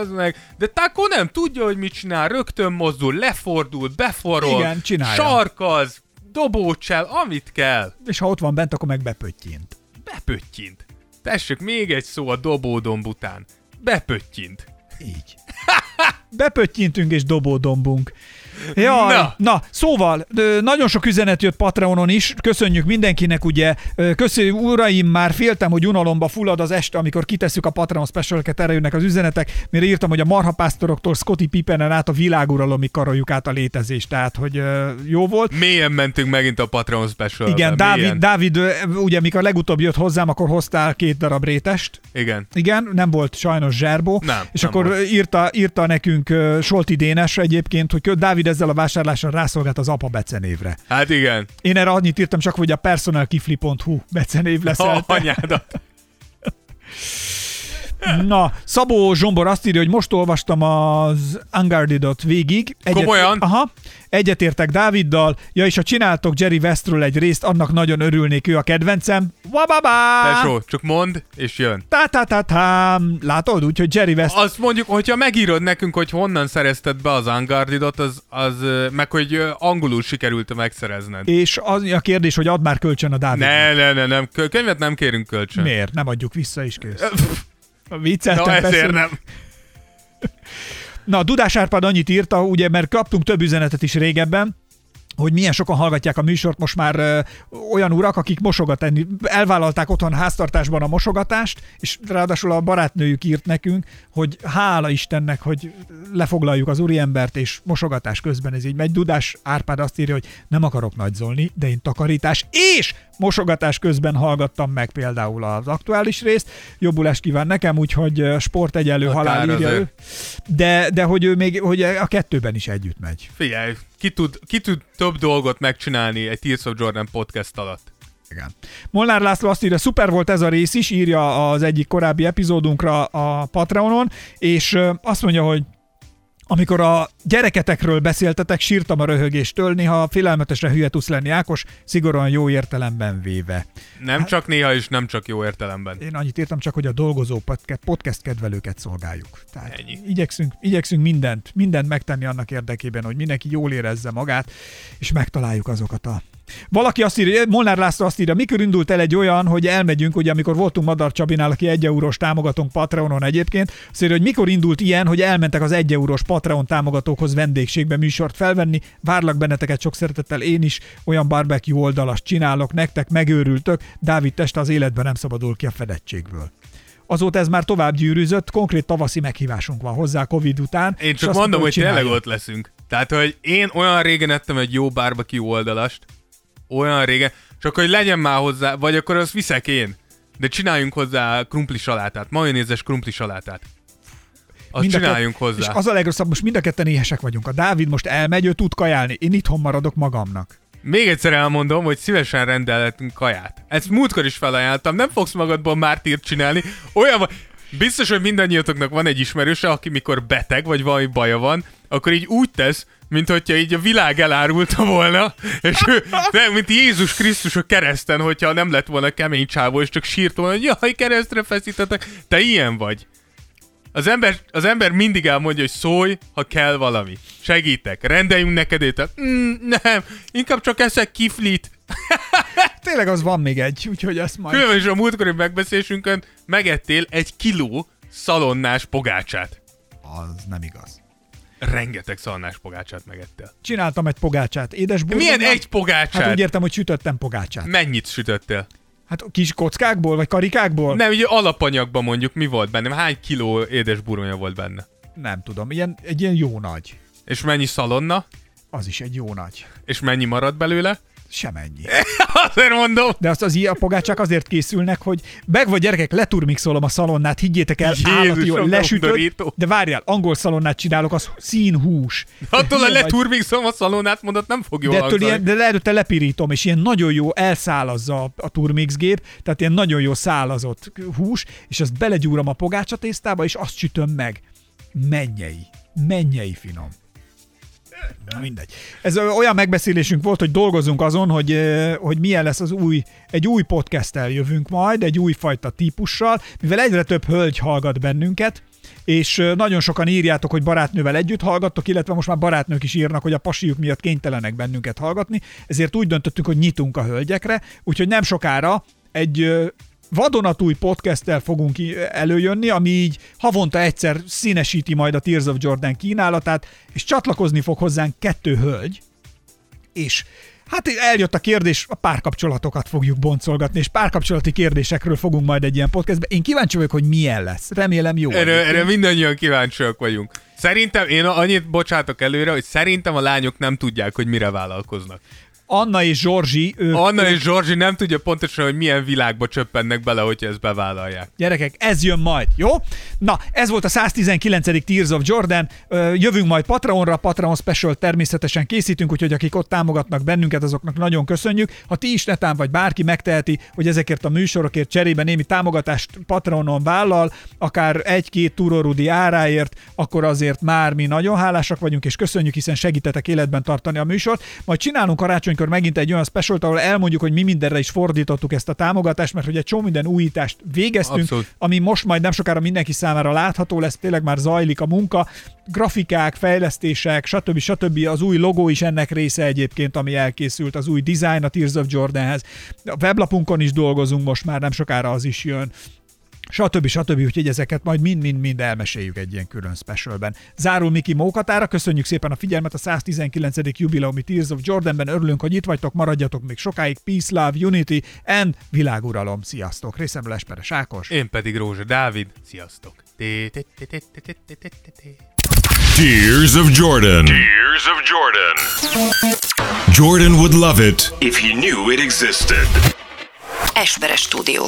az meg. De Taco nem tudja, hogy mit csinál, rögtön mozdul, lefordul, beforol, Igen, csinálja. sarkaz, dobócsel, amit kell. És ha ott van bent, akkor meg bepöttyint. Bepöttyint. Tessék, még egy szó a dobódomb után. Bepöttyint. Így. Bepöttyintünk és dobódombunk. Jaj, na. Na. szóval, nagyon sok üzenet jött Patreonon is, köszönjük mindenkinek, ugye, köszönjük uraim, már féltem, hogy unalomba fullad az este, amikor kitesszük a Patreon specialeket, erre jönnek az üzenetek, mire írtam, hogy a marhapásztoroktól Scotty Pippenen át a világuralomig karoljuk át a létezést, tehát, hogy jó volt. Mélyen mentünk megint a Patreon special Igen, Dávid, Dávid, ugye, mikor legutóbb jött hozzám, akkor hoztál két darab rétest, Igen. igen, nem volt sajnos zserbó. Nem, És nem akkor volt. írta, írta nekünk Solti Dénes egyébként, hogy kö- Dávid ezzel a vásárlással rászolgált az apa becenévre. Hát igen. Én erre annyit írtam csak, hogy a personalkifli.hu becenév lesz. A anyádat. Na, Szabó Zsombor azt írja, hogy most olvastam az Unguarded-ot végig. Komolyan? Aha. Egyetértek Dáviddal. Ja, és ha csináltok Jerry Westről egy részt, annak nagyon örülnék, ő a kedvencem. Wababa! Tesó, csak mond, és jön. tá tá tá tá Látod? Úgyhogy Jerry West Azt mondjuk, hogyha megírod nekünk, hogy honnan szerezted be az Unguarded-ot, az, az, meg hogy angolul sikerült megszerezned. és az a kérdés, hogy add már kölcsön a Dávid. Ne, ne, ne, nem. Kö- Könyvet nem kérünk kölcsön. Miért? Nem adjuk vissza is kész. Na, Vicceltem ezért persze. nem. Na, Dudás Árpád annyit írta, ugye, mert kaptunk több üzenetet is régebben, hogy milyen sokan hallgatják a műsort, most már ö, olyan urak, akik mosogatni, elvállalták otthon háztartásban a mosogatást, és ráadásul a barátnőjük írt nekünk, hogy hála Istennek, hogy lefoglaljuk az úriembert, és mosogatás közben ez így megy. Dudás Árpád azt írja, hogy nem akarok nagyzolni, de én takarítás és mosogatás közben hallgattam meg például az aktuális részt. Jobbulást kíván nekem, úgyhogy sport egyelő Akár halál írja ő. De, de hogy ő még hogy a kettőben is együtt megy. Figyelj, ki tud, ki tud több dolgot megcsinálni egy Tears of Jordan podcast alatt? Igen. Molnár László azt írja, szuper volt ez a rész is, írja az egyik korábbi epizódunkra a Patreonon, és azt mondja, hogy amikor a gyereketekről beszéltetek, sírtam a röhögéstől, néha félelmetesre hülye tudsz lenni, Ákos, szigorúan jó értelemben véve. Nem hát, csak néha, és nem csak jó értelemben. Én annyit írtam csak, hogy a dolgozó podcast, podcast kedvelőket szolgáljuk. Tehát Ennyi. igyekszünk, igyekszünk mindent, mindent megtenni annak érdekében, hogy mindenki jól érezze magát, és megtaláljuk azokat a valaki azt írja, Molnár László azt írja, mikor indult el egy olyan, hogy elmegyünk, ugye amikor voltunk Madar Csabinál, aki egy eurós támogatónk Patreonon egyébként, azt írja, hogy mikor indult ilyen, hogy elmentek az egy eurós Patreon támogatókhoz vendégségbe műsort felvenni, várlak benneteket sok szeretettel, én is olyan barbecue oldalast csinálok, nektek megőrültök, Dávid teste az életben nem szabadul ki a fedettségből. Azóta ez már tovább gyűrűzött, konkrét tavaszi meghívásunk van hozzá Covid után. Én csak azt mondom, hogy csinálja. tényleg ott leszünk. Tehát, hogy én olyan régen ettem egy jó barbecue oldalast, olyan régen, csak hogy legyen már hozzá, vagy akkor azt viszek én. De csináljunk hozzá krumpli salátát, majonézes krumpli salátát. Azt Mind csináljunk kett- hozzá. És az a legrosszabb, most mind a ketten éhesek vagyunk. A Dávid most elmegy, ő tud kajálni. Én itthon maradok magamnak. Még egyszer elmondom, hogy szívesen rendelhetünk kaját. Ezt múltkor is felajánlottam, nem fogsz magadból mártírt csinálni. Olyan van, Biztos, hogy mindannyiatoknak van egy ismerőse, aki mikor beteg, vagy valami baja van, akkor így úgy tesz, mint hogyha így a világ elárulta volna, és ő, de, mint Jézus Krisztus a kereszten, hogyha nem lett volna kemény csávó, és csak sírt volna, hogy jaj, keresztre feszítetek. Te ilyen vagy. Az ember, az ember mindig elmondja, hogy szólj, ha kell valami. Segítek, rendeljünk neked ételt. Mm, nem, inkább csak eszek kiflit. Tényleg az van még egy, úgyhogy ezt majd... Különben is a múltkori megbeszélésünkön megettél egy kiló szalonnás pogácsát. Az nem igaz. Rengeteg szalonnás pogácsát megettél. Csináltam egy pogácsát. Édes Milyen egy pogácsát? Hát úgy értem, hogy sütöttem pogácsát. Mennyit sütöttél? Hát kis kockákból, vagy karikákból? Nem, ugye alapanyagban mondjuk mi volt benne? Hány kiló édes burgonya volt benne? Nem tudom, ilyen, egy ilyen jó nagy. És mennyi szalonna? Az is egy jó nagy. És mennyi maradt belőle? Semennyi. Azért mondom. De azt az ilyen pogácsák azért készülnek, hogy meg vagy gyerekek, leturmixolom a szalonnát, higgyétek el, Jézusom, állati jól, lesütöd, de várjál, angol szalonnát csinálok, az színhús. Attól Vagy- leturmixolom a szalonnát, mondott, nem fog jól de, ettől ilyen, de előtte lepirítom, és ilyen nagyon jó elszálazza a, a turmix gép, tehát ilyen nagyon jó szálazott hús, és azt belegyúrom a pogácsa tésztába, és azt sütöm meg. Mennyei. Mennyei finom. Na mindegy. Ez olyan megbeszélésünk volt, hogy dolgozunk azon, hogy, hogy milyen lesz az új, egy új podcasttel jövünk majd, egy újfajta típussal, mivel egyre több hölgy hallgat bennünket, és nagyon sokan írjátok, hogy barátnővel együtt hallgattok, illetve most már barátnők is írnak, hogy a pasiuk miatt kénytelenek bennünket hallgatni, ezért úgy döntöttünk, hogy nyitunk a hölgyekre, úgyhogy nem sokára egy vadonatúj podcasttel fogunk előjönni, ami így havonta egyszer színesíti majd a Tears of Jordan kínálatát, és csatlakozni fog hozzánk kettő hölgy, és hát eljött a kérdés, a párkapcsolatokat fogjuk boncolgatni, és párkapcsolati kérdésekről fogunk majd egy ilyen podcastbe. Én kíváncsi vagyok, hogy milyen lesz. Remélem jó. Erre, egyébként. erre mindannyian kíváncsiak vagyunk. Szerintem, én annyit bocsátok előre, hogy szerintem a lányok nem tudják, hogy mire vállalkoznak. Anna és Zsorzsi, ők, Anna és Zsorzsi nem tudja pontosan, hogy milyen világba csöppennek bele, hogyha ezt bevállalják. Gyerekek, ez jön majd, jó? Na, ez volt a 119. Tears of Jordan. Jövünk majd Patreonra, Patreon Special természetesen készítünk, úgyhogy akik ott támogatnak bennünket, azoknak nagyon köszönjük. Ha ti is netán vagy bárki megteheti, hogy ezekért a műsorokért cserébe némi támogatást Patreonon vállal, akár egy-két túrorudi áráért, akkor azért már mi nagyon hálásak vagyunk, és köszönjük, hiszen segítetek életben tartani a műsort. Majd csinálunk karácsonykor megint egy olyan specialt, ahol elmondjuk, hogy mi mindenre is fordítottuk ezt a támogatást, mert hogy egy csomó minden újítást végeztünk, Abszolút. ami most majd nem sokára mindenki számára látható lesz, tényleg már zajlik a munka, grafikák, fejlesztések, stb. stb. Az új logó is ennek része egyébként, ami elkészült, az új design a Tears of Jordanhez. A weblapunkon is dolgozunk most már, nem sokára az is jön stb. stb. Úgyhogy ezeket majd mind-mind-mind elmeséljük egy ilyen külön specialben. Zárul Miki Mókatára, köszönjük szépen a figyelmet a 119. jubileumi Tears of Jordanben, örülünk, hogy itt vagytok, maradjatok még sokáig, Peace, Love, Unity and világuralom. Sziasztok! Részemről Esperes Ákos. Én pedig Rózsa Dávid. Sziasztok! Tears of Jordan. Tears of Jordan. Jordan would love it if he knew it existed. Esperes Studio.